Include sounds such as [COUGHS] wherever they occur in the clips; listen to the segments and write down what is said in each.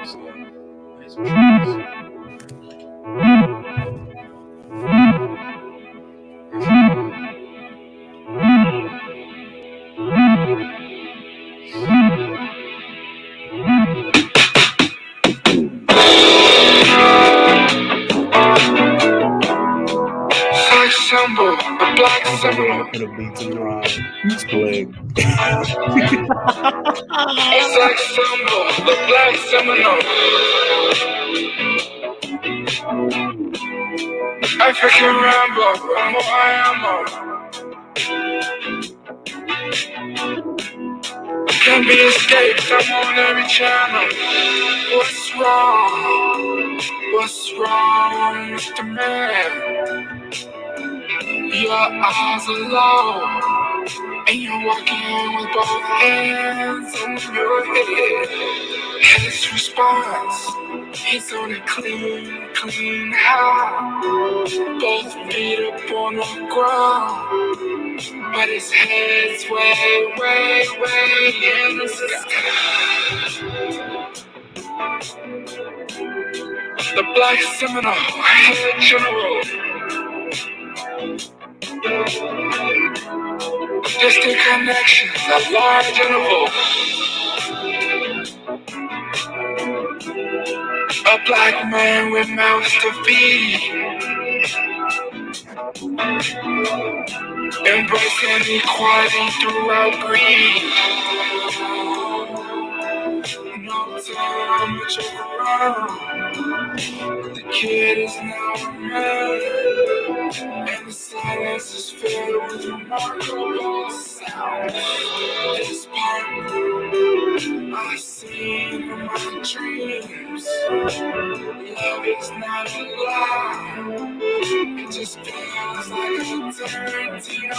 It'll Seminole. African Rambo, Rambo I am. On. Can't be escaped, I'm on every channel. What's wrong? What's wrong, with the Man? Your eyes are low, and you're walking with both hands on your head. His response, he's on a clean, clean high. Both feet up on the ground, but his head's way, way, way in the sky. The Black Seminole Head General. Distant connections a large interval. A black man with mouths to feed. Embracing equality throughout greed. No time to around. The kid is now a man. And the silence is filled with remarkable sound. This part I see in my dreams. Love is not a lie. It just feels like a Tarantino.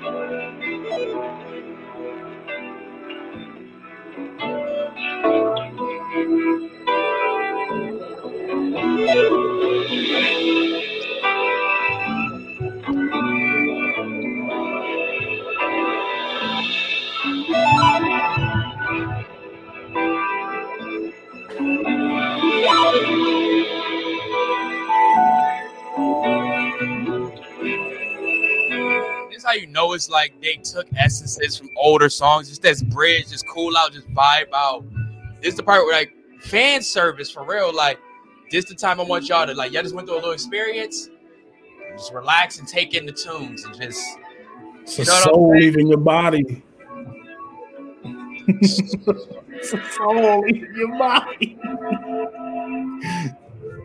This is how you know it's like they took essences from older songs. Just this bridge, just cool out, just vibe out. This is the part where like fan service for real. Like this the time I want y'all to like y'all just went through a little experience. Just relax and take in the tunes and just It's a You know what soul leaving your body. it's a soul leaving your body.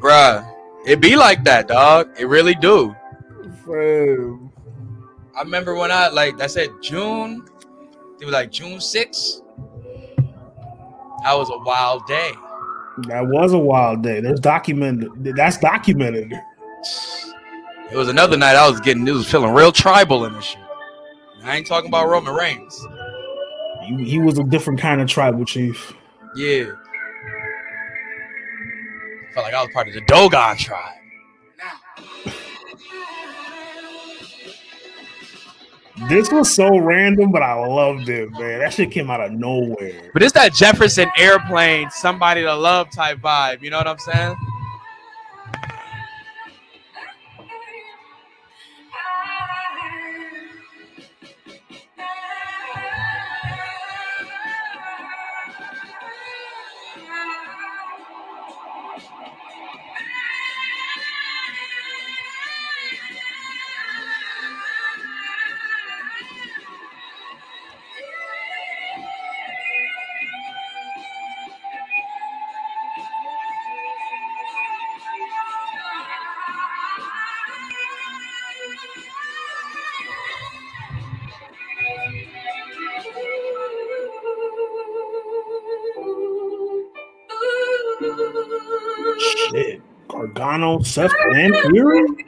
bruh. It be like that, dog. It really do. Fam. I remember when I like I said June, it was like June 6th. That was a wild day. That was a wild day. There's documented. That's documented. It was another night I was getting, it was feeling real tribal in this shit. I ain't talking about Roman Reigns. He, he was a different kind of tribal chief. Yeah. Felt like I was part of the Dogon tribe. This was so random, but I loved it, man. That shit came out of nowhere. But it's that Jefferson airplane, somebody to love type vibe. You know what I'm saying? Gargano, Seth, and Fury.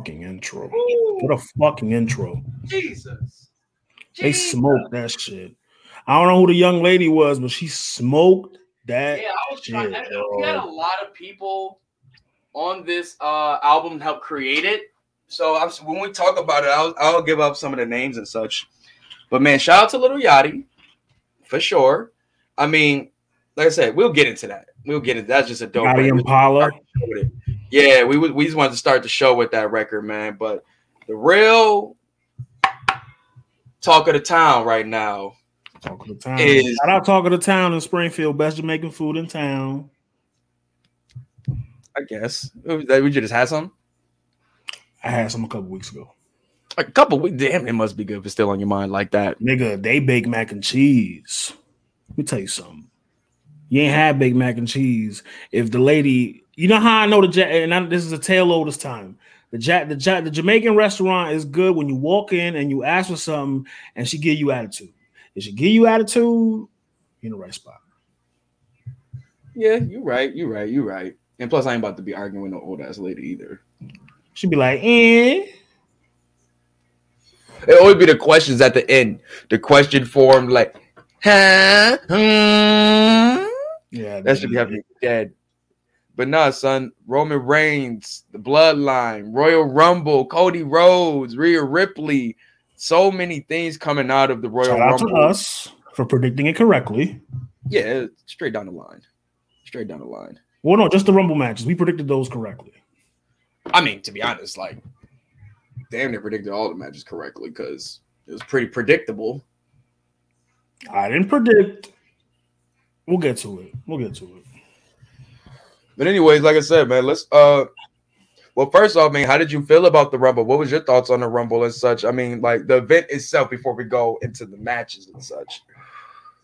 Fucking intro. What a fucking intro. Jesus. They Jesus. smoked that shit. I don't know who the young lady was, but she smoked that. Yeah, I was trying. shit, We had a lot of people on this uh, album to help create it. So I'm, when we talk about it, I'll, I'll give up some of the names and such. But man, shout out to Lil Yachty for sure. I mean, like I said, we'll get into that. We'll get it. That's just a dope. Record. Impala. Yeah, we we just wanted to start the show with that record, man. But the real talk of the town right now Talk of the town. Is- Shout out Talk of the Town in Springfield. Best Jamaican food in town. I guess we just had some I had some a couple weeks ago. a couple. weeks. Damn, it must be good if it's still on your mind like that. Nigga, they bake mac and cheese. Let me tell you something. You ain't had baked mac and cheese. If the lady, you know how I know the ja- and I, this is a tale of this time. The ja- the ja- the Jamaican restaurant is good when you walk in and you ask for something and she give you attitude. If she give you attitude, you're in the right spot. Yeah, you're right. You're right. You're right. And plus, I ain't about to be arguing with no old ass lady either. She'd be like, eh. It always be the questions at the end. The question form like, huh? Hmm? Yeah, That should be having dead. But nah, son. Roman Reigns, the Bloodline, Royal Rumble, Cody Rhodes, Rhea Ripley. So many things coming out of the Royal Shout out to Rumble. us for predicting it correctly. Yeah, straight down the line. Straight down the line. Well, no, just the Rumble matches. We predicted those correctly. I mean, to be honest, like, damn, they predicted all the matches correctly because it was pretty predictable. I didn't predict. We'll get to it. We'll get to it. But anyways, like I said, man, let's uh well first off, man, how did you feel about the Rumble? What was your thoughts on the Rumble and such? I mean, like the event itself before we go into the matches and such.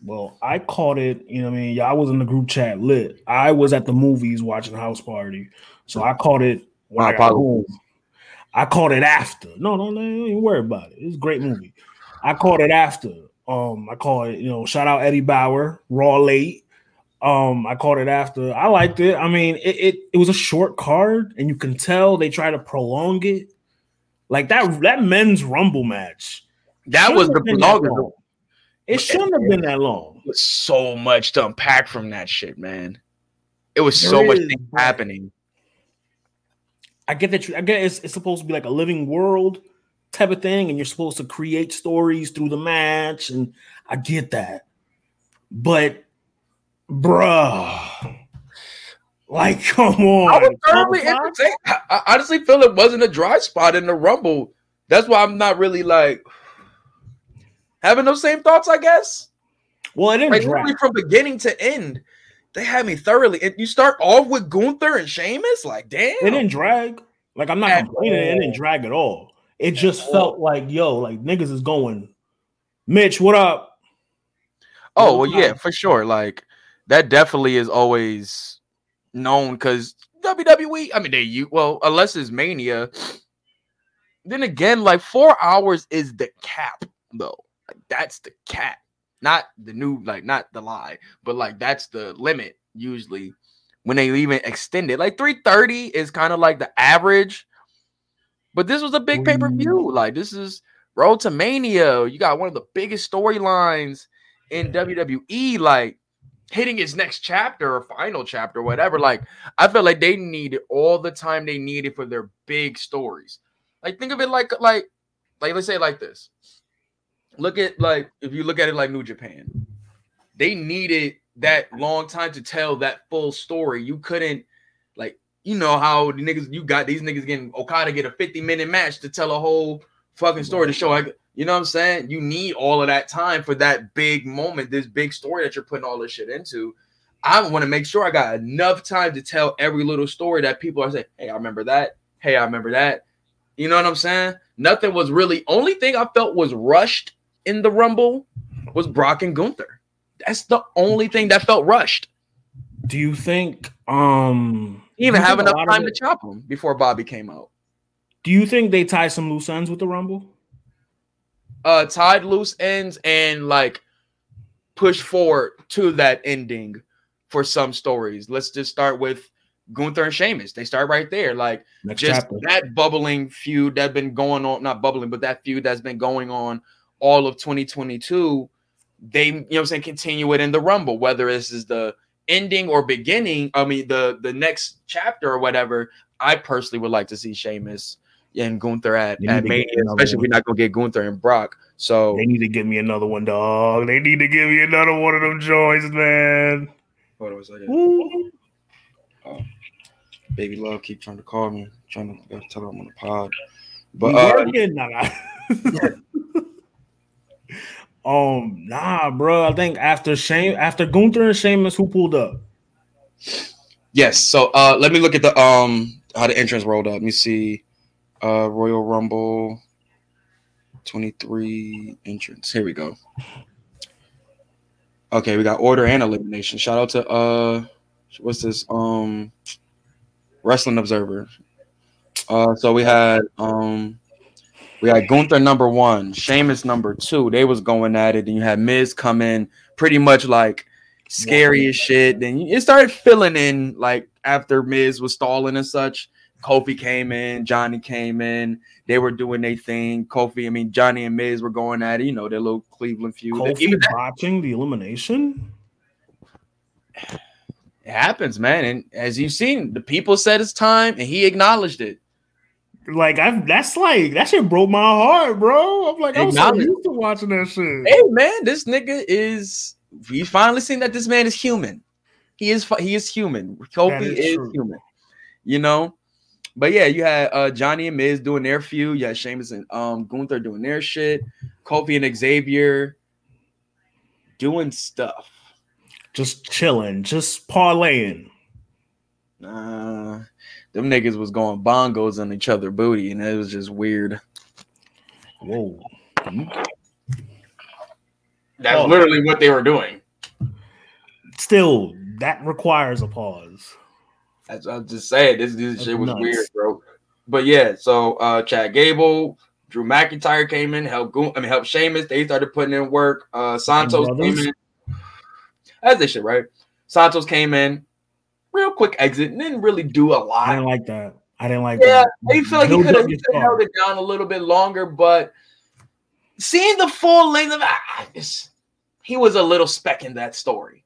Well, I caught it. You know, what I mean, y'all was in the group chat lit. I was at the movies watching House Party, so I caught it when My I got home. I caught it after. No, no, no, don't even worry about it. It's a great movie. I caught it after. Um, I caught it. You know, shout out Eddie Bauer, Raw late. Um, I called it after. I liked it. I mean, it it, it was a short card, and you can tell they try to prolong it. Like that that men's rumble match. That was the shouldn't have been that longest. long. It shouldn't have been that long. was so much to unpack from that shit, man. It was There so much is, but- happening. I get that you. I get it's, it's supposed to be like a living world type of thing, and you're supposed to create stories through the match, and I get that. But, bruh, like, [LAUGHS] come on. I was thoroughly Come entertained. I, I honestly feel it wasn't a dry spot in the Rumble. That's why I'm not really like having those same thoughts, I guess. Well, it didn't Like drag. literally from beginning to end, they had me thoroughly. And you start off with Gunther and Sheamus, like damn. It didn't drag. Like, I'm not At complaining. It didn't drag at all. It just all. felt like, yo, like niggas is going. Mitch, what up? Oh well, Long yeah, for sure. Like that definitely is always known because WWE. I mean, they you well unless it's Mania. Then again, like four hours is the cap, though. Like that's the cap, not the new, like not the lie, but like that's the limit usually when they even extend it. Like three thirty is kind of like the average, but this was a big pay per view. Like this is Road to Mania. You got one of the biggest storylines in WWE, like hitting his next chapter or final chapter, or whatever. Like, I feel like they needed all the time they needed for their big stories. Like, think of it like, like, like, let's say like this. look at like if you look at it like New Japan, they needed that long time to tell that full story. You couldn't you know how the niggas you got these niggas getting Okada get a 50 minute match to tell a whole fucking story to show like you know what I'm saying? You need all of that time for that big moment, this big story that you're putting all this shit into. I want to make sure I got enough time to tell every little story that people are saying, Hey, I remember that. Hey, I remember that. You know what I'm saying? Nothing was really only thing I felt was rushed in the Rumble was Brock and Gunther. That's the only thing that felt rushed. Do you think um You even have enough time to chop him before Bobby came out. Do you think they tie some loose ends with the Rumble? Uh tied loose ends and like push forward to that ending for some stories. Let's just start with Gunther and Sheamus. They start right there. Like Next just chapter. that bubbling feud that's been going on, not bubbling, but that feud that's been going on all of 2022. They, you know what I'm saying, continue it in the rumble, whether this is the ending or beginning. I mean, the the next chapter or whatever. I personally would like to see Sheamus and Gunther at, at Mania, especially if we're not gonna get Gunther and Brock. So They need to give me another one, dog. They need to give me another one of them joints, man. hold on a second. Ooh. Baby Love keep trying to call me, trying to tell her I'm on the pod. But But uh, working, nah, nah. [LAUGHS] um, nah, bro. I think after Shane, after Gunther and Sheamus, who pulled up? Yes. So uh let me look at the um how the entrance rolled up. Let me see. Uh Royal Rumble 23 entrance. Here we go. Okay, we got order and elimination. Shout out to uh what's this? Um Wrestling Observer. Uh so we had um we had Gunther number one, Sheamus number two. They was going at it, and you had Miz come in pretty much like scary as shit. Then it started filling in like after Miz was stalling and such. Kofi came in, Johnny came in. They were doing their thing. Kofi, I mean Johnny and Miz were going at it. You know their little Cleveland feud. Kofi Even that- botching the elimination. it happens, man. And as you've seen, the people said it's time, and he acknowledged it. Like I, that's like that shit broke my heart, bro. I'm like, I'm so used to watching that shit. Hey, man, this nigga is. We finally seen that this man is human. He is. He is human. Kofi is is, human. You know. But yeah, you had uh Johnny and Miz doing their feud. You had Sheamus and um Gunther doing their shit. Kofi and Xavier doing stuff. Just chilling, just parlaying. Uh, them niggas was going bongos on each other booty, and it was just weird. Whoa. That's Oh. literally what they were doing. Still, that requires a pause. That's I'm just saying this, this That's shit was nuts. weird, bro. But yeah, so uh Chad Gable, Drew McIntyre came in, helped Gun- I mean helped Sheamus. They started putting in work. Uh Santos came in. As they should, right? Santos came in, real quick exit, and didn't really do a lot. I didn't like that. I didn't like Yeah, that. I feel like he could have held it down a little bit longer, but seeing the full length of it's- he was a little speck in that story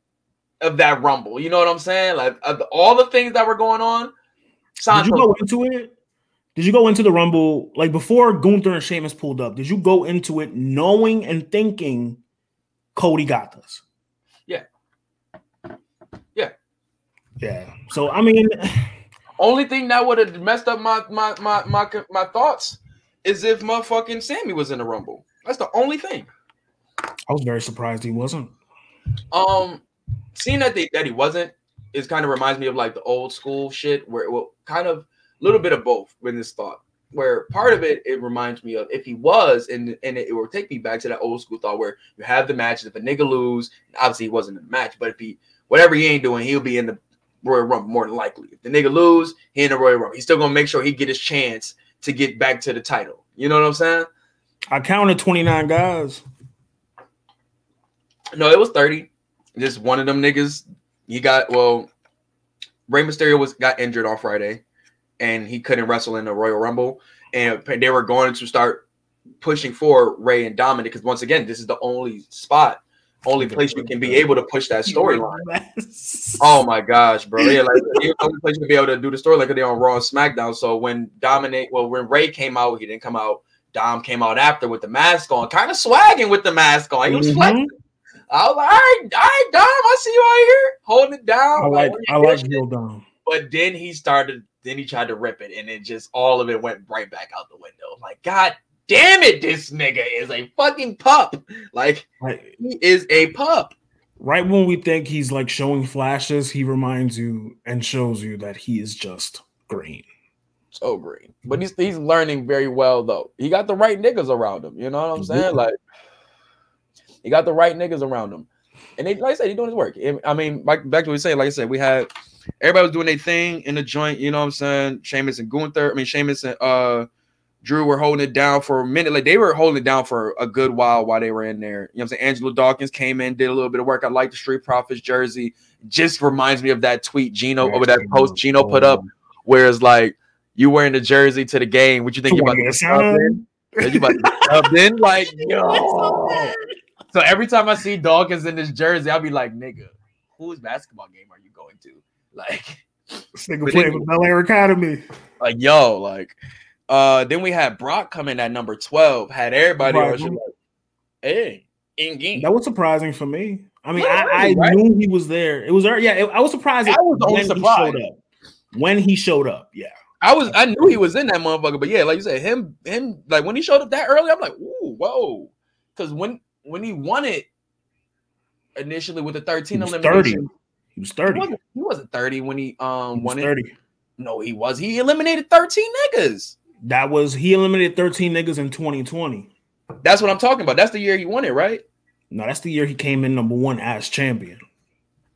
of that rumble. You know what I'm saying? Like of all the things that were going on. Did you go into it? Did you go into the Rumble like before Gunther and Sheamus pulled up? Did you go into it knowing and thinking Cody got this? Yeah. Yeah. Yeah. So I mean, only thing that would have messed up my my my my my thoughts is if motherfucking Sammy was in the rumble. That's the only thing. I was very surprised he wasn't. Um, seeing that they, that he wasn't is kind of reminds me of like the old school shit where it will kind of a little bit of both in this thought. Where part of it it reminds me of if he was and and it, will take me back to that old school thought where you have the match. If a nigga lose, obviously he wasn't in the match, but if he whatever he ain't doing, he'll be in the Royal Rumble more than likely. If the nigga lose, he in the Royal Rumble. He's still gonna make sure he get his chance to get back to the title. You know what I'm saying? I counted 29 guys. No, it was 30. Just one of them niggas. He got well. Rey Mysterio was got injured on Friday, and he couldn't wrestle in the Royal Rumble. And they were going to start pushing for Rey and Dominic because once again, this is the only spot, only place you can be able to push that storyline. Oh my gosh, bro! Yeah, like [LAUGHS] the only place you can be able to do the storyline because they're on Raw and SmackDown. So when Dominic, well, when Rey came out, he didn't come out. Dom came out after with the mask on, kind of swagging with the mask on. He was Mhm. flexing. I was like, all right, all right, Dom, I see you out here holding it down. I like I like Bill Dom. but then he started, then he tried to rip it, and it just all of it went right back out the window. Like, God damn it, this nigga is a fucking pup. Like, Like, he is a pup. right when we think he's like showing flashes, he reminds you and shows you that he is just green. So green. But he's he's learning very well though. He got the right niggas around him. You know what I'm saying? Like he got the right niggas around him. And they, like I said, he's doing his work. I mean, back, back to what we say, like I said, we had everybody was doing their thing in the joint, you know what I'm saying? Sheamus and Gunther, I mean Sheamus and uh Drew were holding it down for a minute. Like they were holding it down for a good while while they were in there. You know what I'm saying? Angelo Dawkins came in, did a little bit of work. I like the Street Profits jersey. Just reminds me of that tweet Gino over that post Gino put up where it's like you wearing the jersey to the game. What you think you about to get subbed in? You about to in? Like, yo. So every time I see Dawkins in this jersey, I'll be like, nigga, whose basketball game are you going to? Like, This nigga [LAUGHS] playing with Bel Air Academy. like, yo, like, uh, then we had Brock come in at number 12, had everybody Right. like, hey, in game. That was surprising for me. I mean, Yeah, I, I right. knew he was there. It was. Yeah, it- I was surprised That was the only when surprise. he showed up. When he showed up, yeah. I was I knew he was in that motherfucker, but yeah, like you said, him him like when he showed up that early, I'm like, ooh, whoa, because when when he won it initially with the 13 He was elimination, 30. He was he 30. wasn't, he wasn't 30 when he He um was won it. 30. No, he was. He eliminated 13 niggas. That was he eliminated 13 niggas in 2020. That's what I'm talking about. That's the year he won it, right? No, that's the year he came in number one as champion.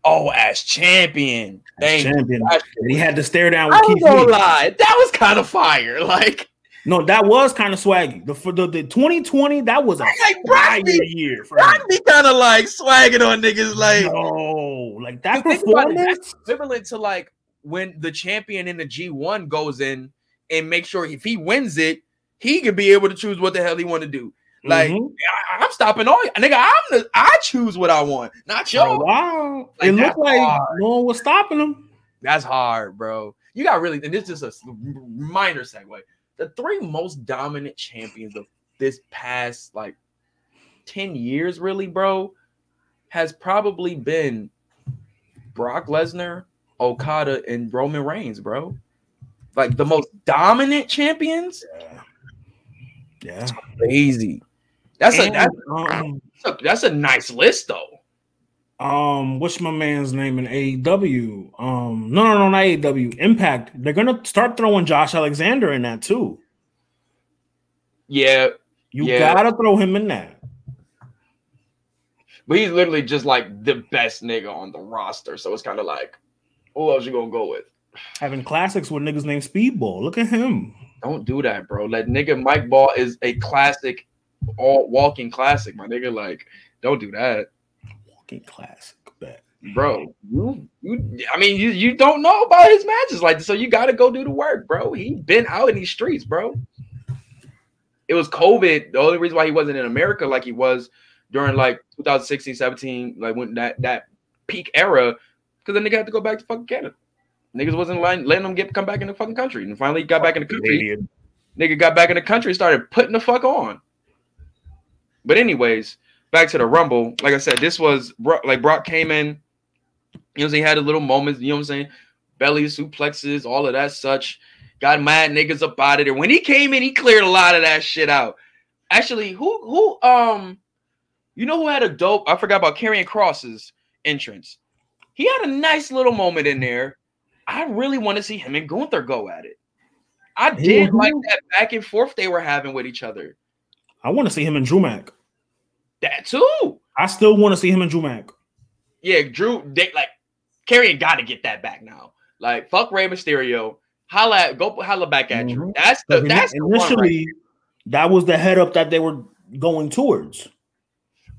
Oh, as champion. As champion. And he had to stare down I with ain't Keith gonna Lee. lie. That was kind of fire. Like, No, that was kind of swaggy. The for the, the 2020, that was a like fire be, year for be kind of like swagging on niggas. Like, No, like that about it, performance. equivalent to like when the champion in the G1 goes in and make sure if he wins it, he can be able to choose what the hell he want to do. Like Mhm. I, am stopping all nigga. I'm the I choose what I want, not you. while, Like, it looked like hard. no one was stopping him. That's hard, bro. You got really, and this is a minor segue. The three most dominant champions of this past like 10 years, really, bro, has probably been Brock Lesnar, Okada, and Roman Reigns, bro. Like the most dominant champions. Yeah, Crazy. That's a that's um, a, that's a nice list though. um, what's my man's name in AEW? Um, no, no, no, not AEW. Impact. They're gonna start throwing Josh Alexander in that too. Yeah, You Yeah. gotta throw him in that. but he's literally just like the best nigga on the roster. So it's kind of like, who else you gonna go with? Having classics with niggas named Speedball. Look at him. Don't do that, bro. That nigga Mike Bailey is a classic, all walking classic, my nigga. Like, don't do that, Walking classic. Bet. bro. You, you, I mean, you, you don't know about his matches, like, so you got to go do the work, bro. He been out in these streets, bro. It was COVID. The only reason why he wasn't in America like he was during like 2016, 17, like when that that peak era, because then nigga had to go back to fucking Canada. Niggas wasn't letting, letting him get come back in the fucking country, and finally got back in the country. Nigga got back in the country and started putting the fuck on. But anyways, back to the Rumble. Like I said, this was like Brock came in. You know, he had a little moments. You know what I'm saying? Belly suplexes, all of that such. Got mad niggas up out of there. When he came in, he cleared a lot of that shit out. Actually, who who um, you know who had a dope? I forgot about Karrion Kross's entrance. He had a nice little moment in there. I really want to see him and Gunther go at it. I did Mhm. like that back and forth they were having with each other. I want to see him and Drew Mac. That too. I still want to see him and Drew Mac. Yeah, Drew, they like Karrion got to get that back now. Like fuck Rey Mysterio. Holla, at, go holla back at Drew. Mhm. That's the that's the one right initially that was the head up that they were going towards.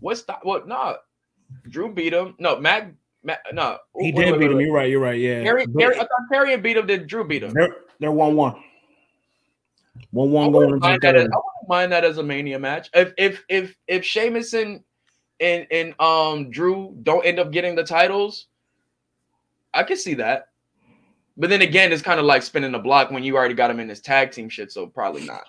What's that? What? No, Drew beat him. No, Mac. No, He wait, did wait, beat wait, him. You're right. You're right. Yeah. But Karrion, I thought Karrion beat him. Then Drew beat him. They're they're one one. One one going into mind that as. I wouldn't mind that as a mania match. If if if if Sheamus and and and um Drew don't end up getting the titles, I could see that. But then again, it's kind of like spinning the block when you already got him in this tag team shit. So probably not.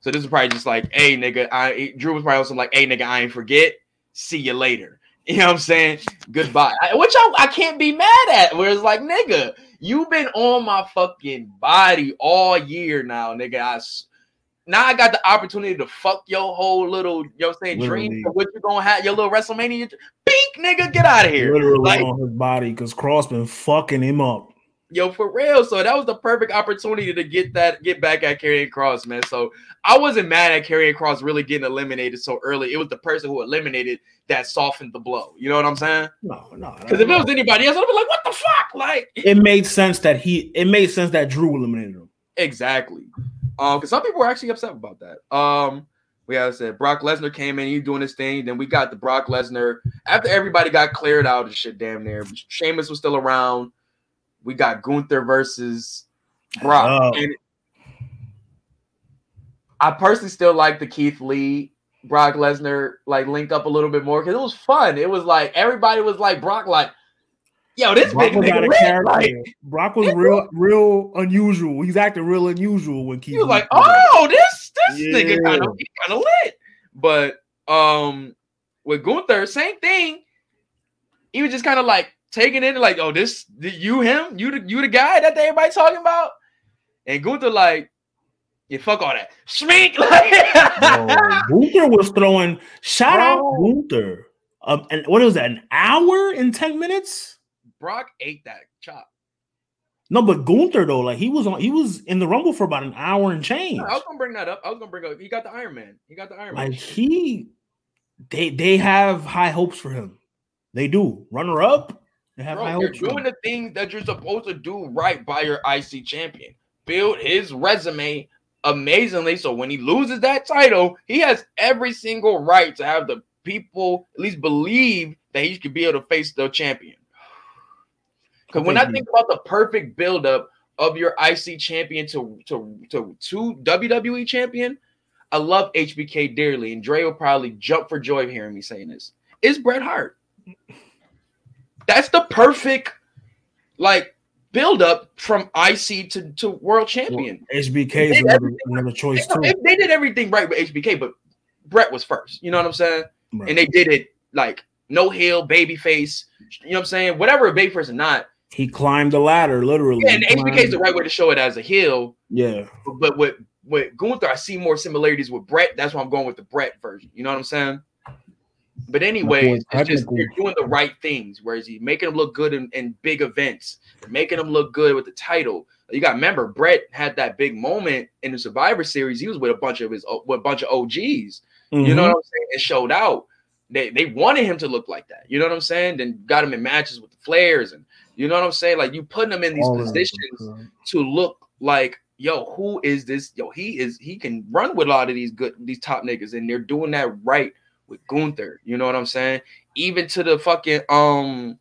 So this is probably just like, hey nigga, I Drew was probably also like, hey nigga, I ain't forget. See you later. You know what I'm saying? Goodbye. I, which I, I can't be mad at. Where it's like, nigga, you've been on my fucking body all year now, nigga. I s- now I got the opportunity to fuck your whole little, you know what I'm saying, dream Literally. of what you gonna have, your little WrestleMania. Pink nigga, get out of here. Literally Like, on his body because Kross been fucking him up. Yo, for real. So that was the perfect opportunity to get that get back at Karrion Kross, man. So I wasn't mad at Karrion Kross really getting eliminated so early. It was the person who eliminated that softened the blow. You know what I'm saying? No, no. Because if it was anybody else, I'd be like, what the fuck? Like [LAUGHS] it made sense that he it made sense that Drew eliminated him. exactly. Um, because some people were actually upset about that. Um, we had said Brock Lesnar came in, he doing his thing. Then we got the Brock Lesnar after everybody got cleared out and shit. Damn near Sheamus was still around. We got Gunther versus Brock. Oh. I personally still like the Keith Lee Brock Lesnar like link up a little bit more because it was fun. It was like everybody was like Brock, like, yo, this Brock big nigga character. Like, Brock was real, real unusual. He's acting real unusual when Keith. he was Lee like, oh, this this nigga Yeah. kind of kind of lit. But um, with Gunther, same thing. He was just kind of like taking it, like, oh, this you him, you the you the guy that everybody talking about, and Gunther like, yeah, fuck all that, Schmink, [LAUGHS] like, Gunther was throwing. Shout out Gunther. Um, and what was that? An hour and ten minutes? Brock ate that chop. No, but Gunther though, like he was on, he was in the Rumble for about an hour and change. I was gonna bring that up. I was gonna bring up. He got the Iron Man. He got the Iron Like Man. he, they they have high hopes for him. They do. Runner up. They have high Bro, you're doing the things that you're supposed to do right by your IC champion. Build his resume amazingly. So when he loses that title, he has every single right to have the people at least believe that he could be able to face the champion. [SIGHS] Because when I think about the perfect buildup of your IC champion to, to, to, to WWE champion, I love HBK dearly, and Dre will probably jump for joy of hearing me saying this. Is Bret Hart. [LAUGHS] That's the perfect like build up from IC to, to world champion. HBK is another, another choice They, too. they did everything right with HBK, but Bret was first. You know what I'm saying? Right. And they did it like no heel, baby face. You know what I'm saying? Whatever a baby face or not. he climbed the ladder, literally. Yeah, and HBK is the right way to show it as a heel. Yeah, But with with Gunther, I see more similarities with Bret. That's why I'm going with the Bret version. You know what I'm saying? But anyways, it's just you're doing the right things. Whereas he's making him look good in, in big events, making him look good with the title. You got remember, Bret had that big moment in the Survivor Series. He was with a bunch of his with a bunch of OGs. You know Mhm. what I'm saying? It showed out. They they wanted him to look like that. You know what I'm saying? Then got him in matches with the Flairs, and you know what I'm saying? Like you putting him in these All them. positions to look like, yo, who is this? Yo, he is he can run with a lot of these good these top niggas, and they're doing that right with Gunther. You know what I'm saying? Even to the fucking um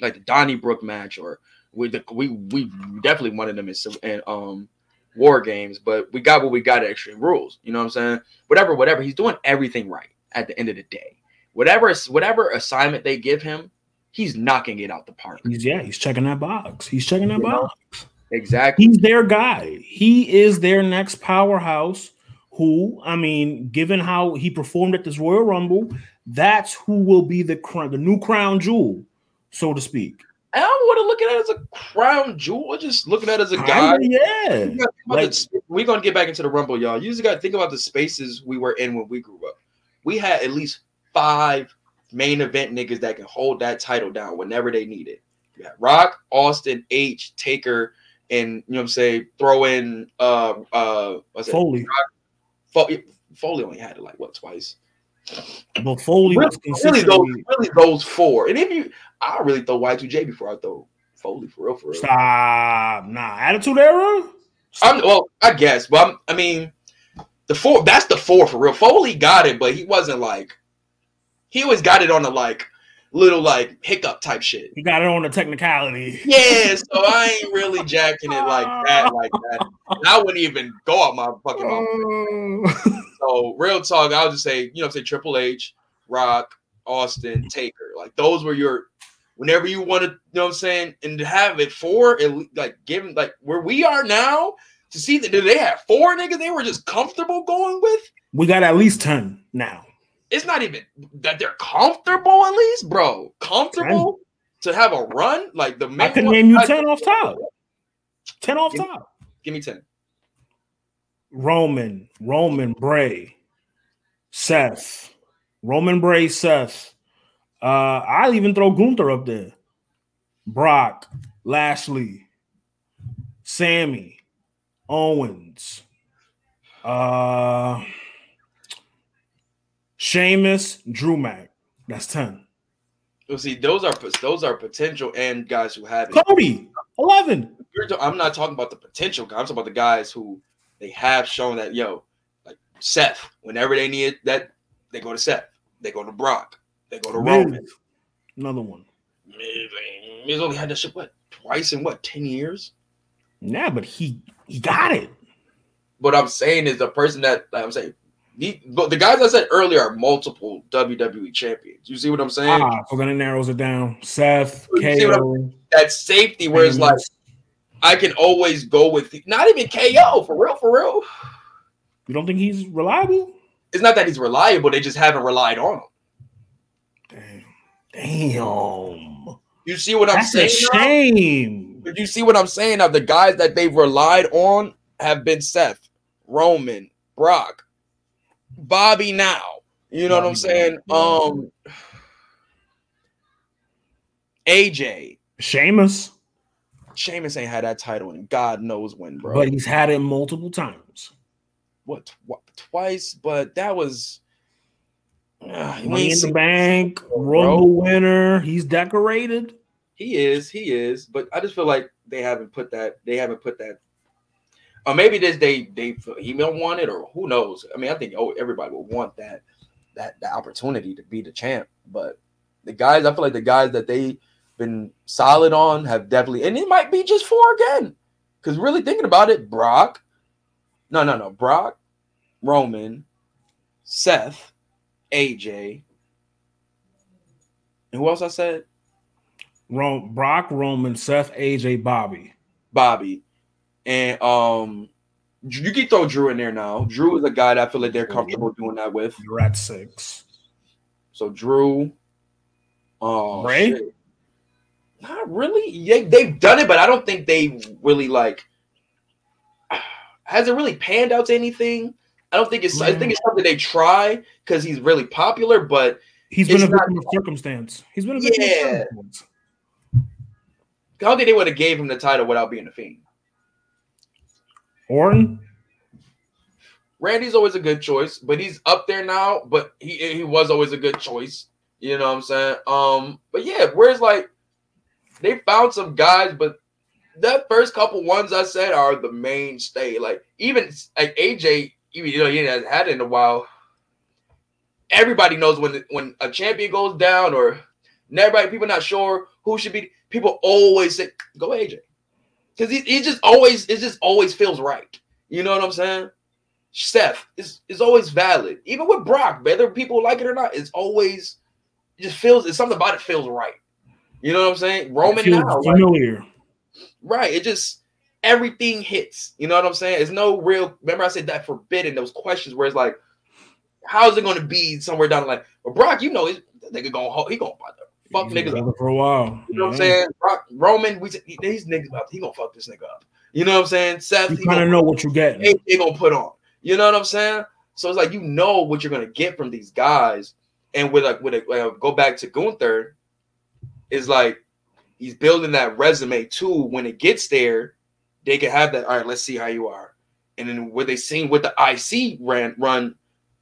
like the Donnybrook match, or with the we we definitely wanted them in, some- um war games, but we got what we got at Extreme Rules. You know what I'm saying? Whatever, whatever. He's doing everything right at the end of the day. Whatever whatever assignment they give him, he's knocking it out the park. He's yeah, he's checking that box. He's checking that You know? box. Exactly. He's their guy. He is their next powerhouse. Who I mean, given how he performed at this Royal Rumble, that's who will be the crown, the new crown jewel, so to speak. I don't want to look at it as a crown jewel. or Just looking at it as a guy. Yeah. You gotta think about Like- the- we're gonna get back into the rumble, y'all. You just gotta think about the spaces we were in when we grew up. We had at least five main event niggas that can hold that title down whenever they need it. You had Rock, Austin, H, Taker, and you know what I'm saying, throw in uh uh what's it? Foley, Foley only had it like what twice. but Foley Really, was really those really those four. And if you I really throw Y2J before I throw Foley for real for real. stop. Nah, attitude era. I'm well, I guess, but I'm, I mean, the four. That's the four for real. Foley got it, but he wasn't like. He always got it on the like little like hiccup type shit. You got it on the technicality. Yeah, so I ain't really jacking it like that, [LAUGHS] like that. And I wouldn't even go out my fucking mouth. Mm. So real talk, I'll just say, you know, say Triple H, Rock, Austin, Taker. Like those were your whenever you want to, you know what I'm saying, and to have it for at le- like given like where we are now, to see that did they have four niggas they were just comfortable going with. We got at least 10 now. It's not even that they're comfortable at least, bro. Comfortable to have a run like the main. I can name you I- 10 off top. 10 off Give- top. Give me ten. Roman, Roman, Bray, Seth, Roman, Bray, Seth. Uh, I'll even throw Gunther up there. Brock, Lashley, Sammy, Owens, uh, Sheamus, Drew Mac. That's 10. Well, see, those are those are potential and guys who have it. Cody, 11. I'm not talking about the potential guys. I'm talking about the guys who they have shown that yo, like Seth. Whenever they need that, they go to Seth. They go to Brock. They go to Roman. Another one. Miz only had that shit what twice in what ten years. Nah, but he he got it. What I'm saying is the person that like I'm saying. The, but the guys I said earlier are multiple WWE champions. You see what I'm saying? Ah, so then it narrows it down. Seth, KO. that safety where it's like I can always go with not even KO for real, for real. You don't think he's reliable? It's not that he's reliable; they just haven't relied on him. Damn. Damn. You see what I'm That's a saying? now? shame. But you see what I'm saying? Now the guys that they've relied on have been Seth, Roman, Brock, Bobby. Now you know what I'm saying. Um, AJ, Sheamus, Sheamus ain't had that title in God knows when, bro. but he's had it multiple times. what tw- twice? But that was. Uh, Money in the bank. Rumble winner. He's decorated. He is, he is, but I just feel like they haven't put that. They haven't put that. Or maybe this they they he may want it, or who knows? I mean, I think oh everybody will want that that that opportunity to be the champ. But the guys, I feel like the guys that they been solid on have definitely, and it might be just four again. Because really thinking about it, Brock, no, no, no, Brock, Roman, Seth, AJ, and who else I said? Ro- Brock, Roman, Seth, AJ, Bobby. Bobby, and um, you can throw Drew in there now. Drew is a guy that I feel like they're comfortable doing that with. You're at six. So Drew, um, Bray? shit. not really. They they've done it, but I don't think they really like. [SIGHS] Has it really panned out to anything? I don't think it's. I think it's something they try because he's really popular, but He's been a victim of circumstance. He's been a victim Yeah. of circumstance. I don't think they would have gave him the title without being a fiend. Orton, Randy's always a good choice, but he's up there now. But he he was always a good choice. You know what I'm saying? Um, but yeah, whereas like they found some guys, but that first couple ones I said are the mainstay. Like even like AJ, even you know he hasn't had it in a while. Everybody knows when when a champion goes down, or everybody people not sure who should be. People always say go AJ because he, he just always it just always feels right. You know what I'm saying? Seth is is always valid, even with Brock, whether people like it or not. It's always it just feels. It's something about it feels right. You know what I'm saying? Roman now, like, familiar. right? It just everything hits. You know what I'm saying? It's no real. Remember, I said that forbidden. Those questions where it's like, how's it going to be somewhere down the line? But Brock, you know, he's, that nigga going he going to fuck He's niggas up. for a while. You know what I'm saying? Roman, we he- these niggas about he gonna fuck this nigga up. You know what I'm saying? Seth, You kind of know what you're getting. they, they gonna put on. You know what I'm saying? So it's like you know what you're gonna get from these guys, and with like with a uh, go back to Gunther, is like he's building that resume too. When it gets there, they can have that. All right, let's see how you are, and then what they seen with the IC ran run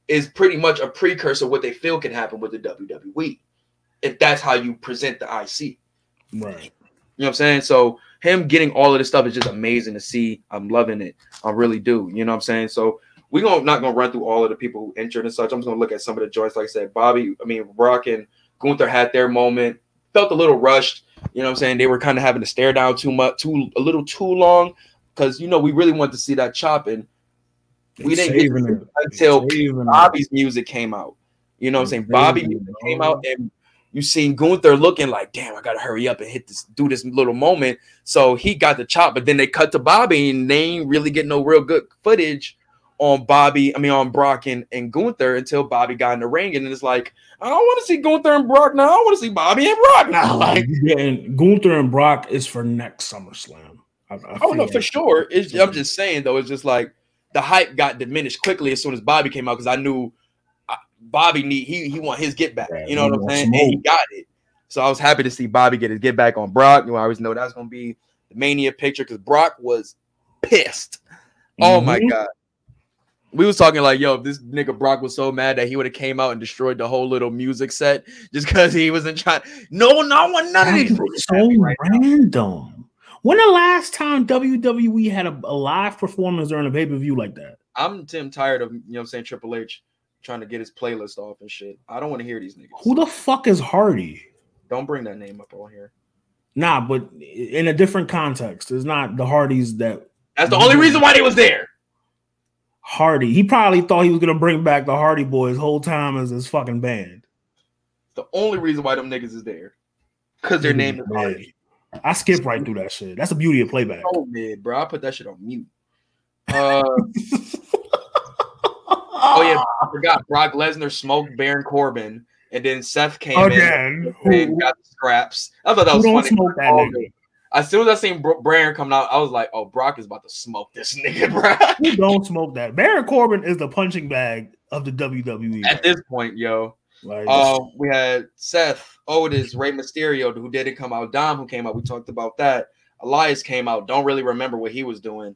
is pretty much a precursor of what they feel can happen with the WWE, if that's how you present the IC. Right. You know what I'm saying? So him getting all of this stuff is just amazing to see. I'm loving it. I really do. You know what I'm saying? So we're gonna not gonna run through all of the people who injured and such. I'm just gonna look at some of the joints. Like I said, Bobby, I mean Brock and Gunther had their moment. Felt a little rushed. You know what I'm saying? They were kind of having to stare down too much, too a little too long. Because you know, we really wanted to see that chopping We They didn't get until. Bobby's music came out. You know what I'm saying? Bobby it, music bro. came out and you seen Gunther looking like, damn, I gotta hurry up and hit this, do this little moment. So he got the chop, but then they cut to Bobby and they ain't really get no real good footage on Bobby, I mean on Brock and, and Gunther until Bobby got in the ring. And it's like, I don't want to see Gunther and Brock now. I want to see Bobby and Brock now. [LAUGHS] Like and Gunther and Brock is for next SummerSlam. I, I oh no, for sure. It's, I'm just saying though, it's just like the hype got diminished quickly as soon as Bobby came out because I knew Bobby need he he want his get back. Yeah, you know what I'm saying? And he got it. So I was happy to see Bobby get his get back on Brock. You know, I always know that's gonna be the mania picture because Brock was pissed. Oh my Mhm. god. We was talking like, yo, if this nigga Brock was so mad that he would have came out and destroyed the whole little music set just because he wasn't trying. No, no one, none of these. So right now. random. When the last time WWE had a, a live performance during a pay per view like that? I'm Tim tired of you know what I'm saying Triple H trying to get his playlist off and shit. I don't want to hear these niggas. Who the fuck is Hardy? don't bring that name up on here. Nah, but in a different context, it's not the Hardys that That's the only reason why they was there. Hardy. He probably thought he was gonna bring back the Hardy Boys whole time as his fucking band. The only reason why them niggas is there. Because their name is Hardy. I skip right through that shit. That's the beauty of playback. Oh mid, bro. I put that shit on mute. Uh [LAUGHS] oh yeah, I forgot. Brock Lesnar smoked Baron Corbin, and then Seth came Again, in and got the scraps. I thought that was funny. smoke that nigga? As soon as I seen Bro- Baron coming out, I was like, "Oh, Brock is about to smoke this [LAUGHS] nigga, bro." Who don't smoke that? Baron Corbin is the punching bag of the WWE. At this point, yo, Like, Um, we had Seth, Otis, Rey Mysterio, who didn't come out. Dom, who came out. We talked about that. Elias came out. Don't really remember what he was doing.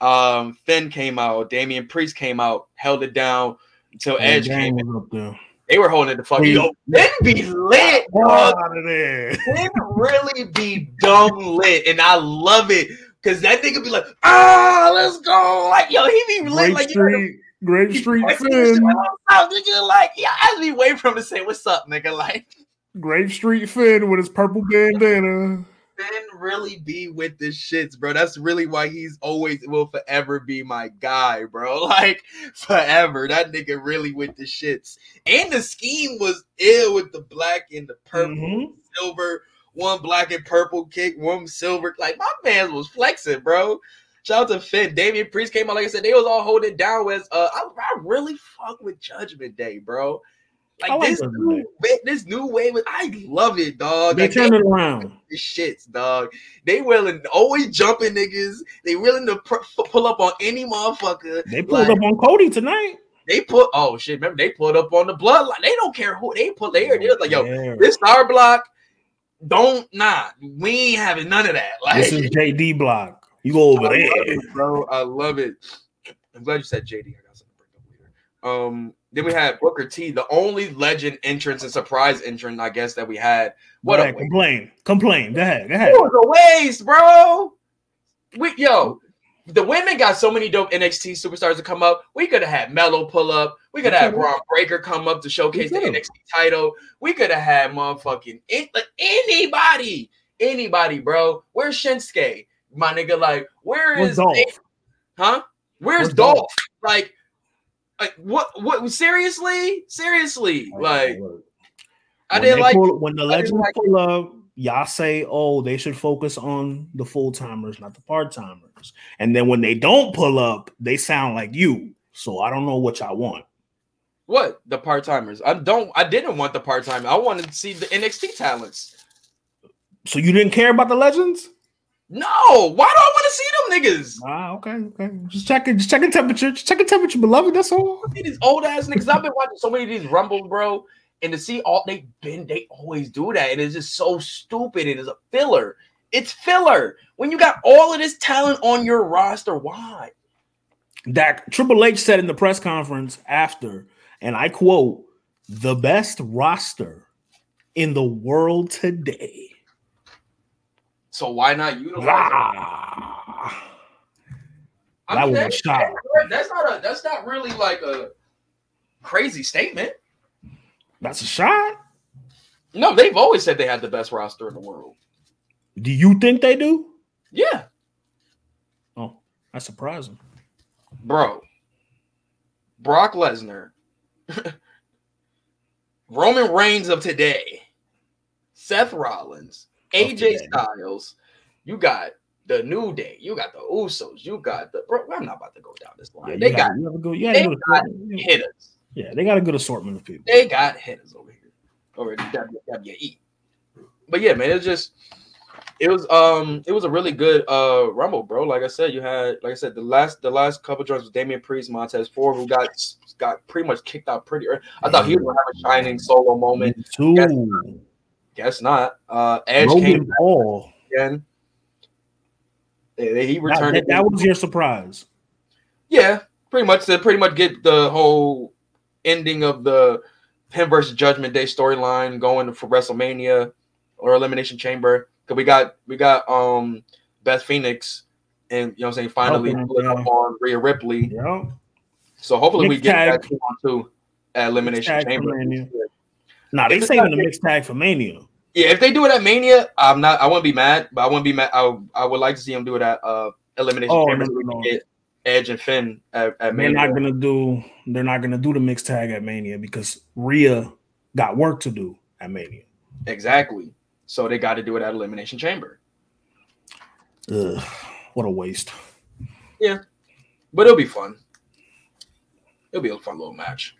Um, Finn came out. Damian Priest came out. Held it down until Edge Gang came in. up there. They were holding it the fuck. Priest. Yo, Finn be lit, out of there. Finn really be dumb lit, and I love it because that nigga be like, ah, let's go. Like, yo, he be lit Grape like you know, Street, Grape Street like, Finn, nigga, like, yeah, I just be waiting for him to say, "What's up, nigga?" Like. Grape Street Finn with his purple bandana. Finn really be with the shits, bro. That's really why he's always will forever be my guy, bro. [LAUGHS] Like forever. That nigga really with the shits. And the scheme was ill with the black and the purple, Mhm. silver, one black and purple kick, one silver. Like my man was flexing, bro. Shout out to Finn. Damian Priest came out, like I said, they was all holding down with uh I, I really fuck with Judgment Day, bro. Like, like this new this new wave, I love it, dog. They Like, turned it around. the shits, dog. They willing always jumping niggas. They willing to pr- pull up on any motherfucker. They pulled Like, up on Cody tonight. They put oh shit. Remember they pulled up on the bloodline. They don't care who they put. They are they're like yo, Yeah. this star block. Don't nah. We ain't having none of that. Like [LAUGHS] This is JD block. You go over I there. it, bro. I love it. I'm glad you said JD. I got something to bring up later. Um, then we had Booker T, the only legend entrance and surprise entrance, I guess, that we had. What ahead, complain. Complain. Go ahead. Go ahead. It was a waste, bro. We yo, the women got so many dope NXT superstars to come up. We could have had Melo pull up. We could have had. Bron Breakker come up to showcase the. NXT title. We could have had motherfucking anybody, anybody, bro. Where's Shinsuke, my nigga? Like, where Where's is Dolph? huh? Where's, Where's Dolph? Dolph? Like, like what? What? Seriously? Seriously? Oh, like, I didn't like. pull- when the legends like- pull up. Y'all say, "Oh, they should focus on the full timers, not the part timers." And then when they don't pull up, they sound like you. So I don't know what y'all want. What the part timers? I don't. I didn't want the part time. I wanted to see the NXT talents. So you didn't care about the legends? No, why do I want to see them niggas? Ah, okay, okay. Just checking, just checking temperature, just checking temperature, beloved. That's all. See these old ass niggas. I've been watching so many of these rumbles, bro, and to see all they've been, they always do that, and it's just so stupid. It is a filler. It's filler when you got all of this talent on your roster. Why? That Triple H said in the press conference after, and I quote, "The best roster in the world today." So why not utilize? I That mean, was a shot. That's not a. That's not really like a crazy statement. That's a shot. No, they've always said they had the best roster in the world. Do you think they do? Yeah, Oh, that's surprising. bro. Brock Lesnar, [LAUGHS] Roman Reigns of today, Seth Rollins, AJ. Styles. You got the New Day. You got the Usos. You got the. Bro, I'm not about to go down this line. Yeah, they got, got you good, they got hitters. yeah, they got a good assortment of people. They got hitters over here, over at WWE. But yeah, man, it's just it was um it was a really good uh rumble, bro. Like I said, you had like I said the last the last couple joints was Damian Priest, Montez Ford, who got got pretty much kicked out pretty early. I thought he was gonna have a shining solo moment. Me too. Guess not. Uh Edge Logan came Paul. again. He That, returned. that- that was your surprise. Yeah, pretty much to pretty much get the whole ending of the him versus Judgment Day storyline going for WrestleMania or Elimination Chamber. Cause we got we got um Beth Phoenix and you know what I'm saying finally Okay, pulling up on Rhea Ripley. Yeah. So hopefully we get tag. that two at Elimination Mixed Chamber. Nah, they saving the mixed tag for Mania. Yeah, if they do it at Mania, I'm not I wouldn't be mad, but I wouldn't be mad. I, would- I would like to see them do it at uh Elimination Oh, Chamber no, no, can no. get Edge and Finn at, at They're not gonna do. They're not gonna do the mixed tag at Mania because Rhea got work to do at Mania. Exactly. So they got to do it at Elimination Chamber. Ugh, what a waste. Yeah, but it'll be fun. It'll be a fun little match.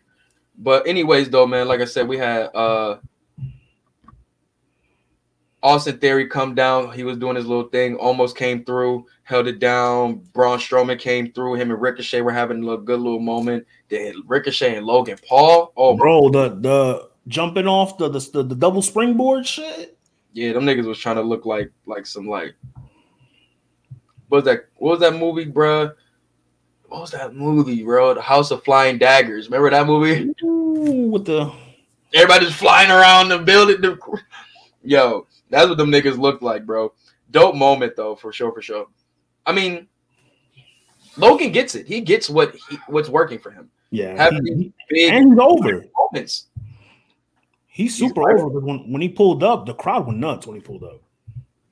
But anyways, though, man, like I said, we had uh Austin Theory come down. He was doing his little thing, almost came through, held it down. Braun Strowman came through. Him and Ricochet were having a little, good little moment. Then Ricochet and Logan Paul. Oh, bro. The the jumping off the the, the double springboard shit. Yeah, them niggas was trying to look like like some like what was that? What was that movie, bruh? What was that movie, bro? The House of Flying Daggers. Remember that movie? Ooh, with the Everybody just flying around the building. The... Yo, that's what them niggas looked like, bro. Dope moment though, for sure, for sure. I mean, Logan gets it. He gets what he, what's working for him. yeah, Having Big and he's over. moments. He's super right. over. When when he pulled up, the crowd went nuts when he pulled up.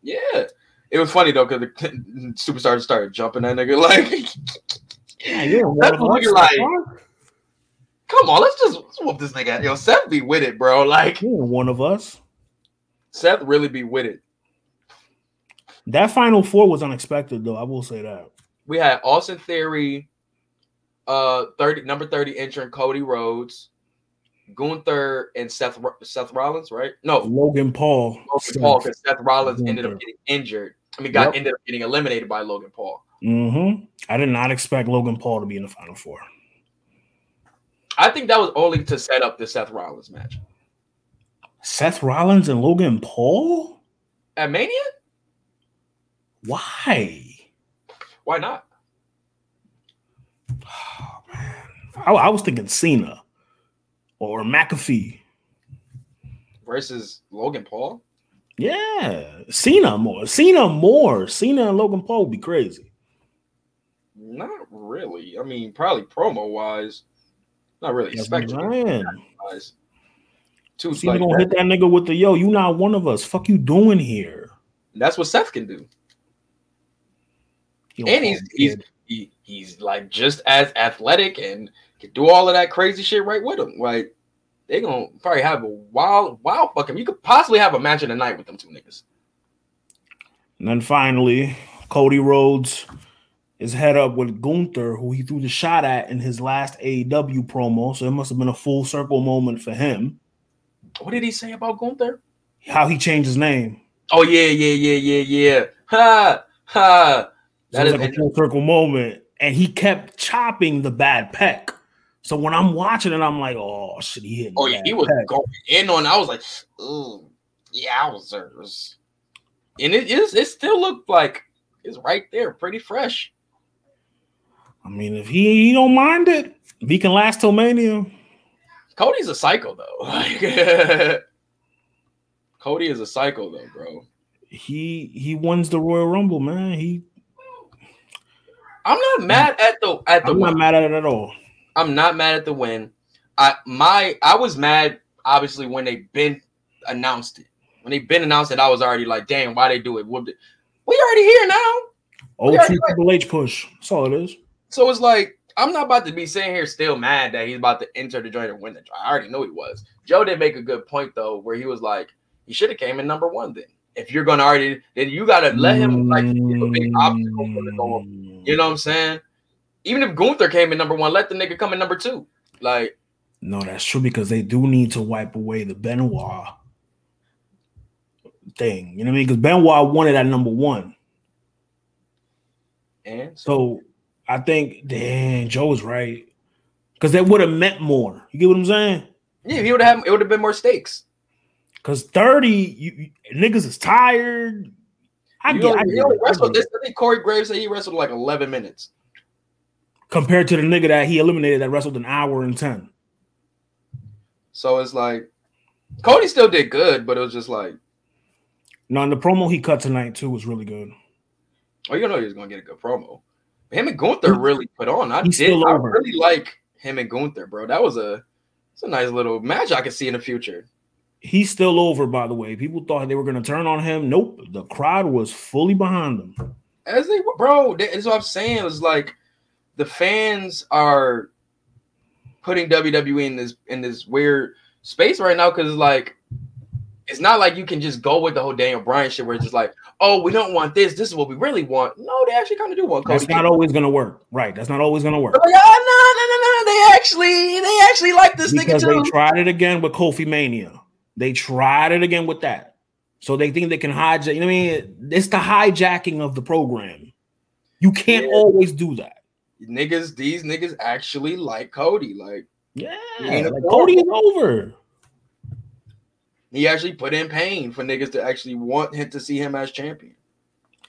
Yeah. It was funny though, because the [LAUGHS] superstars started jumping that nigga [LAUGHS] like Yeah. That's what we like. You're Come on, let's just let's whoop this nigga. Yo, Seth be with it, bro. Like one of us. Seth really be with it. That final four was unexpected, though. I will say that. We had Austin Theory, uh, thirty number thirty entrant Cody Rhodes, Gunther, and Seth Seth Rollins, right? No, Logan Paul. Logan Paul because Seth Rollins ended up getting injured. I mean, got Yep. ended up getting eliminated by Logan Paul. Mm-hmm. I did not expect Logan Paul to be in the final four. I think that was only to set up the Seth Rollins match Seth Rollins and Logan Paul? at Mania. Why? Why not? Oh, man. I, I was thinking Cena or McAfee. Versus Logan Paul. Yeah, Cena more. Cena more. Cena and Logan Paul would be crazy. Not really. I mean, probably promo wise, not really That's expecting wise. Two Cena like gonna that. hit that nigga with the yo. You not one of us. Fuck you doing here? That's what Seth can do, and he's he's he, he's like just as athletic and can do all of that crazy shit right with him. Like they gonna probably have a wild wild fucking. You could possibly have a match of the night with them two niggas. And then finally, Cody Rhodes is head up with Gunther, who he threw the shot at in his last AEW promo. So it must have been a full circle moment for him. What did he say about Gunther? How he changed his name. Oh yeah, yeah, yeah, yeah, yeah. Ha ha. So That it is like a full circle moment. And he kept chopping the bad peck. So when I'm watching it, I'm like, oh shit, he hit. Oh yeah, he was going in on. I was like, ooh, yowzers. And it is. It still looked like it's right there, pretty fresh. I mean, if he, he don't mind it, if he can last till Mania. Cody's a psycho though. [LAUGHS] [LAUGHS] Cody is a psycho though, bro. He he wins the Royal Rumble, man. He I'm not mad at the at the I'm not mad at it at all. I'm not mad at the win. I my I was mad obviously when they been announced it. When they been announced it, I was already like, damn, why they do it? We already here now. Old Yeah, Triple H push. That's all it is. So it's like I'm not about to be sitting here still mad that he's about to enter the joint and win the joint. I already know he was. Joe did make a good point though, where he was like, He should have came in number one then. If you're gonna already, then you gotta let him like a big obstacle for the goal. You know what I'm saying? Even if Gunther came in number one, let the nigga come in number two. Like, No, that's true because they do need to wipe away the Benoit thing. You know what I mean? Because Benoit wanted at number one. and So I think, damn, Joe's right. Because that would have meant more. You get what I'm saying? yeah, he would have it would have been more stakes. Because 30, you, you- niggas is tired. I You get, only- I he get only it, I get this. I think Corey Graves said he wrestled like 11 minutes. Compared to the nigga that he eliminated that wrestled an hour and 10. So it's like Cody still did good, but it was just like, No, and the promo he cut tonight too was really good. oh, you know he was gonna get a good promo. Him and Gunther really put on. I He's did. I really like him and Gunther, bro. That was a it's a nice little match I could see in the future. He's still over, by the way. People thought they were going to turn on him. Nope. The crowd was fully behind him. As they bro, that's what I'm saying. It's like the fans are putting WWE in this in this weird space right now because like it's not like you can just go with the whole Daniel Bryan shit where it's just like, oh, we don't want this. This is what we really want. No, they actually kind of do want Cody. That's not always going to work. Right. That's not always going to work. Like, oh, no, no, no, no. They actually, they actually like this because nigga too. they tried it again with Kofi Mania. They tried it again with that. So they think they can hijack. You know what I mean? It's the hijacking of the program. You can't Yeah. always do that. Niggas, these niggas actually like Cody. Like Yeah. Like. Cody is over. he actually put in pain for niggas to actually want him to see him as champion.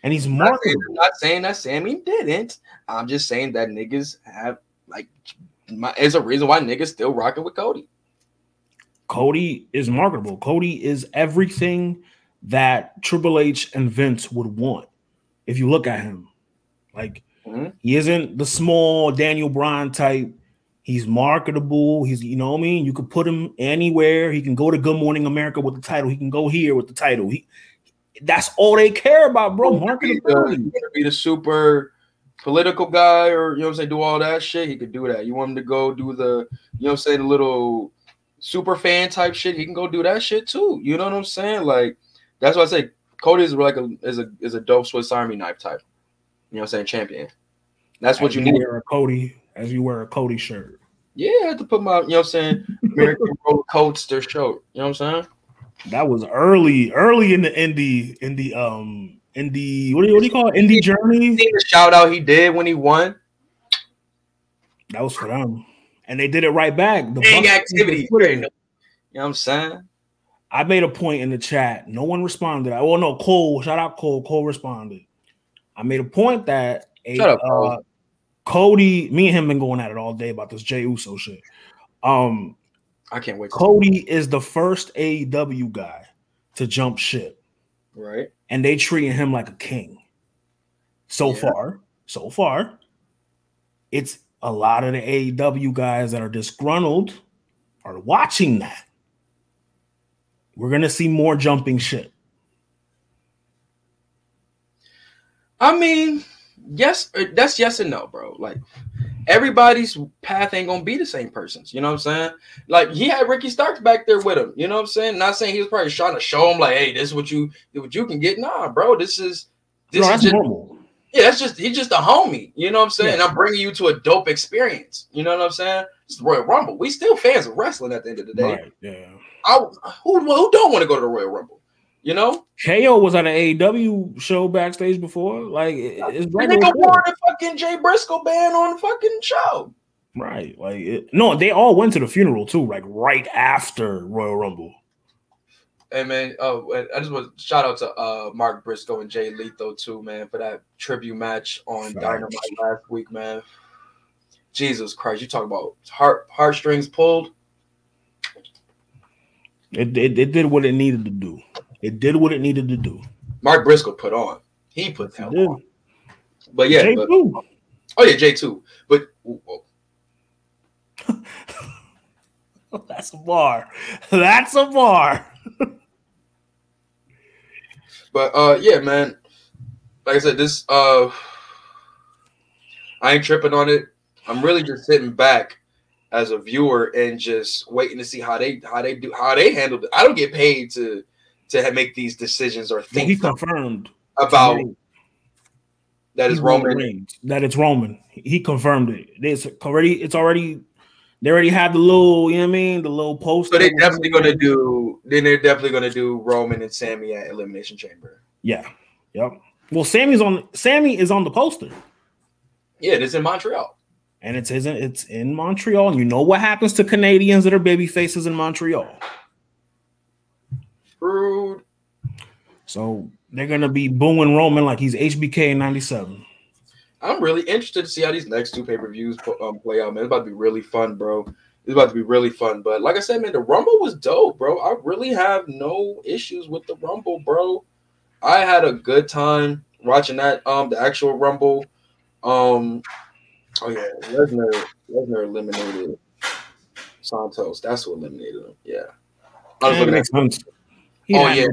And he's I'm not saying, marketable. I'm not saying that Sami didn't. I'm just saying that niggas have like my is a reason why niggas still rocking with Cody. Cody is marketable. Cody is everything that Triple H and Vince would want. If you look at him, like Mhm. he isn't the small Daniel Bryan type. He's marketable. He's, you know what I mean? You could put him anywhere. He can go to Good Morning America with the title. He can go here with the title. He that's all they care about, bro. He could be the- Marketability. he could be the super political guy, or you know what I'm saying, do all that shit. He could do that. You want him to go do the, you know what I'm saying, the little super fan type shit. He can go do that shit too. You know what I'm saying? Like that's why I say Cody is like a is a is a dope Swiss Army knife type. You know what I'm saying? Champion. That's what As you need. wear a Cody, as you wear a Cody shirt. Yeah, I had to put my, you know what I'm saying, American [LAUGHS] roller coaster show. You know what I'm saying? That was early, early in the indie, in the um, in the what do you what do you call it? Indie journey. See the shout out he did when he won. That was for them, and they did it right back. The Big activity. You know what I'm saying? I made a point in the chat. No one responded. I well, no, Cole. Shout out Cole. Cole responded. I made a point that a, Shut up, uh, Cody, me and him been going at it all day about this Jey Uso shit. Um, I can't wait. Cody is the first AEW guy to jump ship, right? and they treating him like a king. So Yeah. far, so far, it's a lot of the AEW guys that are disgruntled are watching that. We're gonna see more jumping shit. I mean, yes, uh, that's yes and no, bro. Like everybody's path ain't gonna be the same person's. You know what I'm saying? Like he had Ricky Starks back there with him. You know what I'm saying? Not saying he was probably trying to show him like, hey, this is what you what you can get. Nah, bro, this is this No, is just normal. yeah, that's just he's just a homie. You know what I'm saying? Yeah. And I'm bringing you to a dope experience. You know what I'm saying? It's the Royal Rumble. We still fans of wrestling at the end of the day. Right, yeah. I, who who don't want to go to the Royal Rumble? You know? KO was at an AEW show backstage before. Like it- it's regular nigga wore the fucking Jay Briscoe band on the fucking show. right. Like it, no, they all went to the funeral too. Like right after Royal Rumble. Hey man, oh, I just want to shout out to uh Mark Briscoe and Jay Lethal too, man, for that tribute match on Facts. Dynamite last week, man. Jesus Christ, you talk about heart heartstrings pulled. It, it it did what it needed to do. It did what it needed to do. Mark Briscoe put on. He put that did. on. But yeah, Jay but, oh yeah, Jay too. But ooh, [LAUGHS] oh, That's a bar. [LAUGHS] That's a bar. [LAUGHS] but uh yeah, man. Like I said, this uh I ain't tripping on it. I'm really just sitting back as a viewer and just waiting to see how they how they do how they handle it. I don't get paid to to make these decisions or Well, he confirmed about that is Roman. Reigns, that it's Roman. He confirmed it. It's already. It's already. They already have the little. You know what I mean? The little post. So they're definitely gonna do. Then they're definitely gonna do Roman and Sami at Elimination Chamber. Yeah. Yep. Well, Sami's on. Sammy is on the poster, Yeah, it is in Montreal. and it's isn't. It's in Montreal, and you know what happens to Canadians that are baby faces in Montreal. So they're gonna be booing Roman like he's HBK in '97. I'm really interested to see how these next two pay per views um, play out, man. It's about to be really fun, bro. It's about to be really fun. But like I said, man, the Rumble was dope, bro. I really have no issues with the Rumble, bro. I had a good time watching that. Um, the actual Rumble. Um, oh yeah, Lesnar. Lesnar eliminated Santos. That's who eliminated him. Yeah. I was Yeah, looking at sense. He Oh, yeah.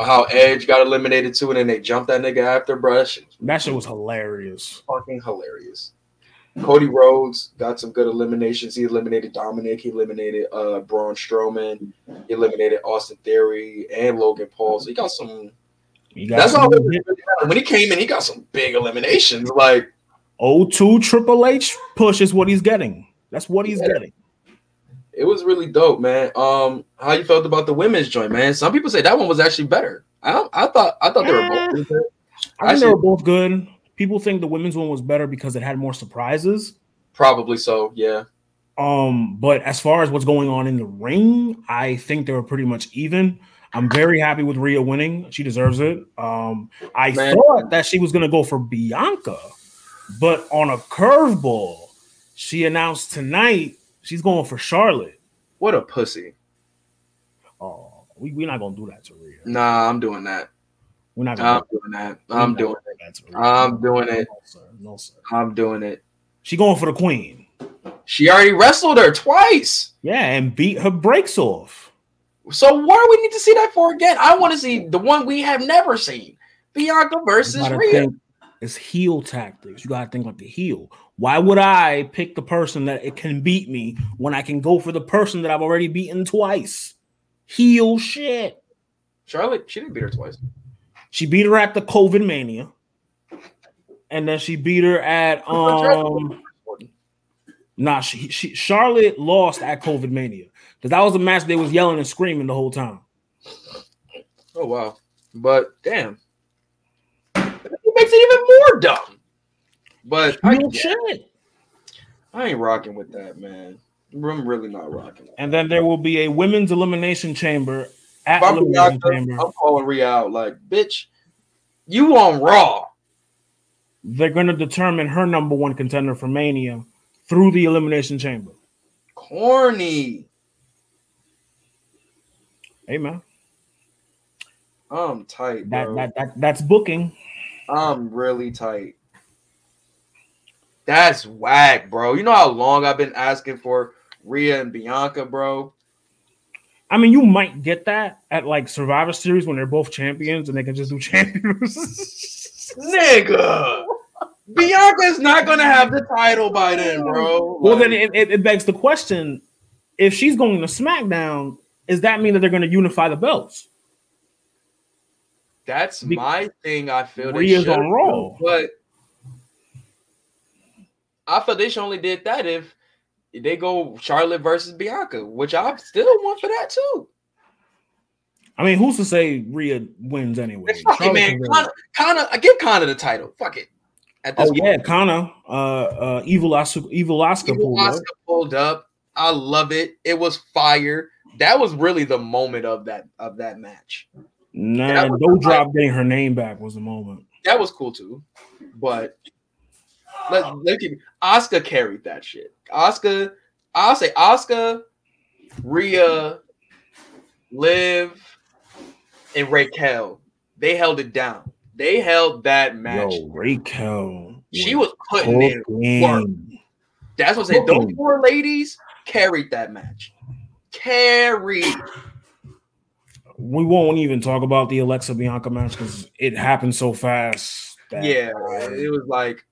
how Edge got eliminated too, and then they jumped that nigga after, brush. That shit was That shit was hilarious. fucking hilarious. Cody Rhodes got some good eliminations. He eliminated Dominic. He eliminated uh Braun Strowman. He eliminated Austin Theory and Logan Paul. So he got some. You got That's all. When he came in, he got some big eliminations. Like 02 Triple H push is what he's getting. That's what he's Yeah. getting. It was really dope, man. Um, how you felt about the women's joint, man? Some people say that one was actually better. I I thought I thought they were both. good. I think they were both good. People think the women's one was better because it had more surprises. Probably so. Yeah. Um, but as far as what's going on in the ring, I think they were pretty much even. I'm very happy with Rhea winning. She deserves it. Um, I Man. thought that she was gonna go for Bianca, but on a curveball, she announced tonight she's going for Charlotte. What a pussy. Oh, we, we're not gonna do that to Rhea. Nah, I'm doing that. We're not gonna I'm doing that. I'm doing it. that. I'm doing it. No, sir. No, sir. I'm doing it. She going for the queen. She already wrestled her twice. Yeah, and beat her brakes off. So what do we need to see that for again? I want to see the one we have never seen. Bianca versus Rhea. think it's heel tactics. You gotta think like the heel. Why would I pick the person that it can beat me when I can go for the person that I've already beaten twice? Heel shit. Charlotte, she didn't beat her twice. She beat her at the COVID Mania, and then she beat her at um. Nah, she, she Charlotte lost at COVID Mania because that was a match they was yelling and screaming the whole time. Oh wow. But damn. It makes it even more dumb. But I, Heel shit. I ain't rocking with that, man. I'm really not rocking. With And then there will be a women's elimination chamber at I'm elimination Bianca, chamber. I'm calling Rhea out like, bitch, you on Raw. they're going to determine her number one contender for Mania through the Elimination Chamber. Corny. Hey man, I'm tight, that, that that that's booking. I'm really tight. That's whack, bro. You know how long I've been asking for Rhea and Bianca, bro? I mean, you might get that at like Survivor Series when they're both champions and they can just do [LAUGHS] champions. Nigga. Bianca's not gonna have the title by then, bro. well, then it, it, it begs the question: If she's going to SmackDown, does that mean that they're going to unify the belts? that's Be- my thing. I feel Rhea's on Raw. but I feel they should only did that if they go Charlotte versus Bianca, which I still want for that too. I mean, who's to say Rhea wins anyway? Fuck it, man. Connor, Connor, I give Connor the title. Fuck it. At this Oh yeah, Kana, uh, uh, Evil Asuka, Evil Asuka Evil pulled up. Pulled up. I love it. It was fire. That was really the moment of that of that match. Nah, That was Doudrop getting her name back was the moment. That was cool too. But let let keep Asuka carried that shit. Asuka, I'll say Asuka, Rhea, Liv, and Raquel. They held it down. They held that match. Yo, Raquel. she was putting in work. That's what I'm saying. Those four ladies carried that match. Carried. We won't even talk about the Alexa Bianca match because it happened so fast. that- Yeah, it was like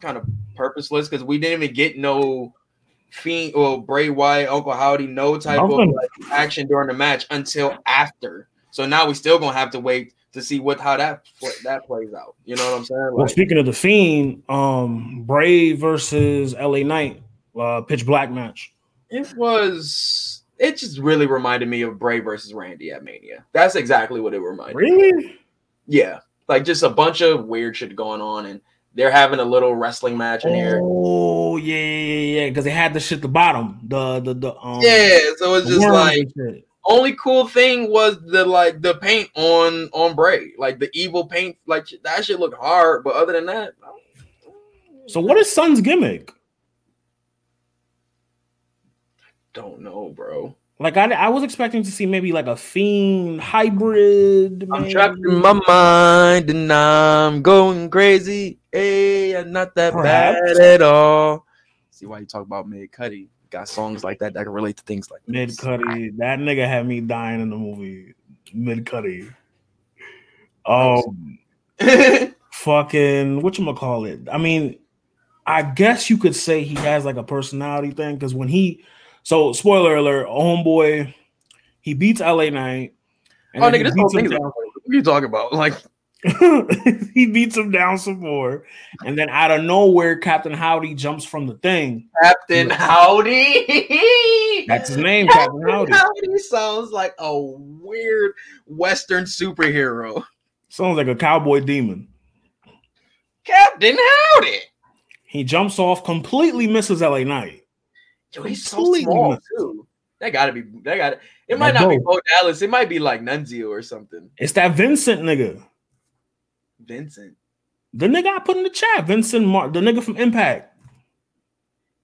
kind of purposeless because we didn't even get no fiend or Bray Wyatt, Uncle Howdy, no type Nothing. of like, action during the match until after. So now we still gonna have to wait to see what how that that plays out. You know what I'm saying? Well, speaking of the Fiend, um, Bray versus LA Knight, uh, pitch black match. it was it just really reminded me of Bray versus Randy at Mania. That's exactly what it reminded. me. Really? Yeah, like just a bunch of weird shit going on, and they're having a little wrestling match in here. Oh yeah, yeah, yeah. Because they had the shit at the bottom. The the the um, Yeah, so it's just like shit. only cool thing was the like the paint on on Bray, like the evil paint, like that shit looked hard. But other than that, So what is Sun's gimmick? I don't know, bro. Like I, I was expecting to see maybe like a fiend hybrid. I'm trapped in my mind and I'm going crazy. Hey, I'm not that Perhaps. bad at all. See why you talk about Mid Cuddy? Got songs like that that can relate to things like Mid. Cuddy. That nigga had me dying in the movie. Mid Cuddy. Um, [LAUGHS] fucking what you call it? I mean, I guess you could say he has like a personality thing because when he, so spoiler alert, homeboy, he beats LA Knight. oh, nigga, this whole thing is down- what are you talking about? Like, [LAUGHS] he beats him down some more, and then out of nowhere, Captain Howdy jumps from the thing. Captain Howdy. That's his name, Captain Howdy. Howdy sounds like a weird Western superhero. Sounds like a cowboy demon. Captain Howdy. He jumps off, completely misses LA Knight. Yo, he's so small too. That gotta be. That got. to It might not be. Bo Dallas. It might be like Nunzio or something. It's that Vincent nigga. Vincent. The nigga I put in the chat, Vincent, Mar- the nigga from Impact.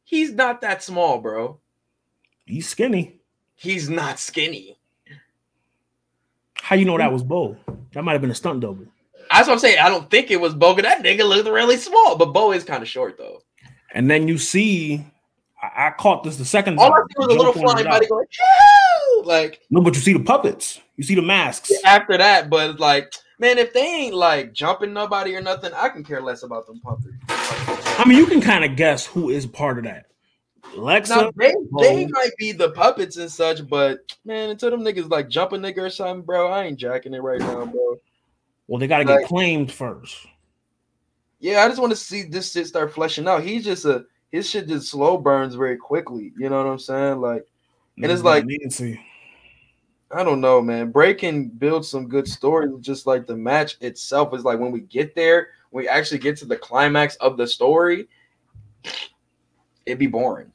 He's not that small, bro. He's skinny. He's not skinny. How you know that was Bo? That might have been a stunt double. That's what I'm saying. I don't think it was Bo. That nigga looked really small, but Bo is kind of short though. And then you see, I, I caught this the second All I see was a little flying body going, "Choo!" like No, but you see the puppets. You see the masks. after that. But it's like, man, if they ain't like jumping nobody or nothing, I can care less about them puppets. I mean, you can kind of guess who is part of that. Lexa. Now they, they oh. might be the puppets and such, but man, until them niggas like jump a nigga or something, bro, I ain't jacking it right now, bro. well, they got to like- get claimed first. Yeah, I just want to see this shit start fleshing out. He's just a his shit just slow burns very quickly. You know what I'm saying? Like, And it's like-. I don't know, man. Bray can build some good stories, just like the match itself is like when we get there, we actually get to the climax of the story, it'd be boring.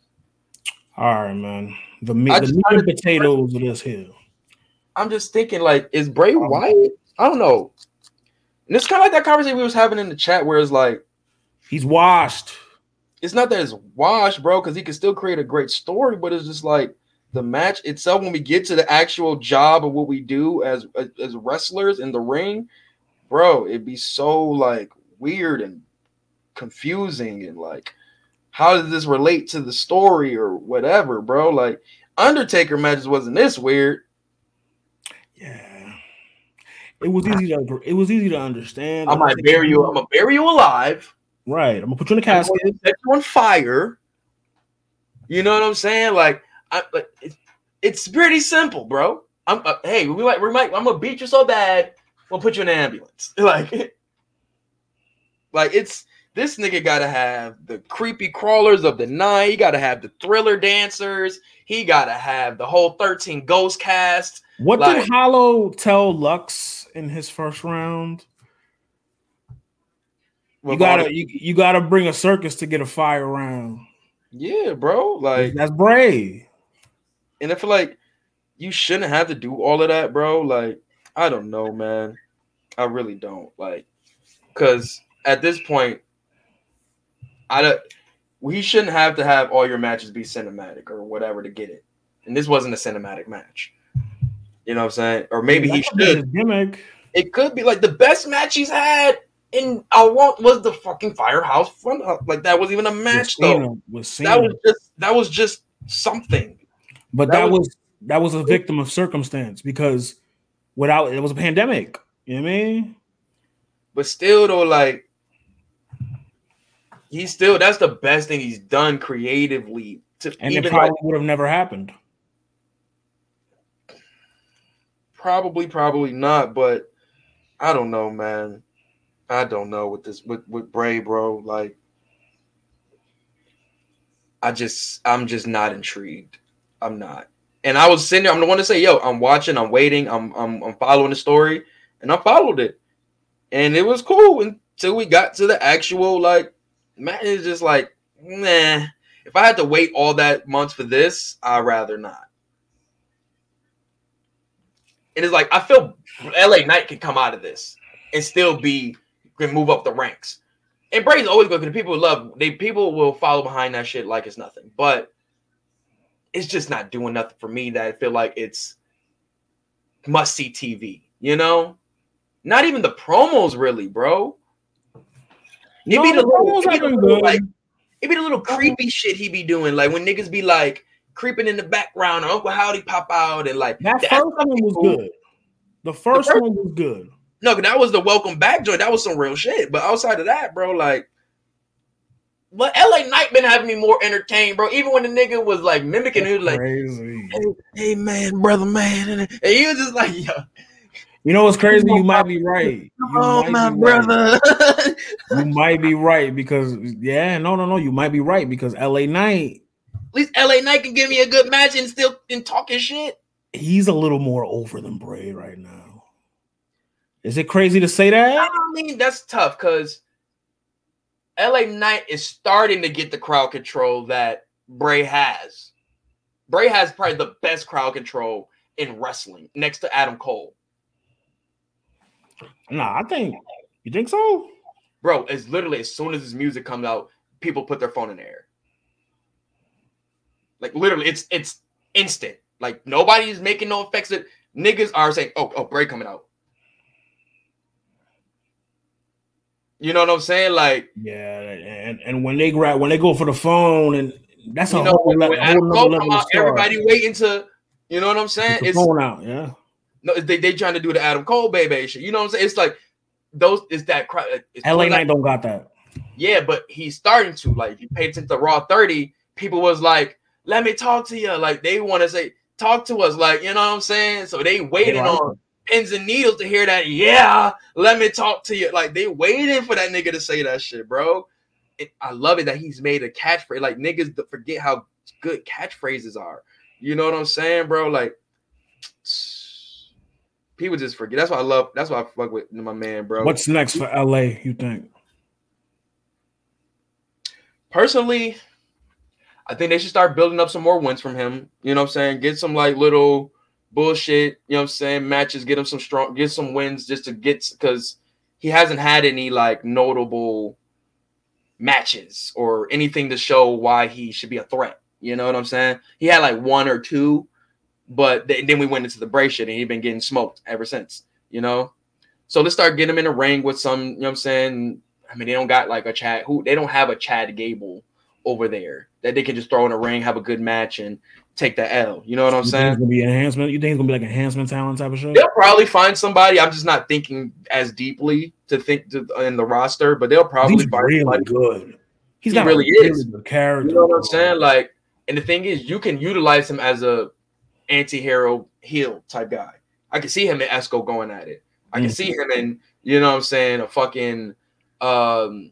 All right, man. The meat, the meat and potatoes of this here. I'm just thinking, like, is Bray um, Wyatt? I don't know. And it's kind of like that conversation we was having in the chat, where it's like, He's washed. It's not that it's washed, bro, because he can still create a great story, but it's just like the match itself. When we get to the actual job of what we do as as, as wrestlers in the ring, bro, it'd be so like weird and confusing and like, how does this relate to the story or whatever, bro? Like, Undertaker matches wasn't this weird. Yeah. It was easy to it was easy to understand. I might bury you. I'm gonna bury you alive. Right. I'm gonna put you in a casket. set you on fire. You know what I'm saying? Like, I, like it's, it's pretty simple, bro. I'm uh, hey, we might, we might, I'm gonna beat you so bad, we'll put you in an ambulance. [LAUGHS] Like, like it's this nigga gotta have the creepy crawlers of the night. He gotta have the thriller dancers. He gotta have the whole 13 ghost cast. What like- did Hollow tell Lux in his first round? You gotta the- you, you gotta bring a circus to get a fire round. yeah, bro. Like, That's brave. And I feel like you shouldn't have to do all of that, bro. Like, I don't know, man. I really don't. Like, because at this point, I don't. We shouldn't have to have all your matches be cinematic or whatever to get it. And this wasn't a cinematic match. You know what I'm saying? Or maybe he could be should. gimmick. It could be like the best match he's had in I want was the fucking Firehouse front. Like that was even a match Cena, though. That was just that was just something. but that that was- was that was a victim of circumstance because without it was a pandemic. You know what I mean? But still, though, like he's still that's the best thing he's done creatively. To And it even probably like, would have never happened. Probably, probably not. But I don't know, man. I don't know with this with with Bray, bro. Like, I just I'm just not intrigued. I'm not. And I was sitting there. I'm the one to say, "Yo, I'm watching. I'm waiting. I'm I'm I'm following the story." And I followed it, and it was cool until we got to the actual like. Man, it's just like, nah. If I had to wait all that months for this, I'd rather not. And it's like I feel LA Knight can come out of this and still be can move up the ranks. And Bray's always going to people love they people will follow behind that shit like it's nothing. But it's just not doing nothing for me that I feel like it's must see TV, you know? Not even the promos really, bro. It No, be the the little, promos it be the like it be the little um, creepy shit he be doing, like when niggas be like creeping in the background, or Uncle Howdy pop out, and like That first one was good. The first first- one was good. No, that was the welcome back joint. That was some real shit. But outside of that, bro, like, but LA Knight been having me more entertained, bro. Even when the nigga was like mimicking, he was like, crazy. hey, hey, man, brother, man, and he was just like, yo, You know what's crazy? You might be right. You oh might my be right. brother. You might be right because yeah, no, no, no. You might be right because LA Knight, At least LA Knight can give me a good match and still and talking shit. he's a little more over than Bray right now. Is it crazy to say that? I don't mean, that's tough because LA Knight is starting to get the crowd control that Bray has. Bray has probably the best crowd control in wrestling next to Adam Cole. Nah, I think you think so. Bro, it's literally as soon as his music comes out, people put their phone in the air. Like literally, it's it's instant. Like nobody's making no effects. That niggas are saying, "Oh, oh, Bray coming out." You know what I'm saying? Like Yeah, and and when they grab when they go for the phone and that's a you know, whole, when, when whole level out, everybody waiting to, you know what I'm saying? It's phone out, yeah. no, they they trying to do the Adam Cole baby shit. You know what I'm saying? It's like those is that crowd. It's LA Knight don't got that. yeah, but he's starting to like. If you pay attention to Raw 30, people was like, "Let me talk to you." Like they want to say, "Talk to us." Like you know what I'm saying? So they waiting They like on pins and needles to hear that. Yeah, let me talk to you. Like they waiting for that nigga to say that shit, bro. It, I love it that he's made a catchphrase. Like niggas forget how good catchphrases are. You know what I'm saying, bro? Like [SNIFFS] people just forget. That's why I love. That's why I fuck with my man, bro. What's next for LA? You think? personally, I think they should start building up some more wins from him. You know what I'm saying? Get some like little bullshit, you know what I'm saying, matches, get him some strong get some wins just to get because he hasn't had any like notable matches or anything to show why he should be a threat. You know what I'm saying? He had like one or two, but th- then we went into the Bray shit and he's been getting smoked ever since, you know? So let's start getting him in a ring with some, you know what I'm saying? I mean, they don't got like a Chad who they don't have a Chad Gable over there that they can just throw in a ring, have a good match, and take the L. You know what I'm You think it's gonna be enhancement? You think it's gonna be like enhancement talent type of show? They'll probably find somebody. I'm just not thinking as deeply to think to, in the roster, but they'll probably He's find really somebody. good. He's He got really is. good character. You know what I'm saying? Like, and the thing is, you can utilize him as a anti-hero heel type guy. I can see him in Esco going at it. I can Mhm. see him in, you know what I'm saying, a fucking um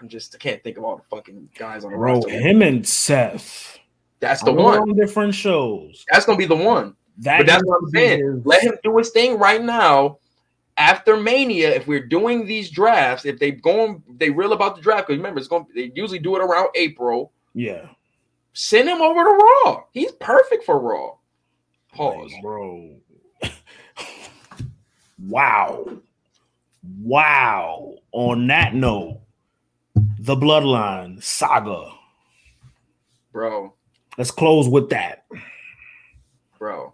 I'm just I can't think of all the fucking guys on the Bro, roster. him and Seth. That's the one. On different shows. That's gonna be the one. That But that's what I'm saying. Let him do his thing right now. After Mania, if we're doing these drafts, if they going, they real about the draft. Because remember, it's going. They usually do it around April. Yeah. Send him over to Raw. He's perfect for Raw. Pause. Like, bro. wow. Wow. On that note, the Bloodline saga. bro, Let's close with that. bro,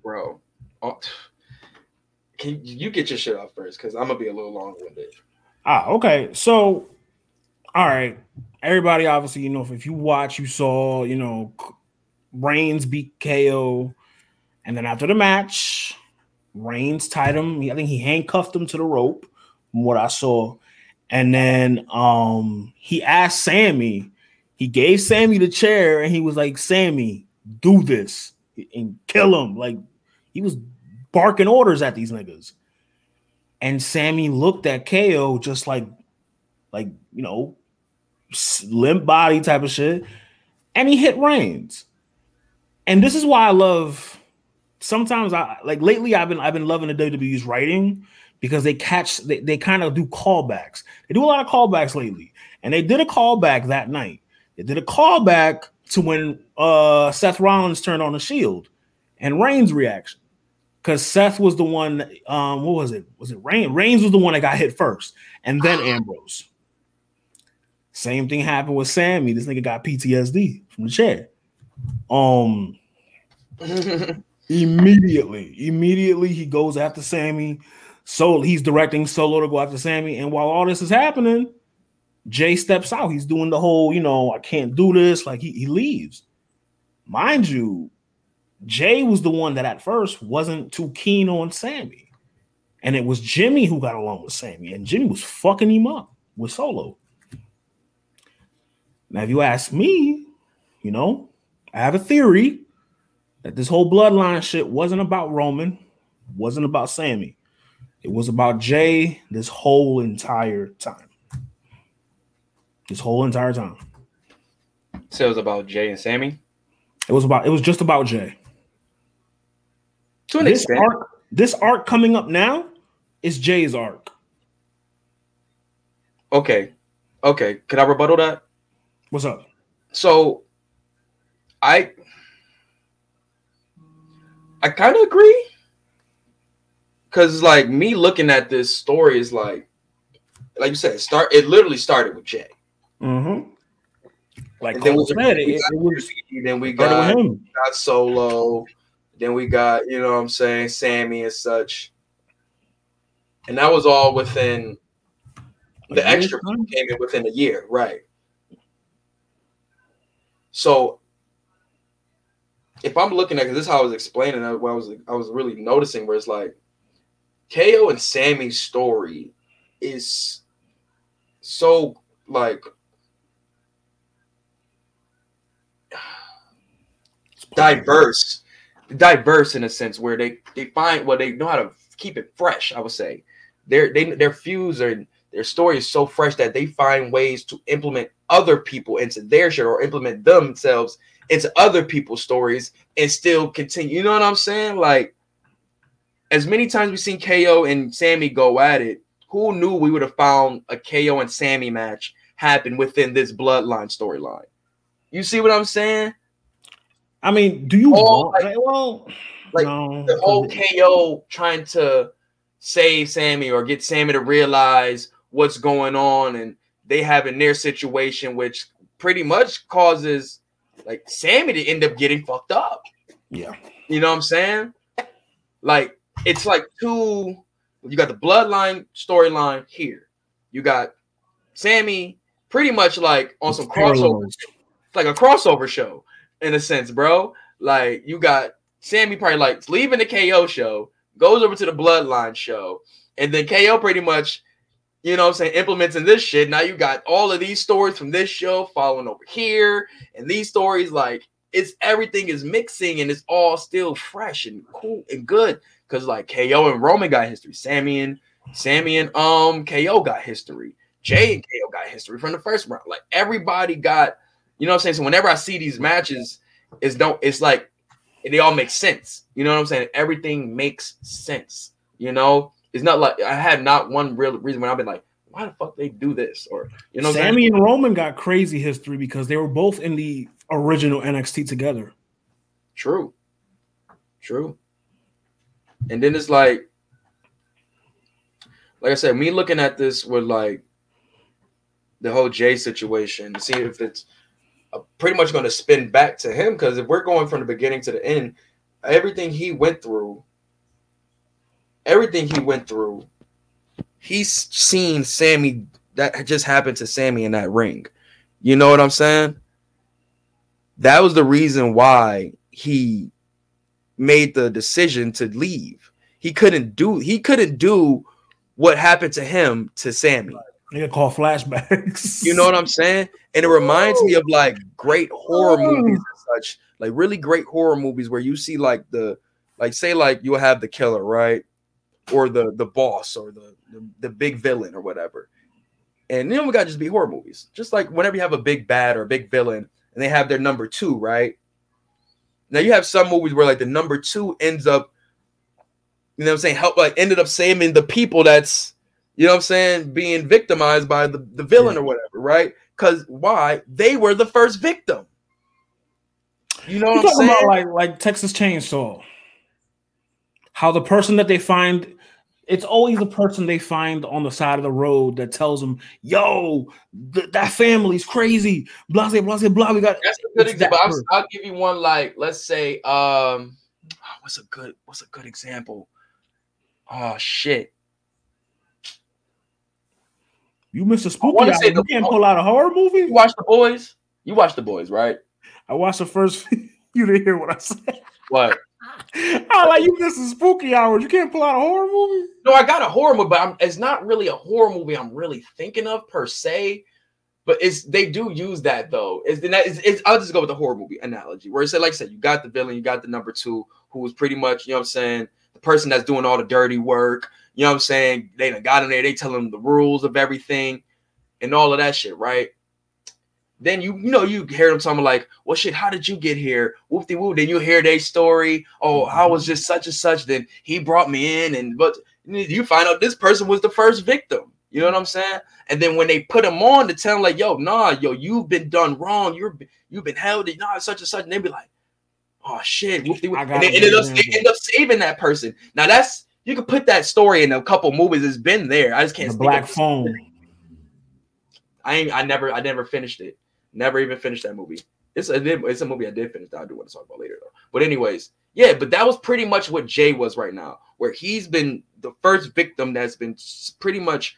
bro. Oh, can you get your shit off first? Because I'm gonna be a little long winded. Ah, okay. So, all right. Everybody, obviously, you know, if, if you watch, you saw, you know, Reigns beat KO. And then after the match, Reigns tied him. I think he handcuffed him to the rope, from what I saw. And then um he asked Sami, he gave Sami the chair and he was like, Sami, do this. and kill him. Like he was barking orders at these niggas. And Sami looked at KO just like, like you know, limp body type of shit, and he hit Reigns. And this is why I love. Sometimes I like lately. I've been I've been loving the WWE's writing because they catch they, they kind of do callbacks. They do a lot of callbacks lately, and they did a callback that night. They did a callback to when uh, Seth Rollins turned on the Shield and Reigns' reaction because Seth was the one. Um, what was it? Was it Reigns? Reigns was the one that got hit first, and then Ambrose. Same thing happened with Sami. This nigga got PTSD from the chair. Um, [LAUGHS] immediately, immediately he goes after Sami. So he's directing Solo to go after Sami, and while all this is happening, Jay steps out. He's doing the whole, you know, I can't do this. Like he, he leaves. Mind you, Jay was the one that at first wasn't too keen on Sami. And it was Jimmy who got along with Sami, and Jimmy was fucking him up with Solo. Now, if you ask me, you know, I have a theory that this whole bloodline shit wasn't about Roman, wasn't about Sami. It was about Jay this whole entire time. This whole entire time. So it was about Jay and Sami. It was about it was just about Jay. To an This extent. arc, this arc coming up now is Jay's arc. Okay. Okay. Could I rebuttal that? What's up? So I I kind of agree. Cause like me looking at this story is like like you said, start it literally started with Jay. Mm-hmm. Like And then Cole we- said, it, it got was Then we got, him. got Solo. Then we got, you know what I'm saying, Sami and such. And that was all within the extra time? came in within a year, right? So if I'm looking at this is how I was explaining it, what I was I was really noticing where it's like KO and Sami's story is so like diverse diverse in a sense where they they find well they know how to keep it fresh i would say. Their they their fuse and their story is so fresh that they find ways to implement other people into their shit or implement themselves into other people's stories and still continue. You know what i'm saying? Like as many times we've seen ko and sami go at it who knew we would have found a ko and sami match happen within this bloodline storyline? You see what i'm saying I mean, do you Oh, want like- well like, no, the whole KO trying to save Sami or get Sami to realize what's going on and they have in their situation, which pretty much causes like Sami to end up getting fucked up. yeah. You know what I'm saying? Like it's like two. You got the bloodline storyline here. You got Sami pretty much like on some crossover it's like a crossover show in a sense, bro. Like you got Sami probably like leaving the KO show, goes over to the Bloodline show, and then KO pretty much, you know I'm saying, implements in this shit. Now you got all of these stories from this show following over here, and these stories like it's everything is mixing and it's all still fresh and cool and good because like KO and Roman got history, Sami and Sami and um KO got history, Jay and KO got history from the first round. Like everybody got you know what I'm saying? So whenever I see these matches, it's don't it's like they all make sense. You know what I'm saying? Everything makes sense. You know, it's not like I had not one real reason when I've been like, why the fuck they do this? Or you know, what I'm saying? Sami and Roman got crazy history because they were both in the original NXT together. True. True. And then it's like, like I said, me looking at this with like the whole Jay situation, see if it's pretty much going to spin back to him. Because if we're going from the beginning to the end, everything he went through, everything he went through, he's seen Sami that just happened to Sami in that ring. You know what I'm saying? That was the reason why he made the decision to leave. He couldn't do he couldn't do what happened to him to Sami. They get called flashbacks. [LAUGHS] You know what I'm saying? And it reminds me of like great horror oh. movies and such, like really great horror movies where you see like the like say like you'll have the killer, right? Or the the boss or the the, the big villain or whatever. And then we got to just be horror movies. Just like whenever you have a big bad or a big villain and they have their number two, right? Now you have some movies where like the number two ends up, you know what I'm saying, help like ended up saving the people that's you know what I'm saying, being victimized by the, the villain Yeah. or whatever, right? Because why? They were the first victim. You know You what I'm saying? about like like Texas Chainsaw? How the person that they find, it's always the person they find on the side of the road that tells them, "Yo, th- that family's crazy." Blah blah blah blah. We got That's a good example. I'll. I'll give you one like let's say um what's a good what's a good example? Oh shit. You, Mr. Spooky. wanna Hour, say you can't pull out a horror movie. You watch the boys? You watch the boys, right? I watched the first. [LAUGHS] you didn't hear what I said. What? [LAUGHS] I like you, Mr. Spooky Hours. You can't pull out a horror movie. No, I got a horror movie, but I'm, it's not really a horror movie I'm really thinking of per se. But it's they do use that though. It's, it's, it's I'll just go with the horror movie analogy where it said, like I said, you got the villain, you got the number two, who was pretty much, you know what I'm saying, the person that's doing all the dirty work. You know what I'm saying? They done got in there, they tell them the rules of everything and all of that shit, right? Then you you know you hear them talking like, well shit, how did you get here? Whoop de whoop. Then you hear their story. Oh, I mm-hmm. was just such and such. Then he brought me in, and but you find out this person was the first victim. You know what I'm saying? And then when they put them on to tell him like, yo, nah, yo, you've been done wrong. You're you've been held, nah, such and such. And they be like, oh shit, whoop whoop. And they it, ended up they ended up saving that person. Now that's you could put that story in a couple movies. It's been there. I just can't. The Black. Phone. I ain't. I never. I never finished it. Never even finished that movie. It's a. It's a movie I did finish. That I do want to talk about later though. But anyways, yeah. But that was pretty much what Jay was right now, where he's been the first victim that's been pretty much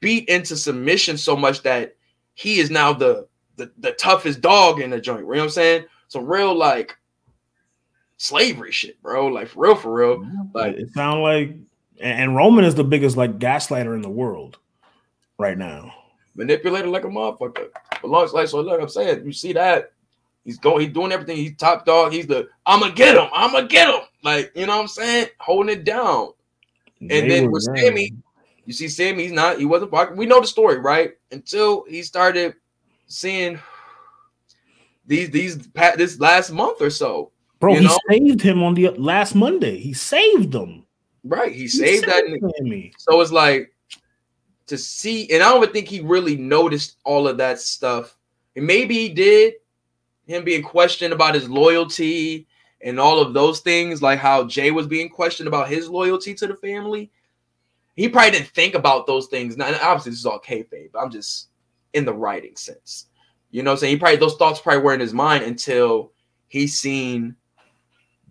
beat into submission so much that he is now the the, the toughest dog in the joint. You know what I'm saying? Some real like slavery shit, bro. Like for real, for real. Like it sound like, and Roman is the biggest like gaslighter in the world right now. manipulated like a motherfucker. But long like so, look, I'm saying you see that he's going, he's doing everything. He's top dog. He's the I'm gonna get him. I'm gonna get him. Like you know what I'm saying, holding it down. And They then with mad. Sami, you see Sami, he's not. He wasn't. We know the story, right? Until he started seeing these these this last month or so, bro, you he know? saved him on the last Monday. He saved him. right? He He saved that. nigga. So it's like to see, and I don't think he really noticed all of that stuff. And maybe he did, him being questioned about his loyalty and all of those things, like how Jay was being questioned about his loyalty to the family. He probably didn't think about those things. Now, obviously, this is all kayfabe, but I'm just in the writing sense. You know what I'm saying? He probably those thoughts probably were in his mind until he seen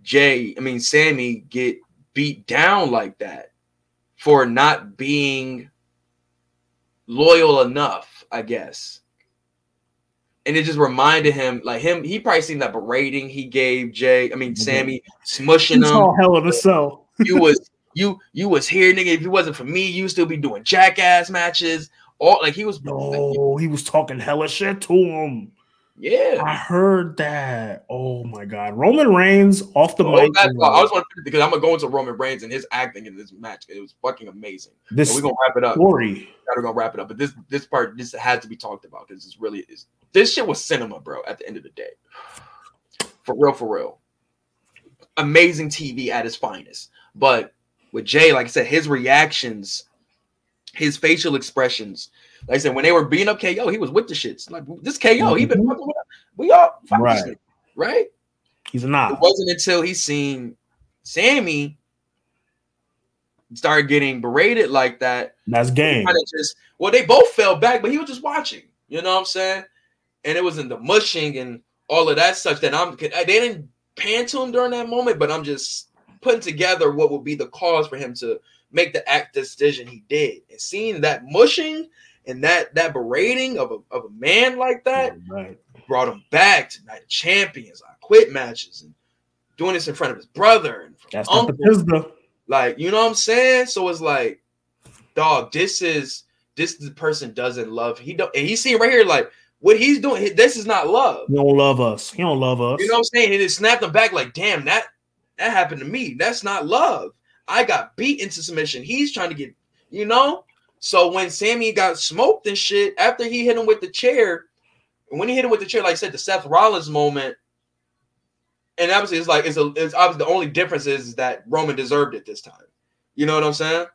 Jay, I mean Sami get beat down like that for not being loyal enough, I guess. And it just reminded him, like him, he probably seen that berating he gave Jay. I mean, mhm. Sami smushing He's him. all hell in a cell. [LAUGHS] You was you you was here, nigga. If it wasn't for me, you still be doing jackass matches. All like he was, like, No, he was talking hella shit to him. Yeah. I heard that. Oh my god, Roman Reigns off the Oh, mic. I was want to because I'm gonna go into Roman Reigns and his acting in this match. It was fucking amazing. this So we're gonna wrap it up. story. We're gonna wrap it up. But this this part this had to be talked about because it's really is this shit was cinema, bro. At the end of the day, for real, for real, amazing TV at its finest. But with Jay, like I said, his reactions, his facial expressions, like I said, when they were beating up KO, he was with the shits. Like this KO, he mm-hmm. been fucking with we all Right. nigga, right? He's not. It wasn't until he seen Sami start getting berated like that That's game. just well, they both fell back, but he was just watching. You know what I'm saying? And it was in the mushing and all of that such that I'm. They didn't pan to him during that moment, but I'm just putting together what would be the cause for him to make the act decision he did, and seeing that mushing and that that berating of a of a man like that Right. brought him back to Night of Champions, I quit matches, and doing this in front of his brother and That's uncle. Like, you know what I'm saying? So it's like, dog, this is this the person doesn't love. He don't and he's seeing right here, like, what he's doing, this is not love. He don't love us. He don't love us. You know what I'm saying? And it snapped him back like, damn, that that happened to me. That's not love. I got beat into submission. He's trying to get, you know. So when Sami got smoked and shit, after he hit him with the chair, when he hit him with the chair, like I said, the Seth Rollins moment, and obviously it's like it's a it's obviously the only difference is that Roman deserved it this time. You know what I'm saying?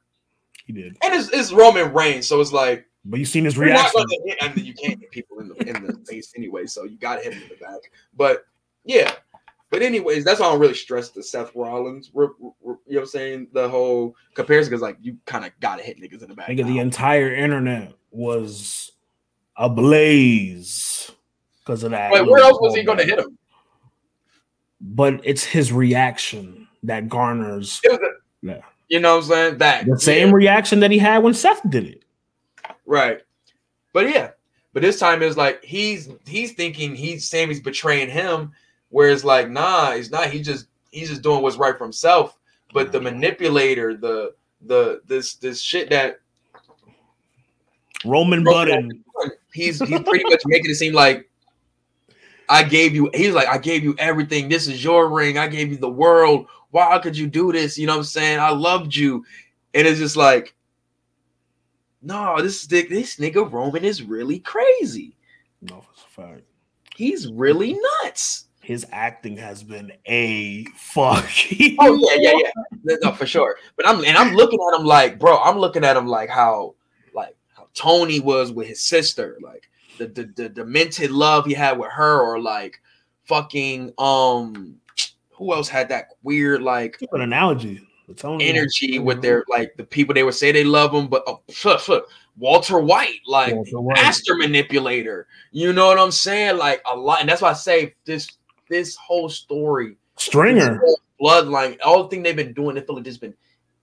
he did. And it's, it's Roman Reigns, so it's like But you seen his reaction. hit, and you can't hit people in the in the face anyway, so you got to hit him in the back. But yeah, but anyways, that's why I don't really stress the Seth Rollins. You know what I'm saying? The whole comparison because like you kind of got to hit niggas in the back. Nigga, the entire internet was ablaze because of that. But where else was he going to hit him? But it's his reaction that garners a- Yeah. You know what I'm saying? That the same yeah, reaction that he had when Seth did it. right. But yeah, but this time it's like he's he's thinking he's Sami's betraying him, whereas like nah, he's not. He just he's just doing what's right for himself. But the manipulator, the the this this shit that Roman Button. he's he's pretty much making it seem like I gave you. He's like I gave you everything. This is your ring. I gave you the world. Why could you do this? You know what I'm saying? I loved you, and it's just like, no, this this nigga Roman is really crazy. No, it's a fact. He's really [LAUGHS] nuts. His acting has been a fuck. Oh yeah, yeah, yeah. No, for sure. But I'm and I'm looking at him like, bro. I'm looking at him like how, like how Tony was with his sister, like the the the demented love he had with her, or like fucking um, who else had that weird like An analogy. It's only energy with their like the people they would say they love him, but oh, pff, pff, Walter White, like Walter White. master manipulator. You know what I'm saying? Like a lot, and that's why I say this this whole story Stringer. whole bloodline, all the thing they've been doing, they feel like this been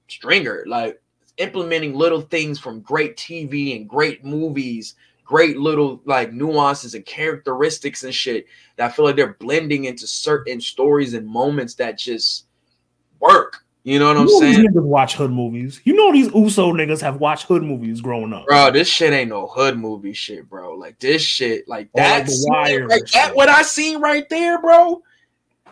stringer, like implementing little things from great TV and great movies, great little like nuances and characteristics and shit that I feel like they're blending into certain stories and moments that just work. You know what I'm you know these saying? niggas watch hood movies. You know these Uso niggas have watched hood movies growing up. Bro, this shit ain't no hood movie shit, bro. Like this shit, like Or like that, The scene Wire right, and that what I seen right there, bro,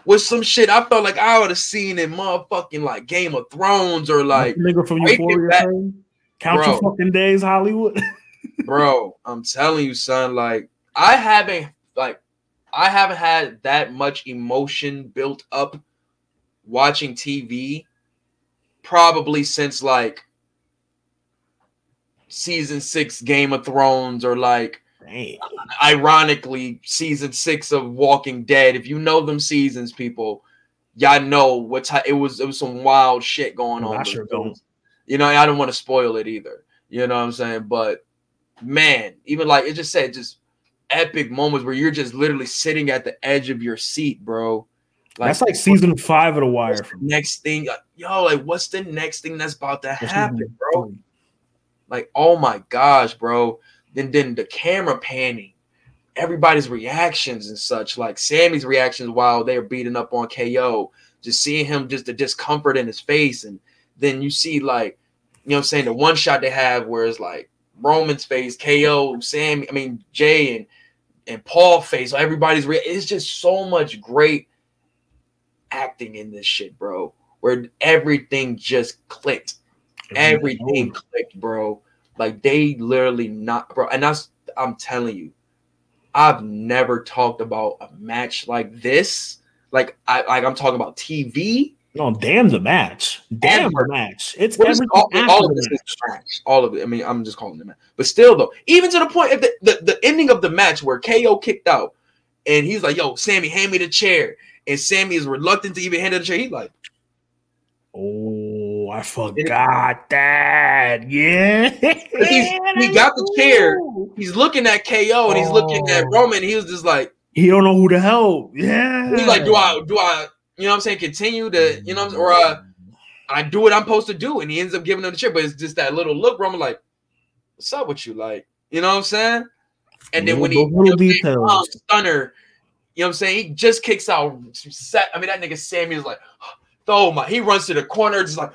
was some shit I felt like I would have seen in motherfucking like Game of Thrones or like, That nigga from Euphoria. Count your fucking days, Hollywood. [LAUGHS] bro. I'm telling you, son. Like I haven't, like I haven't had that much emotion built up watching TV, probably since like season six Game of Thrones or like Damn. ironically season six of Walking Dead. If you know them seasons, people, y'all know what type it was. It was some wild shit going oh, on. I but sure don't. You know, I don't want to spoil it either. You know what I'm saying? But man, even like it just said, just epic moments where you're just literally sitting at the edge of your seat, bro. That's like season five of The Wire. what's the next thing, yo, like what's the next thing that's about to That's happen, bro? Like, oh my gosh, bro. Then then the camera panning, everybody's reactions and such, like Sami's reactions while they're beating up on KO, just seeing him just the discomfort in his face. And then you see like, you know what I'm saying, the one shot they have where it's like Roman's face, KO, Sami, I mean Jay and and Paul face, everybody's re- it's just so much great acting in this shit, bro. Where everything just clicked everything clicked, bro. Like they literally not, bro. And that's I'm telling you, I've never talked about a match like this. Like I like I'm talking about TV. No, damn the match. Damn Ever. the match. It's is everything all, all of this match. is trash. All of it. I mean, I'm just calling it match. But still, though, even to the point of the, the, the ending of the match where KO kicked out and he's like, yo, Sami, hand me the chair. And Sami is reluctant to even hand her the chair. He's like, Oh, I forgot that. Yeah. [LAUGHS] He got the chair. he's looking at KO and he's looking at Oh. Roman. He was just like, He don't know who to help. Yeah. He's like, do I do I you know what I'm saying continue to you know what I'm, or uh, I do what I'm supposed to do, and he ends up giving him the chair, but it's just that little look. Roman like, what's up with you, like you know what I'm saying? And then when he little details. um, stunner, you know what I'm saying? He just kicks out. Set, I mean that nigga Sami is like, oh my, he runs to the corner, just like,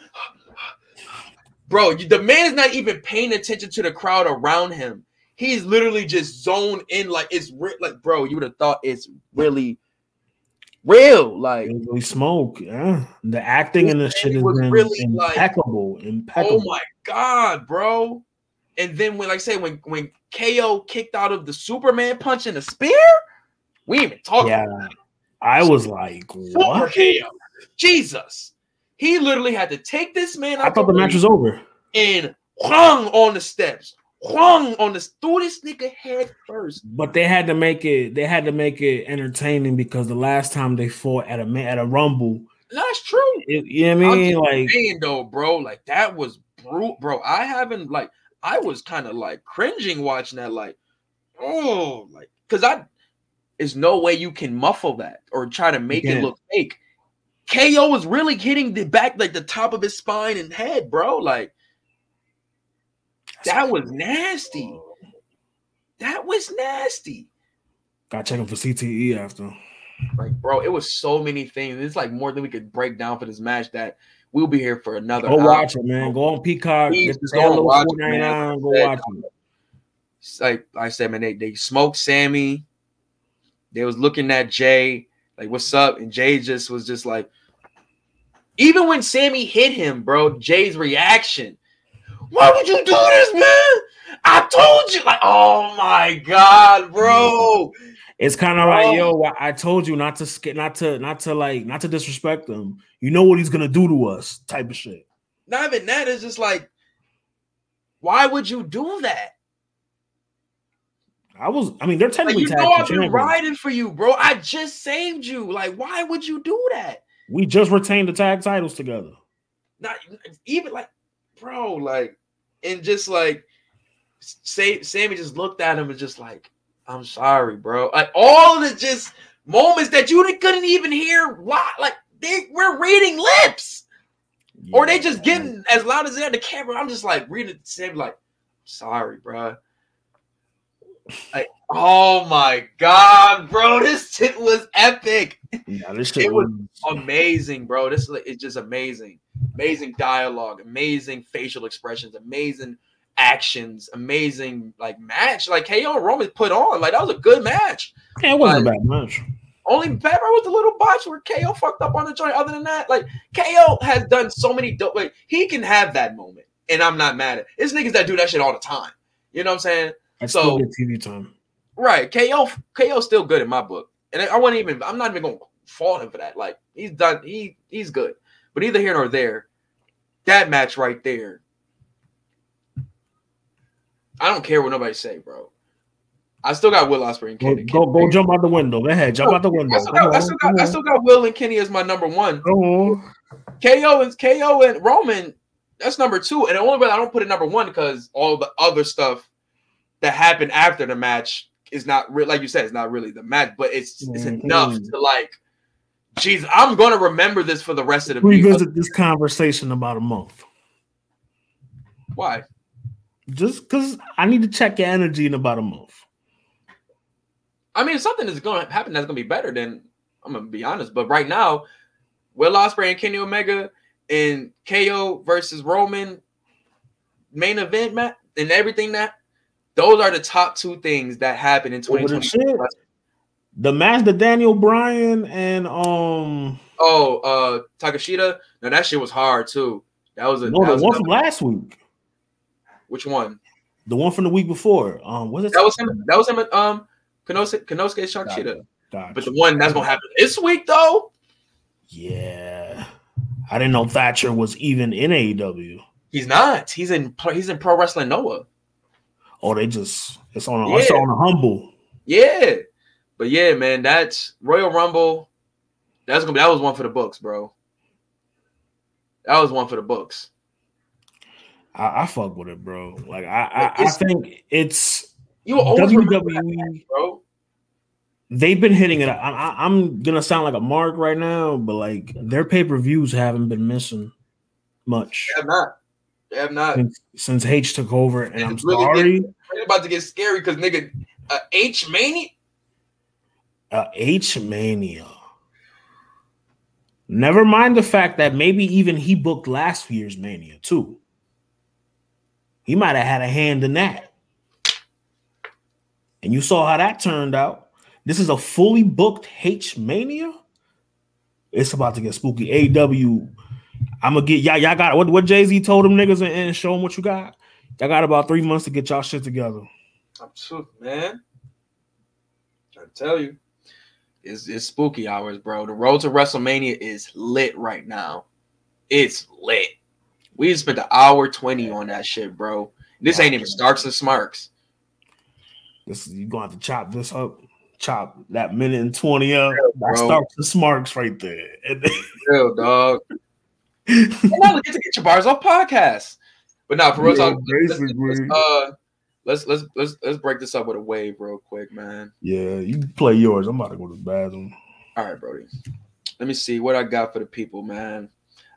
bro, the man is not even paying attention to the crowd around him. he's literally just zoned in like it's re- like bro, you would have thought it's really real. Like Really smoke. Yeah. The acting in this shit It has was been really, like, impeccable. impeccable. Oh my god, bro! And then when, like I say, when when KO kicked out of the Superman punch and the spear, we even talking. yeah. I was like, what? Jesus! He literally had to take this man I thought the match was over. and hung on the steps, hung on the threw this nigga head first. But they had to make it. They had to make it entertaining because the last time they fought at a at a rumble, That's true. it, you know what I mean? Like saying though, bro, like that was brutal, bro. I haven't like I was kind of like cringing watching that, like, oh, like because I there's no way you can muffle that or try to make it look fake. KO was really hitting the back, like the top of his spine and head, bro. Like that was nasty. That was nasty. got checking for CTE after. Like, bro, it was so many things. It's like more than we could break down for this match that we'll be here for another. Go hour. watch it, man. Go on Peacock. Please, Get the just go watch it, man. Go watch it. like I said, man, they, they smoked Sami. They was looking at Jay, like, what's up? And Jay just was just like, even when Sami hit him, bro, Jay's reaction. Why would you do this, man? I told you, like, oh my god, bro. It's kind of like, yo, I told you not to skip, not to, not to like, not to disrespect him. You know what he's gonna do to us, type of shit. Not even that, it's just like, why would you do that? I was, I mean, they're Like, technically you tag know I've been riding for you, bro. I just saved you. Like, why would you do that? We just retained the tag titles together. not even like, bro, like, and just like, say, Sami just looked at him and just like, I'm sorry, bro. Like all of the just moments that you couldn't even hear. Why? Like they we're reading lips, or they just getting as loud as they had the camera. I'm just like reading Sami, like, sorry, bro. Like, oh my god, bro, this shit was epic Yeah, this shit It was- was, amazing, bro. This is just amazing. Amazing dialogue, amazing facial expressions, amazing actions, amazing like match. Like KO and Roman put on. Like that was a good match. yeah, it wasn't a bad match. Only bad part was the little botch where KO fucked up on the joint. Other than that, like KO has done so many dope. Like he can have that moment, and I'm not mad at. It's niggas that do that shit all the time. You know what I'm saying? I So- TV time. Right. KO KO's still good in my book. And I wouldn't even I'm not even gonna fault him for that. Like he's done he he's good. But either here nor there, that match right there. I don't care what nobody say, bro. I still got Will Ospreay and Go, Kenny. go, go jump out the window. Go ahead, jump out the window. I still, got, I, still got, I still got Will and Kenny as my number one. Go. KO and KO and Roman, that's number two. And the only way I don't put it number one because all the other stuff that happened after the match is not real. Like you said, it's not really the match, but it's it's Mhm. enough to like, geez, I'm gonna remember this for the rest of the week. Revisit this conversation about a month. Why? Just because I need to check your energy in about a month. I mean, if something is gonna happen that's gonna be better, then I'm gonna be honest. But right now, Will Ospreay and Kenny Omega and KO versus Roman main event, Matt, and everything that those are the top two things that happened in Over the 2020. shit. The match that Daniel Bryan and um Oh, uh Takeshita. No, that shit was hard too. That was a no the one from last week, which one? the one from the week before. Um, was it That was him. That was him. at, Um, Konosuke Konosuke Takeshita. Gotcha. But the one that's gonna happen this week though. Yeah, I didn't know Thatcher was even in AEW. He's not. He's in. He's in Pro Wrestling Noah. Oh, they just it's on a, it's on a humble. Yeah, but yeah, man, that's Royal Rumble. That's gonna be that was one for the books, bro. That was one for the books. I, I fuck with it, bro. Like I I, I think it's You WWE. bro. They've been hitting it. I, I'm gonna sound like a mark right now, but like their pay per views haven't been missing much They have not. They have not. since, since H took over, and I'm really sorry. About to get scary because nigga, H Mania. H Mania. Never mind the fact that maybe even he booked last year's Mania too. He might have had a hand in that. and you saw how that turned out. This is a fully booked H Mania. It's about to get spooky. AW, I'm gonna get y'all. Y'all got what? What Jay Z told them niggas and, and show them what you got. Y'all got about three months to get y'all shit together. I'm too, man. I tell you, it's, it's spooky hours, bro. The road to WrestleMania is lit right now. It's lit. We spent an hour 20 on that shit, bro. This ain't even Starks and Smarks. This you gonna have to chop this up, chop that minute and twenty up. Yeah, starts the smarks right there. And [LAUGHS] Real dog. [LAUGHS] and now get to get your bars off podcast. But now for real talk, let's, let's, uh, let's let's let's let's break this up with a wave real quick, man. yeah, you play yours. I'm about to go to the bathroom. All right, Brody. Let me see what I got for the people, man.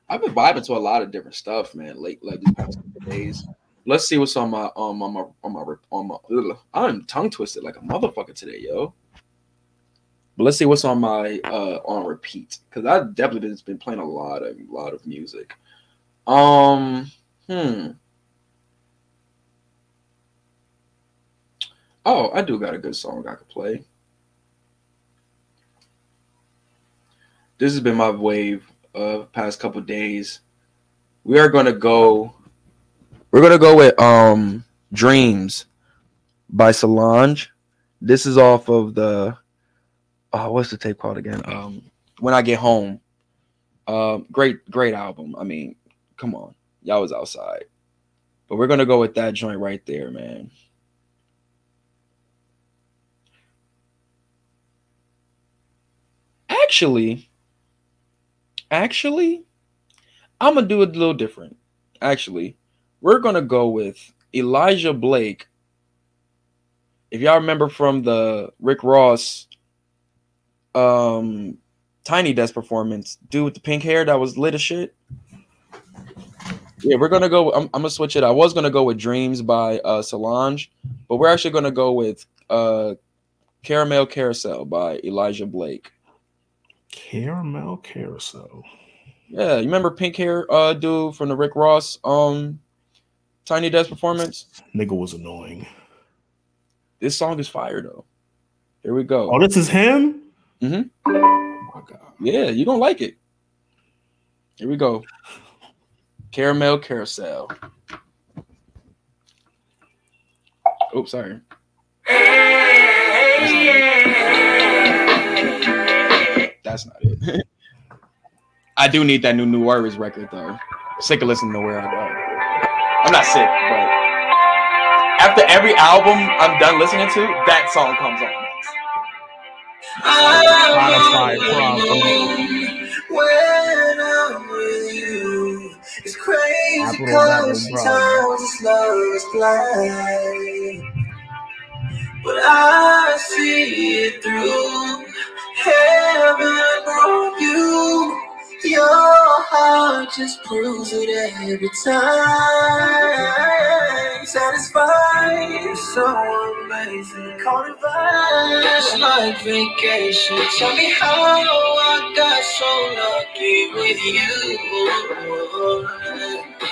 I've been vibing to a lot of different stuff, man. Late like these past couple days. Let's see what's on my um on my on my on my. ugh, I'm tongue twisted like a motherfucker today, yo. But let's see what's on my uh on repeat because I definitely been, been playing a lot of lot of music. Um, hmm. Oh, I do got a good song I could play. this has been my wave of past couple days. We are gonna go. We're gonna go with um "Dreams" by Solange. This is off of the. Oh, what's the tape called again? Um, "When I Get Home." Um, great, great album. I mean, come on, y'all was outside, but we're gonna go with that joint right there, man. Actually, actually, I'm gonna do it a little different. Actually, we're gonna go with Elijah Blake. If y'all remember from the Rick Ross um Tiny Desk performance, dude with the pink hair that was lit as shit. Yeah, we're gonna go. I'm, I'm gonna switch it. I was gonna go with Dreams by uh Solange, but we're actually gonna go with uh Caramel Carousel by Elijah Blake. Caramel carousel. Yeah, you remember pink hair uh dude from the Rick Ross um Tiny Desk performance? Nigga was annoying. This song is fire though. Here we go. Oh, this is him. Mm-hmm. Oh my god. Yeah, you don't like it. Here we go. Caramel Carousel. Oops, sorry. That's not it. [LAUGHS] I do need that new New Warriors record though. Sick of listening to Where I Go. I'm not sick, but after every album I'm done listening to, that song comes on next. Spotify problem. Crazy Apple got no cause problem. sometimes this love is blind. But I see it through. Heaven brought you. Your heart just proves it every time. Satisfied, so amazing. Caught it right. It's like vacation. Tell me how I got so lucky with you.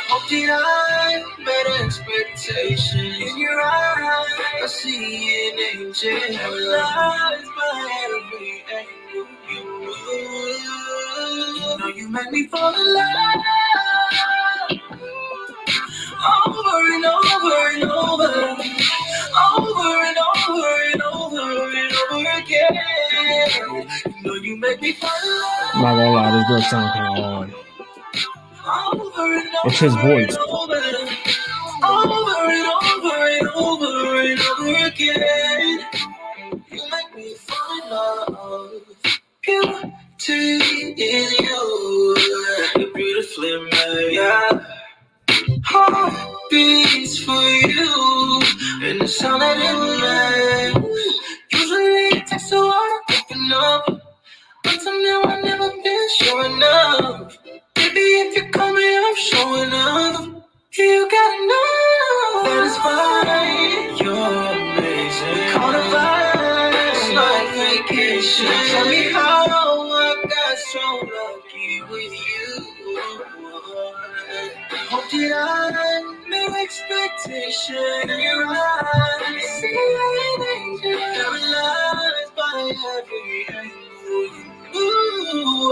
Hope did I met expectation in your eyes? I see an angel. Paralyzed by every angle you know you make me fall in love. Over and over and over. Over and over and over and over again. You know you make me fall in love. Not gonna lie, this does sound kind of hard. Over and over It's his voice. over and over and over and over again. You make me fall in love. Beauty is you. You're beautifully made. Yeah. Heart beats for you. And the sound that it makes. Usually it takes a while to open up. But somehow I've never been sure enough. Baby, if you call me, I'm showing up. You gotta know that it's fine. You're amazing. Call it vibe. Tell me how I got so lucky with you. I in see an angel by every. Ooh,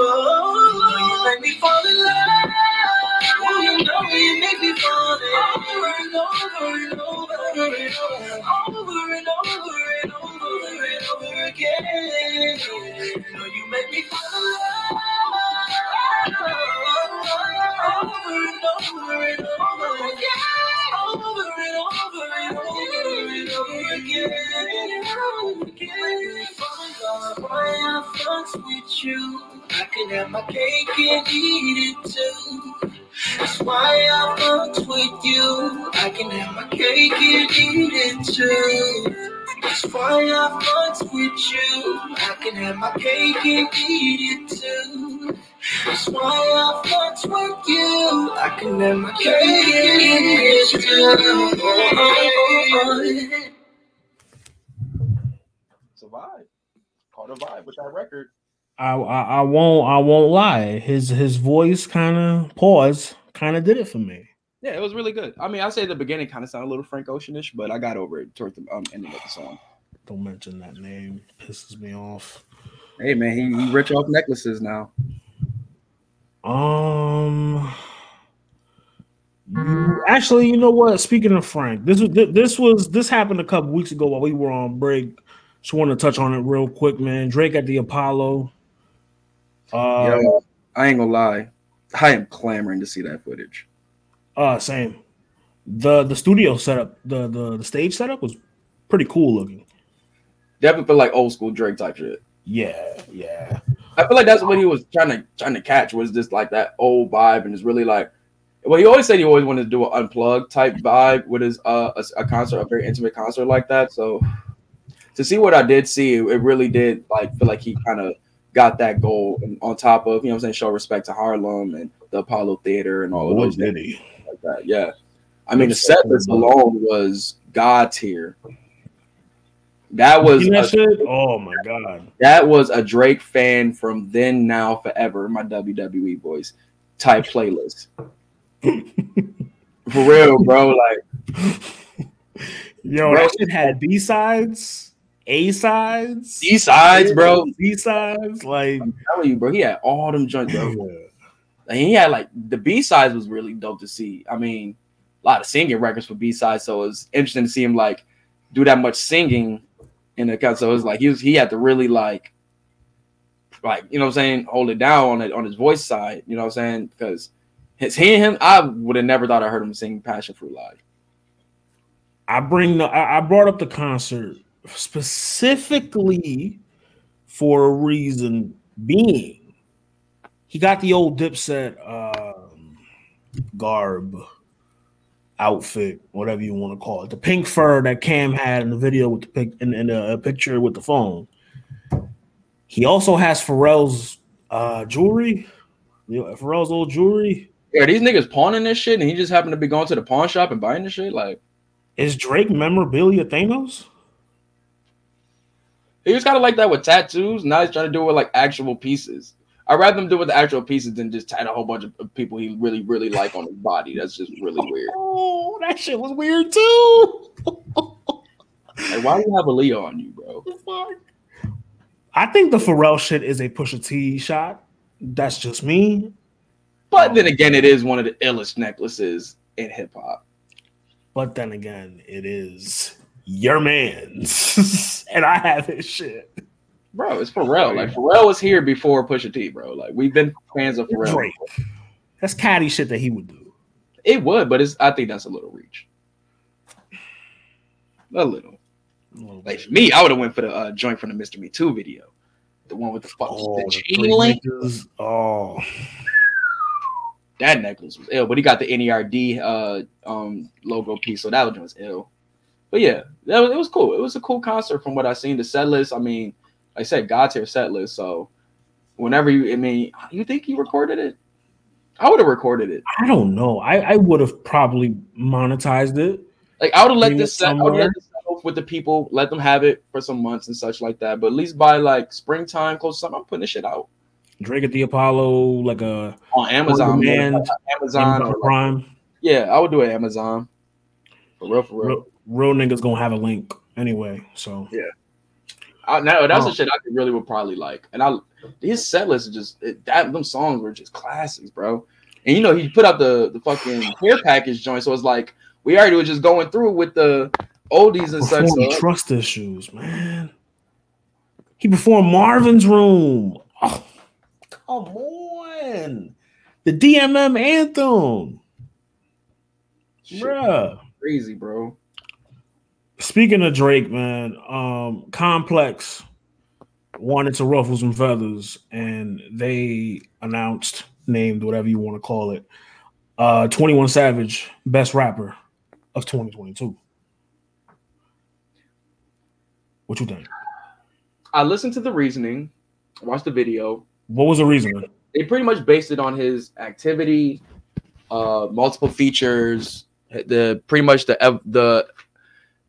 oh, me fall in love. Oh, you know you make me fall over and over and over and over and over and over and over again. You know you make me fall. Over and over and over again. Over and over and over and over again. Again. Love. Why I with you. I can have my cake and eat it too. That's why I fucks with you. I can have my cake and eat it too. That's why I fucks with you. I can have my cake and eat it too. That's why I fucks with you. I can have my cake and eat it too. Oh, It's a vibe. Caught a vibe with that record. I, I I won't I won't lie. His his voice kind of pause kind of did it for me. Yeah, it was really good. I mean, I say the beginning kind of sounded a little Frank Oceanish, but I got over it towards the um, ending of the song. Don't mention that name. Pisses me off. Hey man, he, he rich off necklaces now. Um. you- Actually, you know what? Speaking of Frank, this was this was this happened a couple weeks ago while we were on break. Just want to touch on it real quick, man. Drake at the Apollo. Uh, Yo, I ain't gonna lie, I am clamoring to see that footage. Uh, same. The the studio setup, the the the stage setup was pretty cool looking. Definitely feel like old school Drake type shit. Yeah, yeah. I feel like that's what he was trying to trying to catch was just like that old vibe, and it's really like. Well, he always said he always wanted to do an unplugged type vibe with his uh a, a concert, a very intimate concert like that. So to see what I did see, it, really did like feel like he kind of got that goal, and on top of you know what I'm saying, show respect to Harlem and the Apollo Theater and all of Boy, those did he? Like that. Yeah, I mean the set list alone was god tier. That was Seen that a- Oh my god. that was a Drake fan from then, now, forever. My WWE voice type playlist. [LAUGHS] For real, bro. Like Yo, Bro. that shit had B sides, A sides, D sides, bro. B sides. Like, I'm telling you, bro. He had all them joints, bro. And he had like the B sides was really dope to see. I mean, a lot of singing records for B sides, so it was interesting to see him like do that much singing in the cut. So it was like he was he had to really like like you know what I'm saying, hold it down on it on his voice side, you know what I'm saying? Because his hearing him, I would have never thought I heard him sing Passion Fruit live. I bring the I brought up the concert specifically for a reason being he got the old dipset um garb outfit, whatever you want to call it. The pink fur that Cam had in the video with the pic in, in the picture with the phone. He also has Pharrell's uh jewelry, you know, Pharrell's old jewelry. Yeah, these niggas pawning this shit, and he just happened to be going to the pawn shop and buying this shit. Like Is Drake memorabilia Thanos? he was kind of like that with tattoos. Now he's trying to do it with like actual pieces. I'd rather him do it with the actual pieces than just tat a whole bunch of of people he really, really like on his body. That's just really weird. Oh, that shit was weird too. Like, why do you have a Leo on you, bro? I think the Pharrell shit is a Pusha T shot. That's just me. But then again, it is one of the illest necklaces in hip hop. But then again, it is your man's, [LAUGHS] and I have his shit. Bro, it's Pharrell. Like Pharrell was here before Pusha T, bro. Like we've been fans of Pharrell. Drake. That's catty shit that he would do. It would, but it's I think that's a little reach. A little. A little Like bit. me, I would have went for the uh, joint from the Mr. Me Too video, the one with the fuck Oh, the chain link. Oh, That necklace was ill, but he got the NERD uh um logo piece, so that one was ill. But yeah, that was, it was cool. It was a cool concert from what I seen. The set list, I mean, I said, God tier set list. So whenever you, I mean, you think you recorded it? I would have recorded it. I don't know. I, I would have probably monetized it. Like I would have let this set, I would let this set with the people, let them have it for some months and such like that. But at least by like springtime, close to summer, I'm putting this shit out Drake at the Apollo, like a on Amazon, man, Amazon, or Amazon like, Prime. yeah, I would do it Amazon. For real, for real. Real, real niggas gonna have a link anyway. So I, now, that's Oh. the shit I really would probably like. And I his set list is just it, that them songs were just classics, bro. And you know he put out the the fucking hair package joint, so it's like we already were just going through with the oldies and such. So trust issues, man. He performed Marvin's Room. Oh, come on. The DMM anthem. shit, Bruh. crazy, bro. Speaking of Drake, man, um, Complex wanted to ruffle some feathers, and they announced, named whatever you want to call it, uh, 21 Savage, best rapper of 2022. What you think? I listened to the reasoning, watched the video. What was the reason? They pretty much based it on his activity, uh, multiple features, the pretty much the the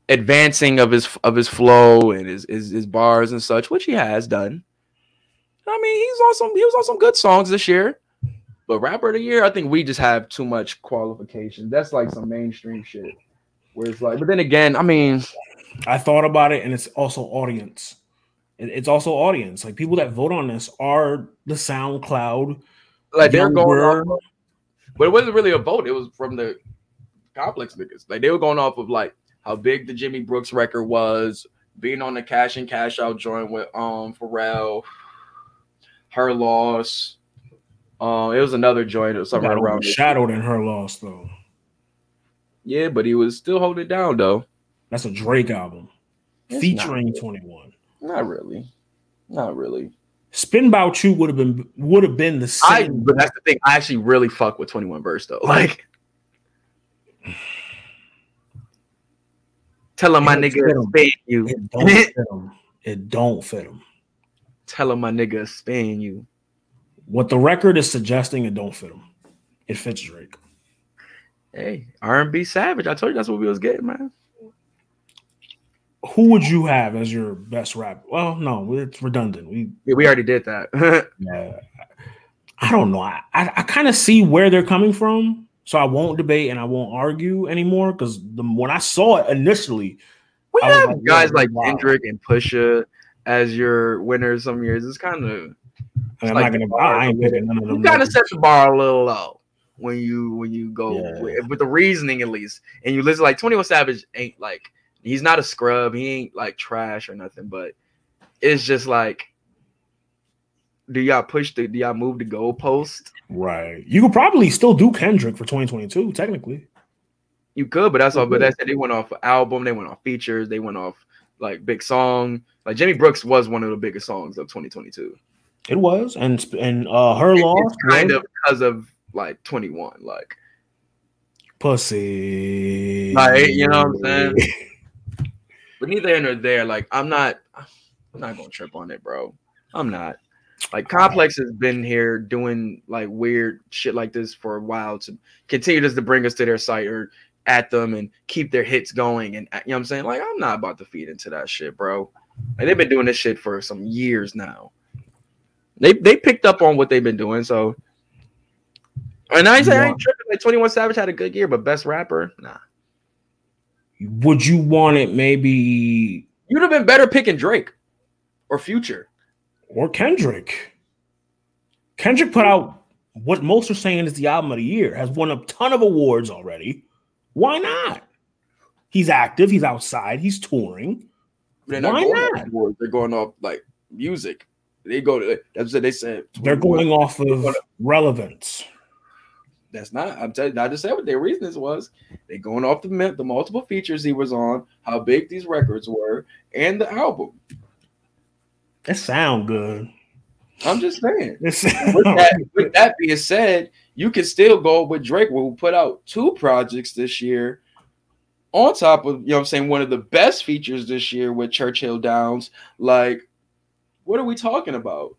advancing of his of his flow and his, his his bars and such, which he has done. I mean, he's on some he was on some good songs this year. But rapper of the year, I think we just have too much qualification. That's like some mainstream shit. Where it's like, but then again, I mean, I thought about it, and it's also audience. It's also audience. Like people that vote on this are the SoundCloud. like they're going off, but it wasn't really a vote. It was from the complex niggas. Like they were going off of like how big the Jimmy Cooks record was, being on the cash and cash out joint with um Pharrell, her loss. Um, it was another joint. It was something got around. this. overshadowed in her loss though. Yeah, but he was still holding it down though. That's a Drake album It's featuring 21. Not really. Not really. Spin About You would have been would have been the I same. but that's the thing. I actually really fuck with 21 verse though. [LAUGHS] Like tell him my nigga 'em. you. it don't [LAUGHS] fit him. It don't fit him. Tell him my nigga spin you. What the record is suggesting, it don't fit him. It fits Drake. Hey, R&B Savage. I told you that's what we was getting, man. Who would you have as your best rapper? Well, no, it's redundant. We Yeah, we already did that. [LAUGHS] Yeah. I don't know. I, I, I kind of see where they're coming from. So I won't debate and I won't argue anymore because the when I saw it initially, we I have like, guys like wow. Kendrick and Pusha as your winners some years. It's kind of I'm like not gonna. I ain't picking none of them. you kind of set the bar a little low when you when you go Yeah. with, with the reasoning at least, and you listen like Twenty One Savage ain't like he's not a scrub, he ain't like trash or nothing, but it's just like, do y'all push the do y'all move the goalpost? right. You could probably still do Kendrick for 2022, technically. You could, but that's all. But that's it. They went off album, they went off features, they went off like big song. Like Jimmy Cooks was one of the biggest songs of 2022. It was, and and uh, her It- loss kind was of because of like 21. Like pussy. Like, you know what I'm saying? [LAUGHS] But neither here nor there. Like I'm not, I'm not gonna trip on it, bro. I'm not. Like Complex has been here doing like weird shit like this for a while to continue just to bring us to their site or at them and keep their hits going. And you know what I'm saying? Like I'm not about to feed into that shit, bro. Like they've been doing this shit for some years now. They they picked up on what they've been doing, so. And I say I ain't tripping. Like 21 Savage had a good year, but best rapper, nah. Would you want it maybe You'd have been better picking Drake or Future. Or Kendrick? Kendrick put out what most are saying is the album of the year, has won a ton of awards already. Why not? He's active, he's outside, he's touring. They're Why going not? awards. They're going off like music. They go to that's what they said. They're going off of relevance. That's not. I'm telling. you, I just said what their reasons was. They're going off the the multiple features he was on, how big these records were, and the album. It sound good. I'm just saying. With that, with that being said, you can still go with Drake, who put out two projects this year, on top of you know what I'm saying one of the best features this year with Churchill Downs. Like, what are we talking about?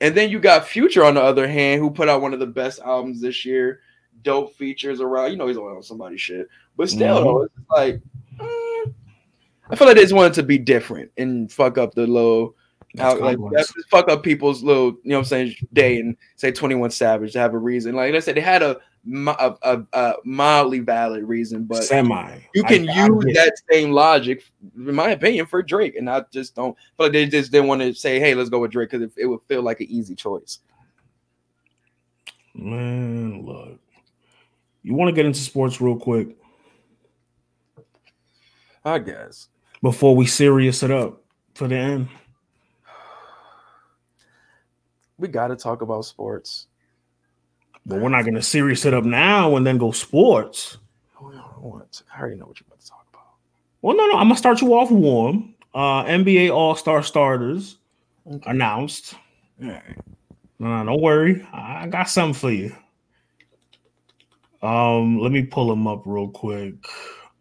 And then you got Future on the other hand, who put out one of the best albums this year. Dope features around, you know, he's on somebody's shit, but still, Mhm. it's like, mm, I feel like they just wanted to be different and fuck up the little That's out, like fuck up people's little, you know what I'm saying, day and say 21 Savage to have a reason. Like I said, they had a a, a, a mildly valid reason, but Semi. you can I- I use get- that same logic, in my opinion, for Drake. And I just don't feel like they just didn't want to say, "Hey, let's go with Drake," because it, it would feel like an easy choice. Man, look. You want to get into sports real quick I guess. before we serious it up for the end? We got to talk about sports. But we're not going to serious it up now and then go sports. Hold on, hold on. I already know what you're about to talk about. Well, no, no. I'm gonna start you off warm. Uh, NBA All Star starters Okay. announced. All right. No, no, don't worry. I got something for you. Um, let me pull them up real quick.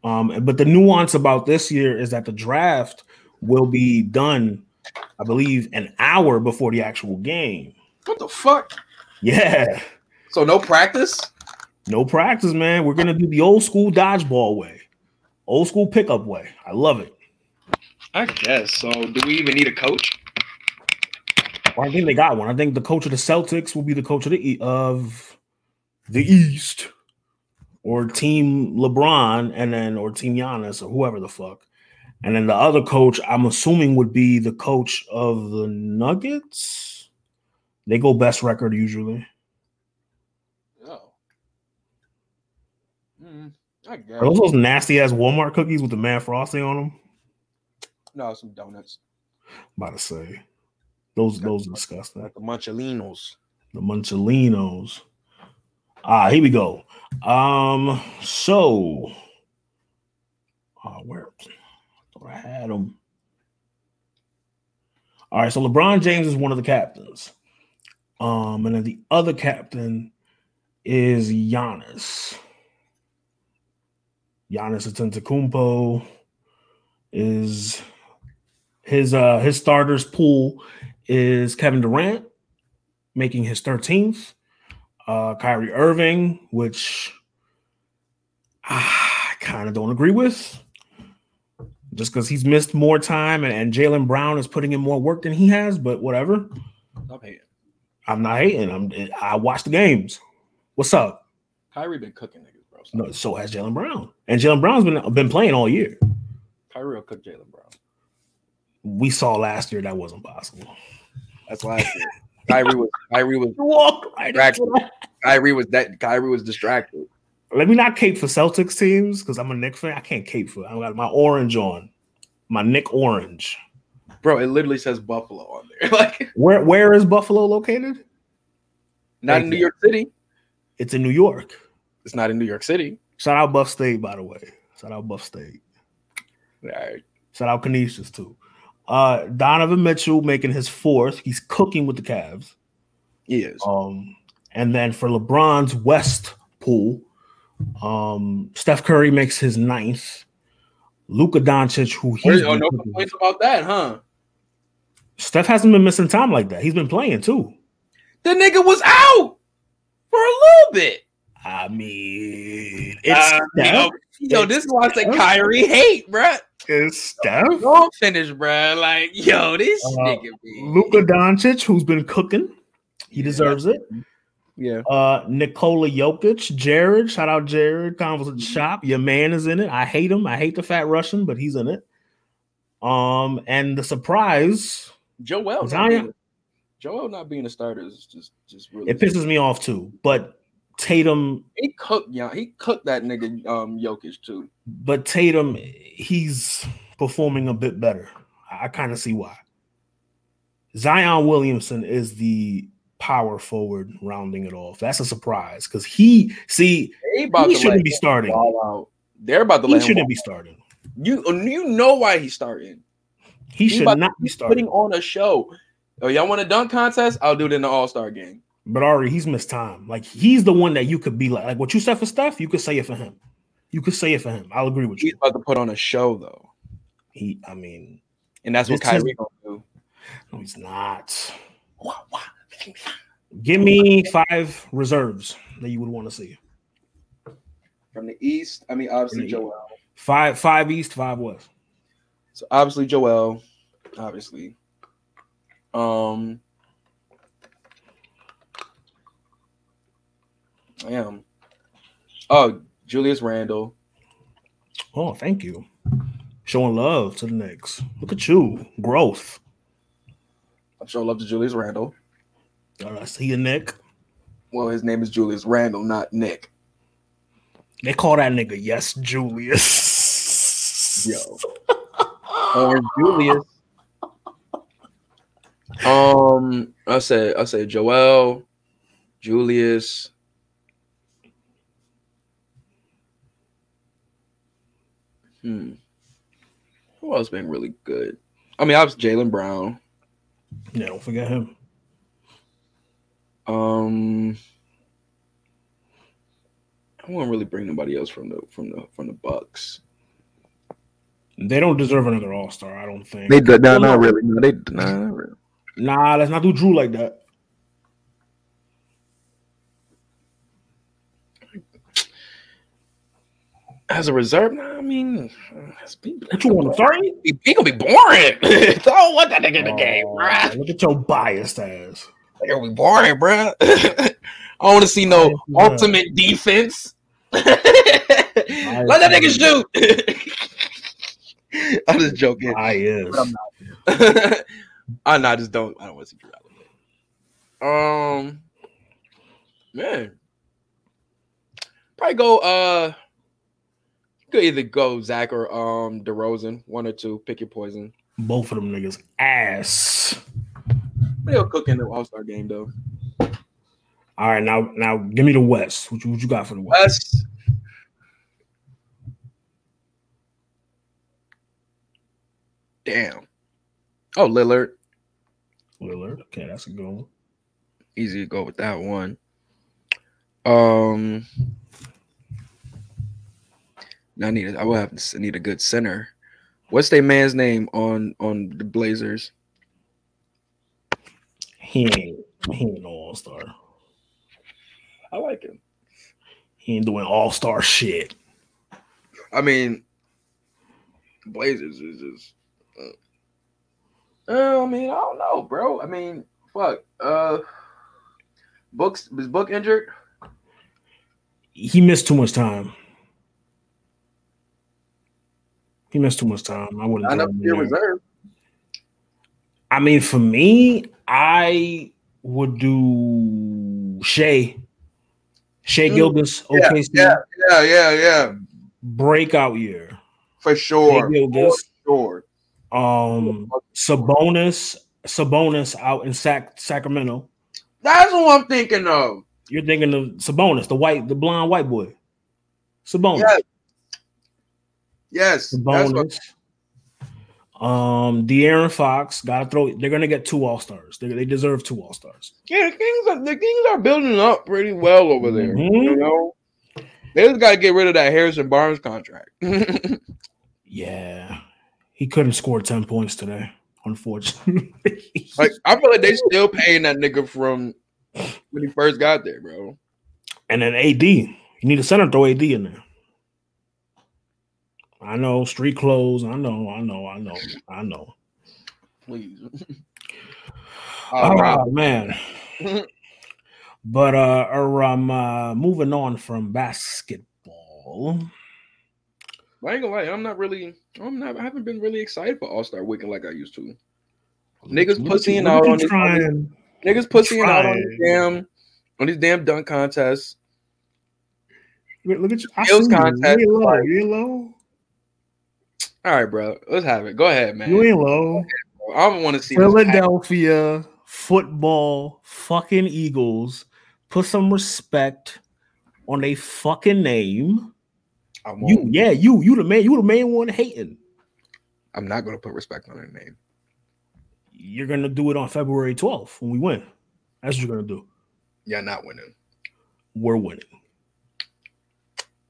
Um, but the nuance about this year is that the draft will be done, I believe, an hour before the actual game. What the fuck? Yeah, So no practice? no practice, man. We're gonna do the old school dodgeball way, old school pickup way. I love it. I guess. So do we even need a coach? Well, I think they got one. I think the coach of the Celtics will be the coach of the E- of the East, or Team LeBron, and then or Team Giannis or whoever the fuck. And then the other coach, I'm assuming, would be the coach of the Nuggets. They go best record usually. Oh. Mm, I guess. Are those those nasty ass Walmart cookies with the man frosting on them? No, some donuts. I'm about to say those those are disgusting. Like the Munchalinos. the Munchalinos. Ah, here we go. Um, so uh, where I had them. All right, so LeBron James is one of the captains. Um, and then the other captain is Giannis. Giannis Antetokounmpo is his uh his starters pool is Kevin Durant making his 13th. Uh Kyrie Irving, which I kind of don't agree with. Just because he's missed more time and, and Jaylen Brown is putting in more work than he has, but whatever. Stop hating. I'm not hating. I'm I watch the games. What's up? Kyrie been cooking niggas, bro. Stop. No, so has Jaylen Brown. And Jaylen Brown's been been playing all year. Kyrie will cook Jaylen Brown. We saw last year that wasn't possible. That's last year. Kyrie was Kyrie was [LAUGHS] Walk right Distracted. Kyrie was that Kyrie was distracted. Let me not cape for Celtics teams because I'm a Knick fan. I can't cape for. I got my orange on, my Knick orange. Bro, it literally says Buffalo on there. [LAUGHS] like Where where is Buffalo located? not Thank in New you. York City. It's in New York. It's not in New York City. Shout out Buff State, by the way. Shout out Buff State. All right. Shout out Canisius too. Uh, Donovan Mitchell making his fourth. He's cooking with the Cavs. He is. Um, and then for LeBron's West pool, um, Steph Curry makes his ninth. Luka Doncic, who he oh, no complaints about that, huh? Steph hasn't been missing time like that. He's been playing too. The nigga was out for a little bit. I mean, it's Uh, Steph. yo, yo, this is why I say Kyrie hate, bruh. It's Steph. Don't finish, bruh. Like, yo, this Uh, nigga Luka Doncic, who's been cooking. He deserves it. Yeah. Uh, Nikola Jokic, Jared, shout out Jared, Convos Mm-hmm. at the shop. Your man is in it. I hate him. I hate the fat Russian, but he's in it. Um, and the surprise, Joel. Zion- Joel not being a starter is just just really it pisses me off too. But Tatum, he cooked yeah, he cooked that nigga um Jokic too. but Tatum, he's performing a bit better. I, kind of see why. Zion Williamson is the power forward rounding it off. That's a surprise because he see he, about he shouldn't be starting. They're about to He let him shouldn't be starting. You you know why he's starting. He He should not be He's starting. putting on a show. Oh, y'all want a dunk contest? I'll do it in the All Star game. But Ari, he's missed time. Like he's the one that you could be like, like what you said for Steph, you could say it for him. You could say it for him. I'll agree with He's you. He's about to put on a show though, He, I mean, and that's what Kyrie gonna do. no, he's not. Give me five reserves that you would want to see. From the East, I mean obviously Joel. Five, five East, five West. So obviously Joel, obviously. Um, I am. Oh, Julius Randle. Oh, thank you. Showing love to the Knicks. Look at you. Growth. I'm showing love to Julius Randle. All right, I see you, Nick. Well, his name is Julius Randle, not Nick. They call that nigga Yes Julius. Yo. Orange Julius. Um, I said I said Joel, Julius. Hmm. Who else been really good? I mean, I was Jaylen Brown. Yeah, don't forget him. Um, I won't really bring nobody else from the from the from the Bucks. They don't deserve another All Star. I don't think. They did no, not really. No, they nah, not really. Nah, let's not do Jrue like that. As a reserve, nah, I mean, it's be, What you want to start? he, he gonna be boring. [LAUGHS] Don't want that nigga in the game, bruh. Look at your biased ass. He gonna be boring, bruh. [LAUGHS] I don't want to see no Biased, bruh. ultimate defense. [LAUGHS] Let that nigga shoot. [LAUGHS] I'm just joking. I is. I'm not. I know, I just don't. I don't want to see Jrue Holiday. Um, man, probably go. Uh, you could either go Zach or um DeRozan, one or two. Pick your poison. Both of them niggas ass. They'll cook in the All Star game though. All right, now now give me the West. What you, what you got for the West? West. Damn. Oh, Lillard. Lillard. Okay, that's a good one. Easy to go with that one. Um, I need. a- I will have to need a good center. What's their man's name on on the Blazers? He ain't he ain't no All Star. I like him. He ain't doing All Star shit. I mean, Blazers is just. Uh, uh, I mean, I don't know, bro. I mean, fuck. Uh, books is book injured? He missed too much time. He missed too much time. I wouldn't. I know throw him in your there. reserve. I mean, for me, I would do Shai. Shai Mm. Gilgeous, Yeah, OKC yeah, yeah, yeah, yeah, breakout year. for sure. Shai For sure. Um, Sabonis, Sabonis out in Sac- Sacramento. That's what I'm thinking of. You're thinking of Sabonis, the white, the blonde white boy. Sabonis. Yes. Yes. That's what, Sabonis. Um, De'Aaron Fox got to throw. They're gonna get two All Stars. They, they deserve two All Stars. yeah, the Kings are the Kings are building up pretty well over there. Mhm. You know, they just got to get rid of that Harrison Barnes contract. [LAUGHS] Yeah, he couldn't score ten points today, unfortunately. [LAUGHS] like I feel like they still paying that nigga from when he first got there, bro. and then AD, you need a center throw AD in there. I know street clothes. I know. I know. I know. I know. Please. [LAUGHS] Oh man. [LAUGHS] But uh, or, um, uh, moving on from basketball. I ain't gonna lie, I'm not really, I'm not, I haven't been really excited for All Star Weekend like I used to. Niggas pussying out on this- Niggas pussying out on these damn, on these damn dunk contests. Look at you. I Skills contest, You low. You low. All right, bro, let's have it. Go ahead, man. You ain't low. I don't want to see. Philadelphia football fucking Eagles. Put some respect on a fucking name. I You, won't. yeah, you, you the man. You the main one hating. I'm not gonna put respect on their name. You're gonna do it on February 12th when we win. That's what you're gonna do. Yeah, not winning. We're winning.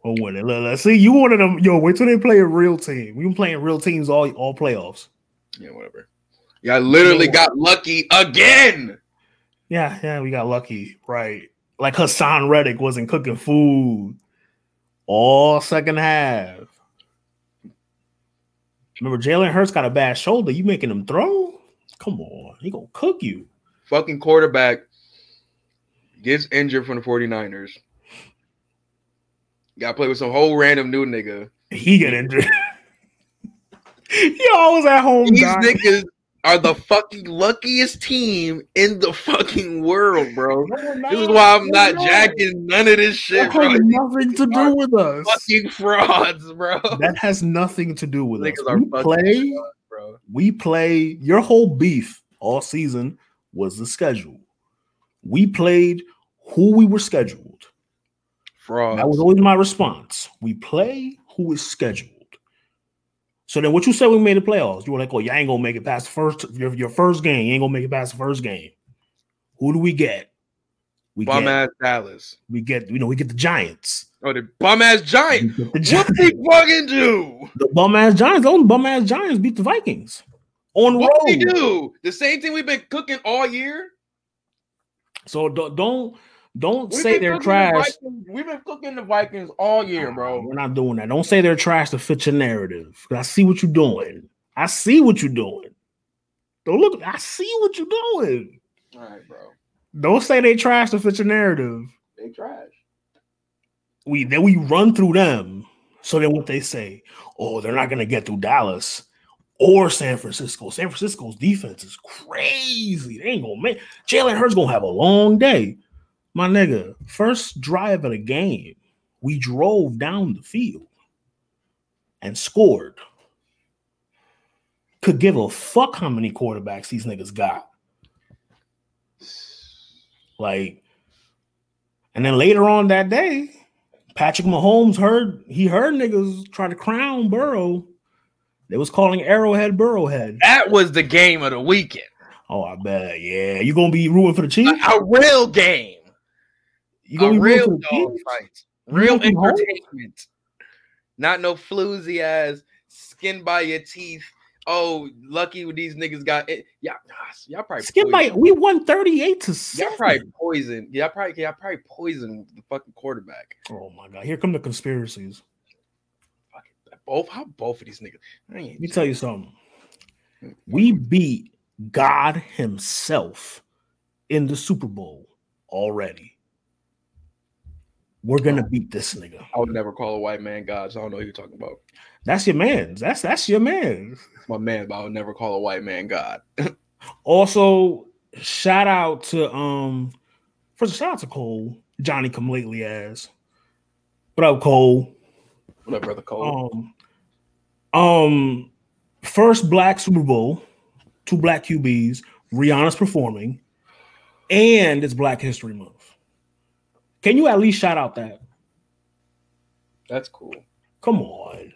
Oh, Winning. Let- Let's see. You one of them. Yo, wait till they play a real team. We've been playing real teams all all playoffs. Yeah, whatever. Yeah, I literally got lucky again. Yeah, yeah, we got lucky, right? Like Haason Reddick wasn't cooking food all second half. Remember, Jalen Hurts got a bad shoulder. You making him throw? Come on, he gonna cook you. Fucking quarterback gets injured from the 49ers. Got to play with some whole random new nigga. He get injured. [LAUGHS] he always at home. These dying. niggas are the fucking luckiest team in the fucking world, bro. No, This is why I'm not No. jacking none of this shit, That bro. has nothing to do with us. Fucking frauds, bro. That has nothing to do with us. Niggas are We play. frauds, bro. We play. Your whole beef all season was the schedule. We played who we were scheduled. That was always my response. We play who is scheduled. So then, what you said we made the playoffs? You were like, "Oh, you ain't gonna make it past the first your, your first game. You ain't gonna make it past the first game." Who do we get? We bum get ass Dallas. we get you know we get the Giants. Oh, the bum ass Giants. The, What Giants. they fucking do? the bum ass Giants. Those bum ass Giants beat the Vikings on What road. do? The same thing we've been cooking all year. So do- don't don't We've say they're cooking the trash. We've been cooking the Vikings all year, bro. We're not doing that. Don't say they're trash to fit your narrative. I see what you're doing. I see what you're doing. Don't look. I see what you're doing. All right, bro. Don't say they trash to fit your narrative. They trash. We then we run through them. So then what they say? Oh, they're not gonna get through Dallas or San Francisco. San Francisco's defense is crazy. They ain't gonna make Jalen Hurts gonna have a long day. My nigga, first drive of the game, we drove down the field and scored. Could give a fuck how many quarterbacks these niggas got. Like, and then later on that day, Patrick Mahomes heard he heard niggas try to crown Burrow. They was calling Arrowhead Burrowhead. That was the game of the weekend. Oh, I bet. Yeah, you gonna be rooting for the Chiefs? A, a real game. You gonna be real dog the fight. Real entertainment. Not no floozy ass skin by your teeth. Oh, lucky with these niggas got it. Yeah, y'all probably Skip by we won 38 to Y'all 7. probably poisoned. Y'all probably y'all probably poisoned the fucking quarterback. Oh my god, here come the conspiracies. Both how both of these niggas. Let me tell you something. We beat God Himself in the Super Bowl already. We're gonna beat this nigga. I would never call a white man God, so I don't know what you're talking about. That's your man. That's that's your man. It's my man, but I would never call a white man God. [LAUGHS] Also, shout out to um first shout out to Cole, Johnny come lately as. What up, Cole? What up, brother Cole? Um, um, first black Super Bowl, two black QBs, Rihanna's performing, and it's Black History Month. Can you at least shout out that? That's cool. Come on.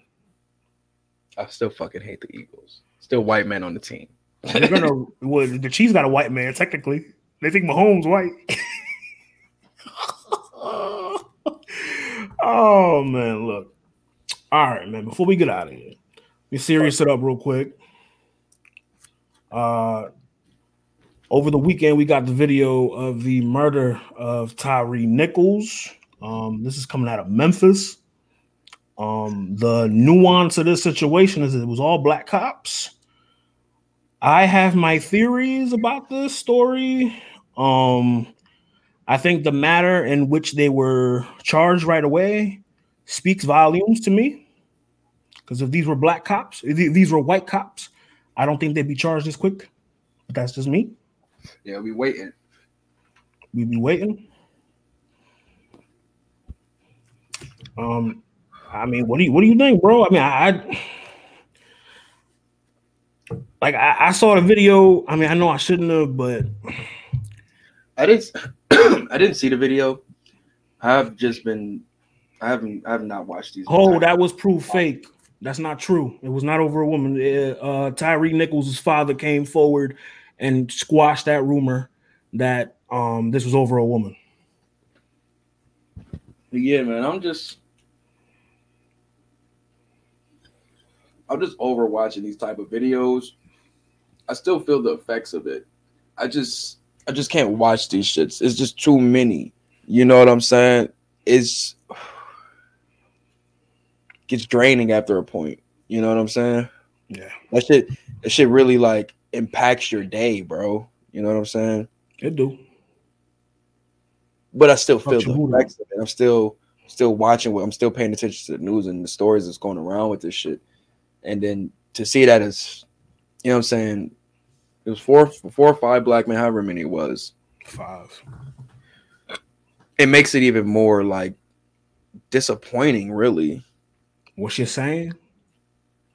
I still fucking hate the Eagles. Still white men on the team. They're gonna [LAUGHS] well, the Chiefs got a white man, technically. They think Mahomes white. [LAUGHS] oh man, look. All right, man. Before we get out of here, let me serious it up real quick. Uh over the weekend, we got the video of the murder of Tyre Nichols. Um, this is coming out of Memphis. Um, the nuance of this situation is it was all black cops. I have my theories about this story. Um, I think the manner in which they were charged right away speaks volumes to me. Because if these were black cops, if these were white cops, I don't think they'd be charged this quick. But that's just me. Yeah, we waiting. We'd be waiting. Um, I mean, what do you what do you think, bro? I mean, I, I like I, I saw the video. I mean, I know I shouldn't have, but I didn't [COUGHS] I didn't see the video. I've just been I haven't I have not watched these. oh, entire- that was proof fake. That's not true. It was not over a woman. Uh, uh, Tyre Nichols' father came forward and squash that rumor that um this was over a woman. Yeah, man. I'm just I'm just over watching these type of videos. I still feel the effects of it. I just I just can't watch these shits. It's just too many. You know what I'm saying? It's [SIGHS] gets draining after a point. You know what I'm saying? Yeah, That shit that shit really like impacts your day, bro. You know what I'm saying? it do. But I still feel the effects of it. I'm still still watching what I'm still paying attention to the news and the stories that's going around with this shit. And then to see that as you know what I'm saying, it was four four or five black men, however many it was. Five. It makes it even more like disappointing, really. What's she saying?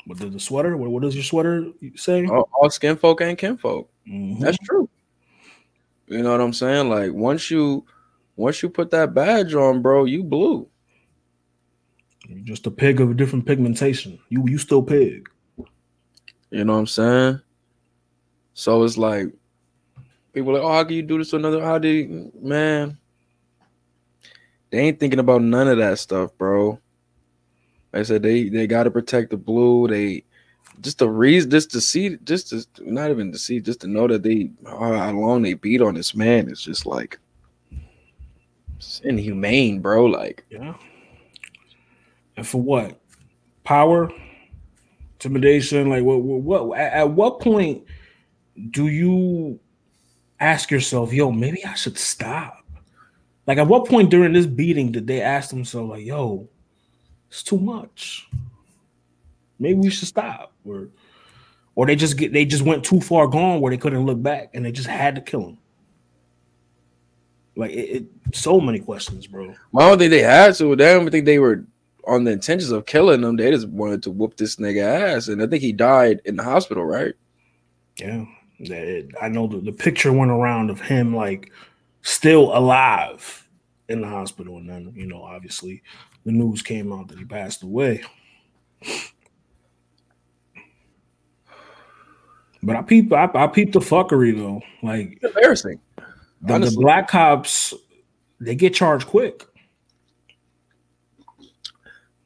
What does the sweater? What, what does your sweater say? All, all skin folk and kinfolk. Mhm. That's true. You know what I'm saying? Like once you once you put that badge on, bro, you blue. You're just a pig of a different pigmentation. You you still pig. You know what I'm saying? So it's like people are like, oh, how can you do this to another? How do you, man? They ain't thinking about none of that stuff, bro. Like I said they they got to protect the blue. They just the reason, just to see, just to not even to see, just to know that they how long they beat on this man is just like it's inhumane, bro. Like Yeah. And for what? Power, intimidation. Like what? What? what at, at what point do you ask yourself, "Yo, maybe I should stop"? Like at what point during this beating did they ask themselves, "Like, yo, it's too much. Maybe we should stop," or or they just get they just went too far gone where they couldn't look back and they just had to kill him. Like it, it so many questions, bro. I don't think they had to. They don't think they were on the intentions of killing him. They just wanted to whoop this nigga ass, and I think he died in the hospital, right? Yeah, that- I know the, the picture went around of him like still alive in the hospital, and then you know, obviously, the news came out that he passed away. But I peeped, I, I peep the fuckery though. Like It's embarrassing. the, the black cops, they get charged quick.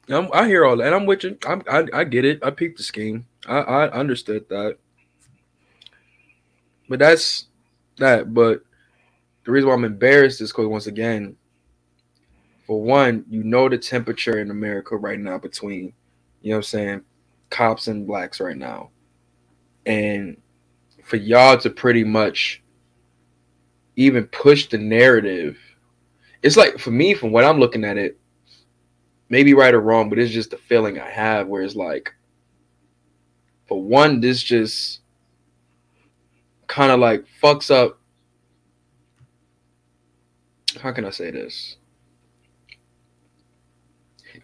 I'm, I hear all that, and I'm with you. I'm, I I get it. I peeped the scheme. I I understood that. But that's that. But the reason why I'm embarrassed is because once again, for one, you know the temperature in America right now between, you know what I'm saying, cops and blacks right now. And for y'all to pretty much even push the narrative, it's like for me, from what I'm looking at it, maybe right or wrong, but it's just the feeling I have where it's like, for one, this just kind of like fucks up. How can I say this?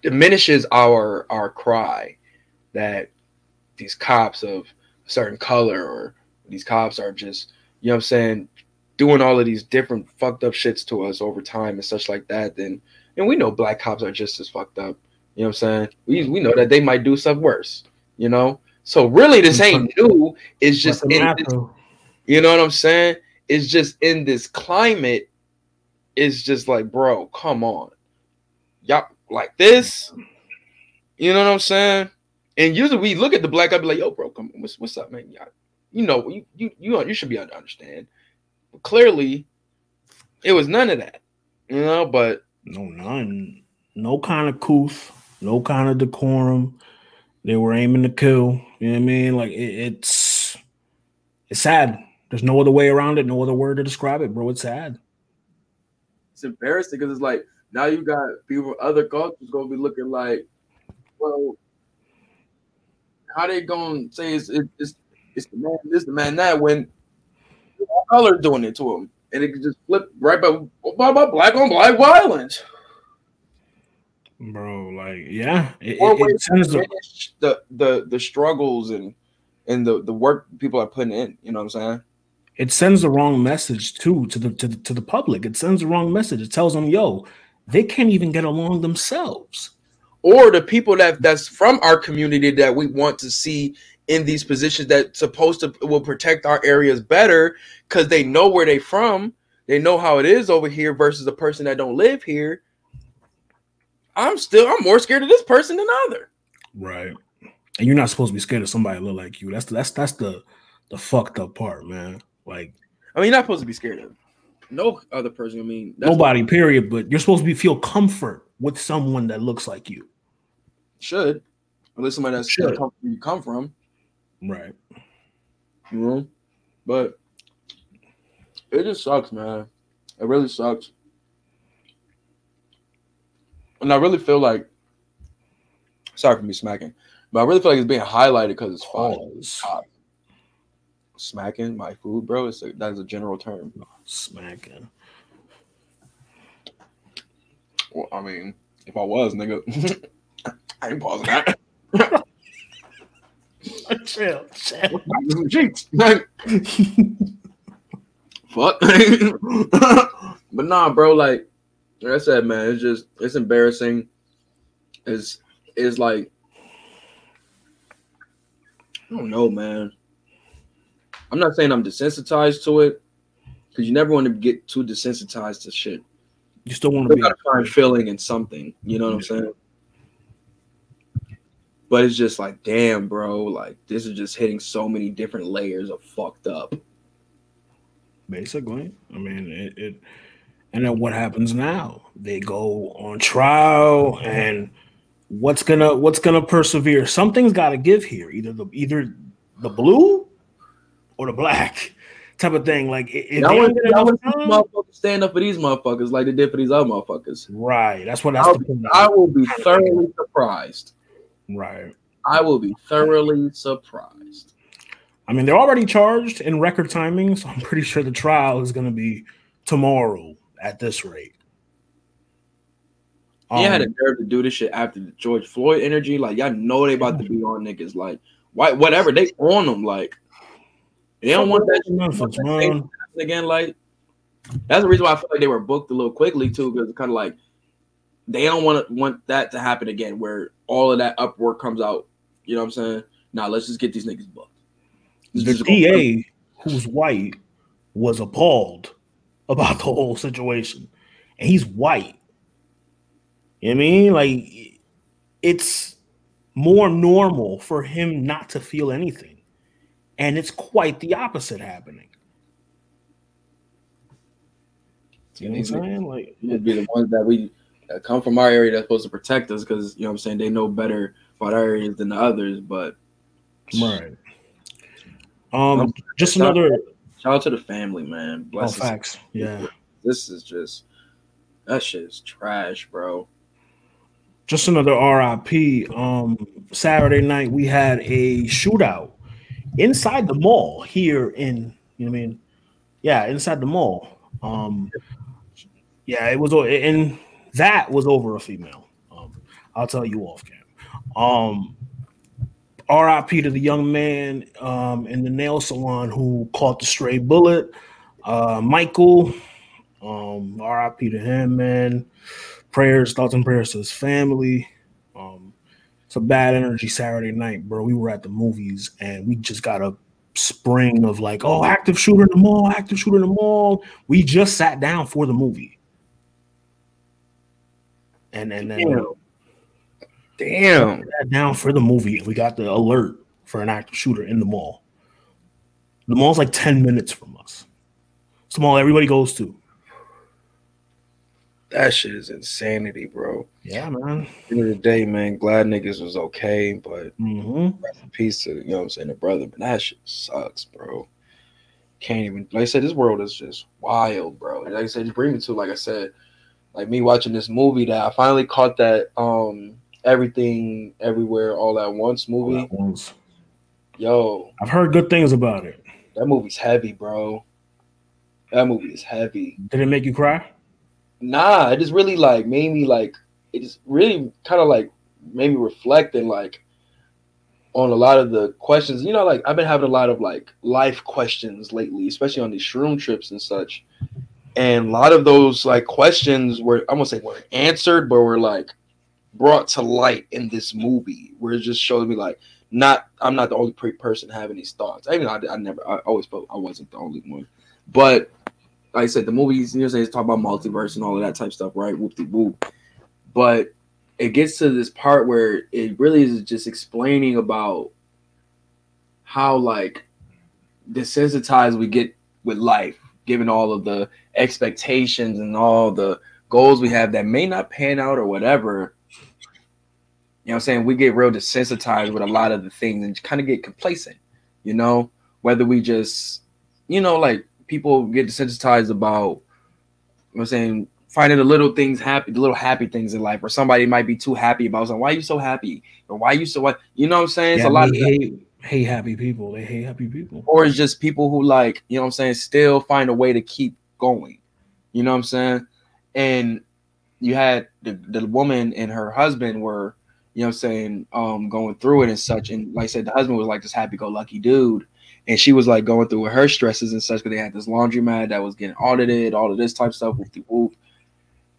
Diminishes our our cry that these cops of a certain color or these cops are just, you know what I'm saying, doing all of these different fucked up shits to us over time and such like that, then and we know black cops are just as fucked up. You know what I'm saying? We we know that they might do stuff worse. You know, so really this ain't new. It's just in this, you know what I'm saying? It's just in this climate. It's just like, bro, come on, y'all like this. You know what I'm saying? And usually we look at the black guy, be like, yo, bro, come on, what's what's up, man? Y'all, you know, you you you you should be able to understand. But clearly, it was none of that. You know, but No, none. No kind of couth, no kind of decorum. They were aiming to kill. You know what I mean? Like it, it's it's sad. There's no other way around it, no other word to describe it, bro. It's sad. it's embarrassing because it's like now you got people from other cultures gonna be looking like, well, how they gonna say it's it, it's it's the man this the man that when color doing it to him and it can just flip right by, by, by black on black violence. Bro, like, yeah. It, Or it, it sends the, the the the struggles and and the the work people are putting in. You know what I'm saying? it sends the wrong message too to the to the to the public. It sends the wrong message. It tells them, yo, they can't even get along themselves. or the people that that's from our community that we want to see in these positions that supposed to will protect our areas better because they know where they from they know how it is over here versus a person that don't live here i'm still i'm more scared of this person than other Right. And you're not supposed to be scared of somebody look like you. That's that's that's the the fucked up part, man. Like i mean you're not supposed to be scared of no other person i mean that's nobody, period. But you're supposed to be feel comfort with someone that looks like you. should unless somebody that's Should. come where you come from Right. you know but it just sucks man it really sucks and I really feel like, sorry for me smacking, but I really feel like it's being highlighted because it's fire. Smacking my food, bro. It's a, that is a general term. Smacking. Well, I mean, if I was, nigga, [LAUGHS] I ain't pausing that. [LAUGHS] chill, chill. Cheeks. [LAUGHS] Fuck. but nah, bro, like, like I said, man, it's just it's embarrassing. It's it's like I don't know, man. I'm not saying I'm desensitized to it because you never want to get too desensitized to shit. You still want to be gotta find feeling in something. You know what I'm saying? But it's just like, damn, bro, like this is just hitting so many different layers of fucked up. basically. I mean, it, it. And then what happens now? They go on trial, and what's gonna what's gonna persevere? Something's got to give here. Either the either the blue or the black type of thing. Like if Y'all don't want y'all enough these motherfuckers stand up for these motherfuckers like they did for these other motherfuckers. right? That's what that's I'll the. I will be thoroughly surprised. right. I will be thoroughly surprised. I mean, they're already charged in record timing, so I'm pretty sure the trial is going to be tomorrow at this rate. He had a Um, nerve to do this shit after the George Floyd energy. Like y'all know they about to be on niggas. Like why whatever they on them. Like they don't want that Memphis, man. happen again. Like that's the reason why I feel like they were booked a little quickly too, because it's kind of like they don't want to want that to happen again, where all of that upwork comes out. You know what I'm saying? Now let's just get these niggas booked. This the DA, who's white, was appalled [LAUGHS] about the whole situation, and he's white. You know what I mean? Like, it's more normal for him not to feel anything, and it's quite the opposite happening. You know what I'm saying? Like, would be the ones that we that come from our area that's supposed to protect us because you know what I'm saying they know better about our areas than the others. But right. Um, just shout- another shout out to the family, man. oh, Bless us. facts. Yeah. This is just that shit is trash, bro. just another RIP. Um, Saturday night we had a shootout inside the mall here in you know what I mean, yeah, inside the mall. Um, yeah, it was and that was over a female. Um, I'll tell you off cam. Um, RIP to the young man um, in the nail salon who caught the stray bullet. Uh, Michael, um, RIP to him, man prayers, thoughts and prayers to his family. It's a bad energy Saturday night, bro. We were at the movies and we just got a spring of like, oh, active shooter in the mall, active shooter in the mall. We just sat down for the movie. And and then Damn. Damn. sat down for the movie and we got the alert for an active shooter in the mall. The mall's like 10 minutes from us. It's the mall everybody goes to. That shit is insanity, bro. Yeah, man. At the end of the day, man, glad niggas was okay, but hmm rest in peace to you know what I'm saying, the brother. But that shit sucks, bro. Can't even like I said, this world is just wild, bro. Like I said, just bring me to like I said, like me watching this movie that I finally caught that um everything everywhere all at once movie. Yo, I've heard good things about it. that movie's heavy, bro. That movie is heavy. Did it make you cry? Nah, it just really like made me like it just really kind of like made me reflect and like on a lot of the questions. You know, like I've been having a lot of like life questions lately, especially on these shroom trips and such. And a lot of those like questions were I'm gonna say were answered, but were like brought to light in this movie, where it just showed me like not I'm not the only person having these thoughts. I mean, I, I never I always felt I wasn't the only one, but like I said, the movies, you know, they talk about multiverse and all of that type of stuff, right? Whoop de whoop. But it gets to this part where it really is just explaining about how like desensitized we get with life, given all of the expectations and all the goals we have that may not pan out or whatever. You know what I'm saying? We get real desensitized with a lot of the things and kind of get complacent, you know, whether we just, you know, like people get desensitized about, you know what I'm saying, finding the little things happy, the little happy things in life, where somebody might be too happy about something. Why are you so happy? Or why are you so what? You know what I'm saying? It's a lot of hate, hate happy people. They hate happy people. or it's just people who like, you know what I'm saying, still find a way to keep going. You know what I'm saying? And you had the, the woman and her husband were, you know what I'm saying, um, going through it and such. And like I said, the husband was like this happy go lucky dude. And she was like going through with her stresses and such because they had this laundromat that was getting audited, all of this type of stuff with the whoop.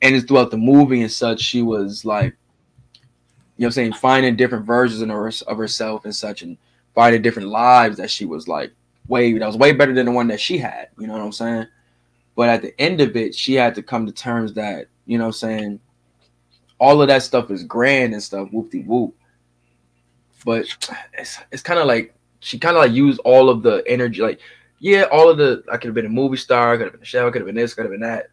And it's throughout the movie and such, she was like, you know I'm saying, finding different versions of, her, of herself and such and finding different lives that she was like way that was way better than the one that she had. You know what I'm saying? But at the end of it, she had to come to terms that, you know what I'm saying, all of that stuff is grand and stuff, whoop de whoop. But it's it's kind of like she kind of like used all of the energy, like, yeah, all of the I could have been a movie star, I could have been a chef, could have been this, could have been that.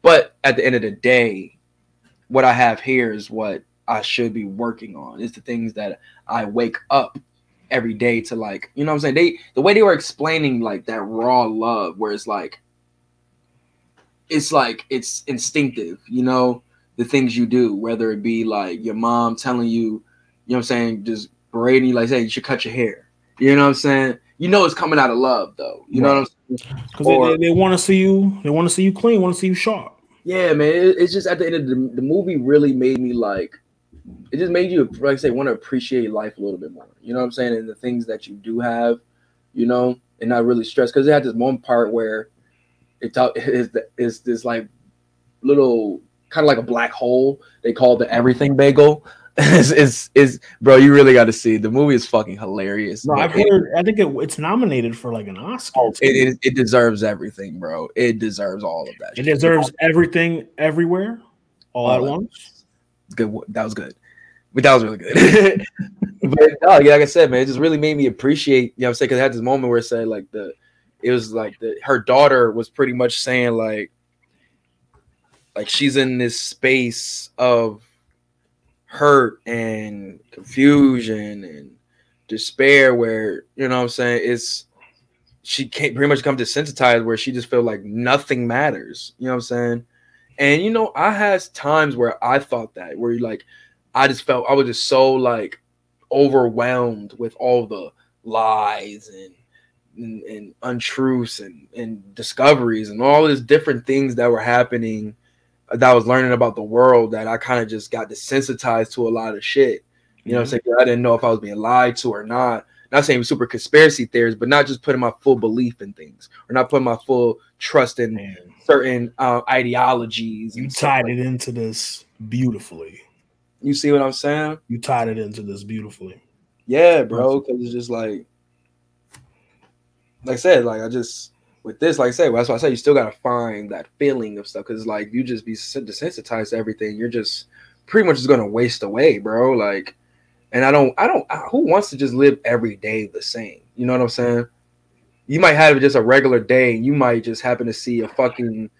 But at the end of the day, what I have here is what I should be working on. It's the things that I wake up every day to like, you know what I'm saying? They the way they were explaining like that raw love where it's like it's like it's instinctive, you know, the things you do, whether it be like your mom telling you, you know what I'm saying, just berating you like, hey, you should cut your hair. You know what I'm saying? You know it's coming out of love though. You know what I'm saying? Because they, they, want to see you. They want to see you clean. Want to see you sharp. Yeah, man. It, it's just at the end of the, the movie really made me like it just made you like I say want to appreciate life a little bit more. You know what I'm saying? And the things that you do have, you know, and not really stress because it had this one part where it talk [LAUGHS] is is this like little kind of like a black hole they call the everything bagel. Is is is bro? You really got to see the movie is fucking hilarious. No, I've heard. I think it, it's nominated for like an Oscar. Oh, it, it, it deserves everything, bro. It deserves all of that. It shit. deserves everything, everywhere, all All at once. good. That was good. But that was really good. [LAUGHS] but no, yeah, like I said, man, it just really made me appreciate. You know, what I'm saying because I had this moment where it said like the, it was like the her daughter was pretty much saying like, like she's in this space of hurt and confusion and despair where you know what I'm saying it's she can't pretty much come desensitized where she just feel like nothing matters. You know what I'm saying? And you know, I had times where I thought that where like I just felt I was just so like overwhelmed with all the lies and and, and untruths and, and discoveries and all these different things that were happening that I was learning about the world that I kind of just got desensitized to a lot of shit. You know what I'm saying? I didn't know if I was being lied to or not. Not saying super conspiracy theories, but not just putting my full belief in things or not putting my full trust in Man, certain uh, ideologies. you tied like- it into this beautifully. You see what I'm saying? You tied it into this beautifully. Yeah, bro. Because it's just like, like I said, like I just with this, like I said, that's why I say you still gotta find that feeling of stuff. Because like you just be desensitized to everything, you're just pretty much just gonna waste away, bro. Like, and I don't, I don't. Who wants to just live every day the same? You know what I'm saying? You might have just a regular day, and you might just happen to see a fucking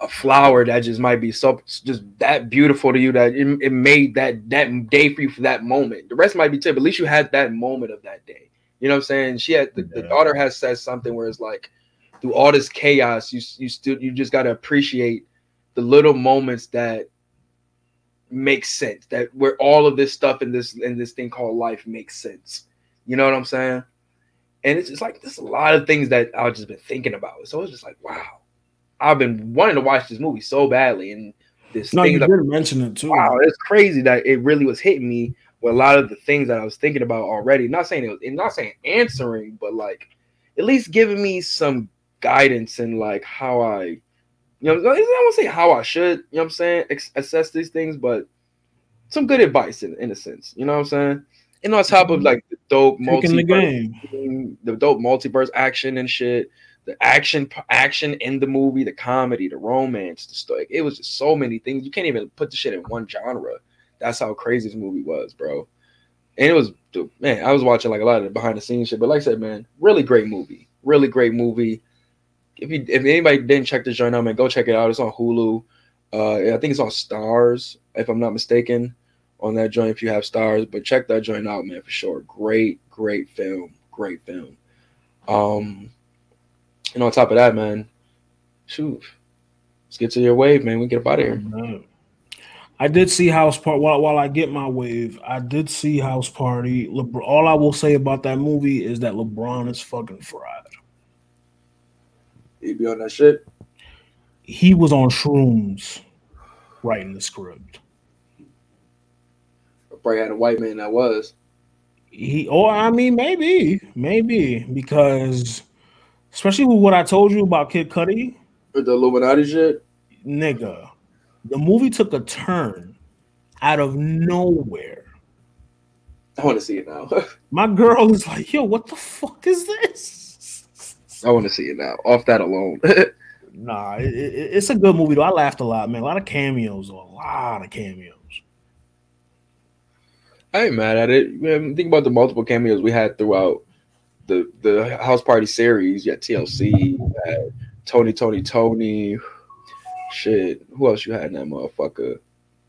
a flower that just might be so just that beautiful to you that it, it made that that day for you for that moment. The rest might be too, but at least you had that moment of that day. You know what I'm saying? She had the, the daughter has said something where it's like through all this chaos, you you still you just gotta appreciate the little moments that make sense. That where all of this stuff in this in this thing called life makes sense. You know what I'm saying? And it's just like there's a lot of things that I've just been thinking about. So it's just like, wow, I've been wanting to watch this movie so badly, and this No, thing you that did mention it too. wow, it's crazy that it really was hitting me with a lot of the things that I was thinking about already. Not saying it was, not saying answering, but like at least giving me some guidance and like how I, you know, I don't say how I should, you know, I'm saying, ex- assess these things, but some good advice in, in a sense, you know what I'm saying. And on top of mm-hmm. like the dope Taking the multiverse game. the dope multiverse action and shit, the action action in the movie, the comedy, the romance, the story. It was just so many things. You can't even put the shit in one genre. That's how crazy this movie was, bro. And it was dude, man, I was watching like a lot of the behind the scenes shit, but like I said, man, really great movie. Really great movie. If you if anybody didn't check this joint out, man, go check it out. It's on Hulu. Uh I think it's on Starz, if I'm not mistaken, on that joint if you have Starz. But check that joint out, man, for sure. Great, great film. Great film. Um and on top of that, man, shoot, Let's get to your wave, man. We get up out of here. I did see House Party. While, while I get my wave, I did see House Party. All I will say about that movie is that LeBron is fucking fried. He be on that shit. He was on shrooms writing the script. Probably had a white man that was. He, or I mean, maybe, maybe because, especially with what I told you about Kid Cudi, With the Illuminati shit. nigga, the movie took a turn out of nowhere. I want to see it now. [LAUGHS] My girl is like, "Yo, what the fuck is this?" I want to see it now. Off that alone. [LAUGHS] Nah, it, it- it's a good movie though. I laughed a lot, man. A lot of cameos, though. a lot of cameos. I ain't mad at it. Man, think about the multiple cameos we had throughout the the house party series. You had TLC, you had Tony, Tony, Tony. Shit, who else you had in that motherfucker?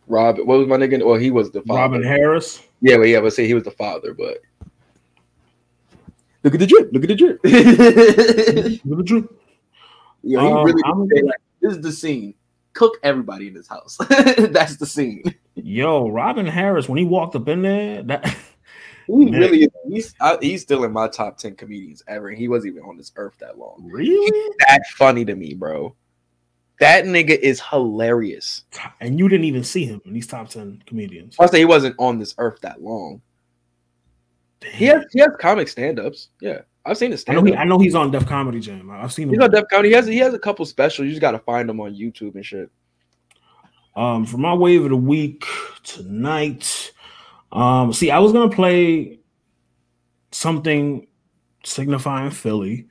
Robin. What was my nigga? Well, he was the father. Robin Harris. Yeah, but yeah, but say he was the father. But look at the drip. Look at the drip. [LAUGHS] Look at you. Yo, he Um, really say, like, this is the scene. Cook everybody in this house. [LAUGHS] That's the scene. Yo, Robin Harris, when he walked up in there, that [LAUGHS] He Man. really is. He's I, he's still in my top ten comedians ever. He wasn't even on this earth that long. really, That funny to me, bro. That nigga is hilarious. and you didn't even see him in these top ten comedians. I say he wasn't on this earth that long. He has he has comic stand-ups. Yeah. I've seen his I know, he, I know he's on Def Comedy Jam. I've seen him. He's on Def Comedy. He has he has a couple specials. You just gotta find them on YouTube and shit. Um, for my wave of the week tonight, um, see, I was gonna play something signifying Philly,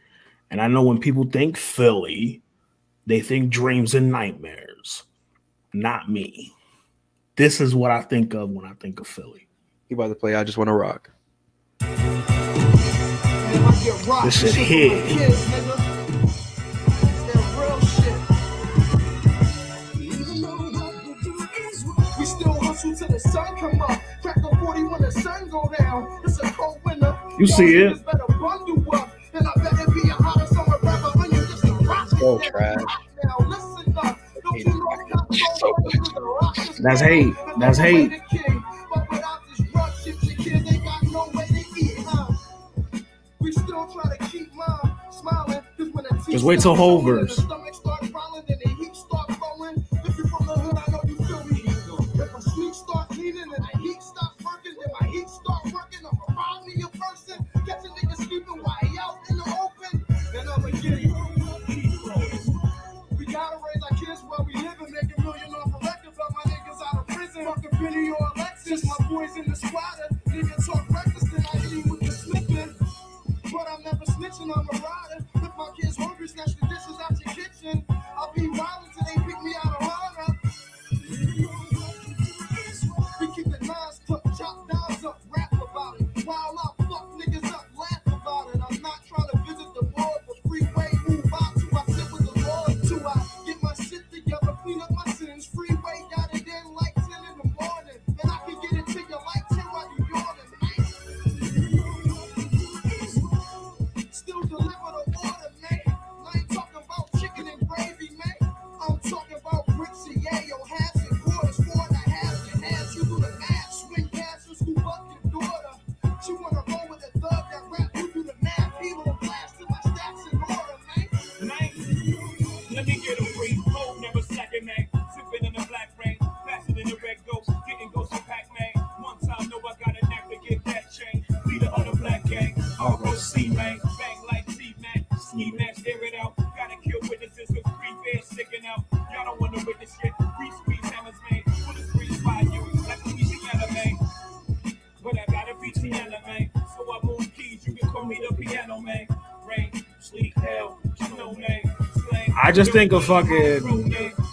and I know when people think Philly, they think dreams and nightmares. Not me. This is what I think of when I think of Philly. He about to play I just wanna rock. This shit hit. We still hustle till the sun come up. Crack a 40 when the sun go down. It's a cold winter. You see it. niggas Better bundle up. And I Just wait till start just think of fucking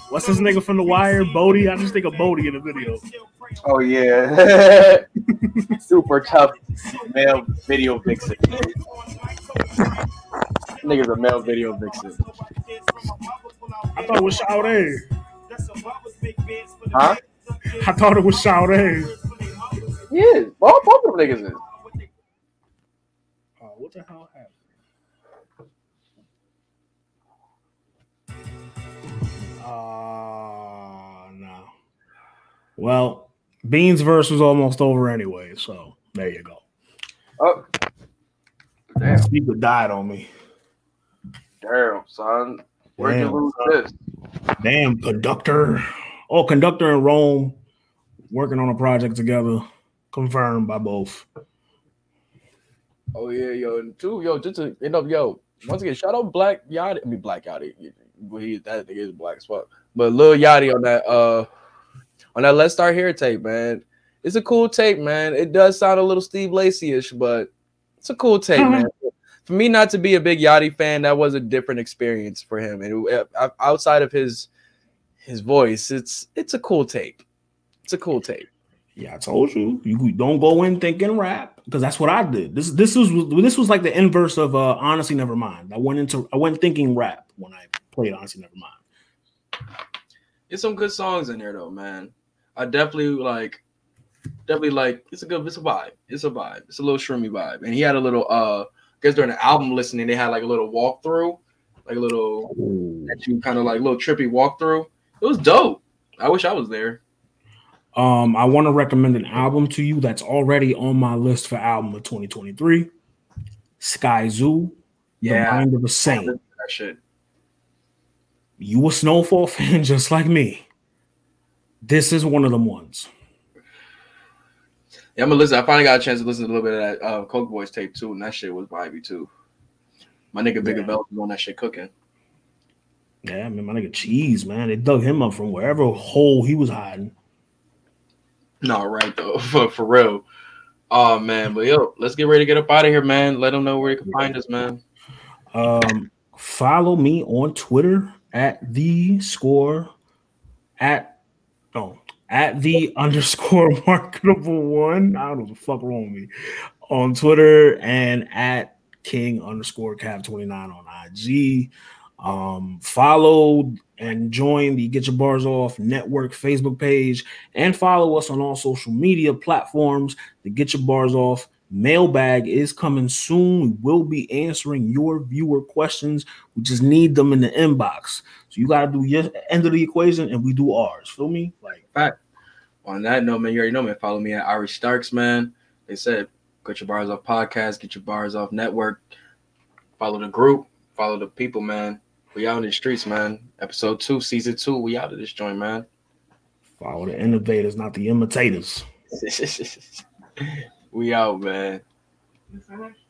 what's this nigga from The Wire, Bodie. I just think of Bodie in the video. Oh yeah. [LAUGHS] Super tough male video vixen. Nigga's a male video vixen. I thought it was Sade. Huh? I thought it was Sade. Yeah, both, both of them niggas is. Oh, what the hell Well, Beans verse was almost over anyway, so there you go. Oh, damn, Speaker died on me. damn, son. Where'd you lose son. this? Damn, conductor. Oh, conductor in Rome, working on a project together, confirmed by both. Oh yeah, yo, and two, yo, just to end up, yo, once again, shout out Black Yachty. I mean Black Yachty. Well, he that nigga is black as fuck. But Lil Yachty on that uh on that Let's Start Here tape, man. It's a cool tape, man. It does sound a little Steve Lacy-ish, but it's a cool tape, man. For me not to be a big Yachty fan, that was a different experience for him. And it, uh, outside of his his voice, it's it's a cool tape. It's a cool tape. Yeah, I told you. You don't go in thinking rap because that's what I did. This this was this was like the inverse of uh honestly never mind. I went into I went thinking rap when I played honestly never mind. It's some good songs in there though, man. I definitely like definitely like it's a good it's a vibe. It's a vibe. It's a little shroomy vibe. And he had a little uh I guess during the album listening, they had like a little walkthrough, like a little that you kind of like little trippy walkthrough. It was dope. I wish I was there. Um, I want to recommend an album to you that's already on my list for album of 2023. Skyzoo, Yeah. The Mind of a Saint. That shit. You a Snowfall [LAUGHS] fan just like me. This is one of them ones. Yeah, I'm gonna listen. I finally got a chance to listen to a little bit of that uh Coke Boys tape too, and that shit was vibey too. My nigga Bigger Yeah. Bell was on that shit cooking. Yeah, I mean, my nigga Cheese, man. They dug him up from wherever hole he was hiding. No, right though, [LAUGHS] for, for real. Oh man, but yo, let's get ready to get up out of here, man. Let them know where you can find us, man. Um, follow me on Twitter at the score at at the underscore [LAUGHS] marketable one. I don't know the fuck wrong with me on Twitter and at king underscore cap 29 on IG. Um, follow and join the Get Your Bars Off Network Facebook page and follow us on all social media platforms. The Get Your Bars Off mailbag is coming soon. We will be answering your viewer questions. We just need them in the inbox. So you got to do your end of the equation and we do ours. Feel me? Like, Fact. On that note, man, you already know, man. Follow me at Irish Starks, man. They said, get your bars off podcast, get your bars off network. Follow the group, follow the people, man. We out in the streets, man. Episode two, season two. We out of this joint, man. follow the innovators, not the imitators. [LAUGHS] we out, man. You finished?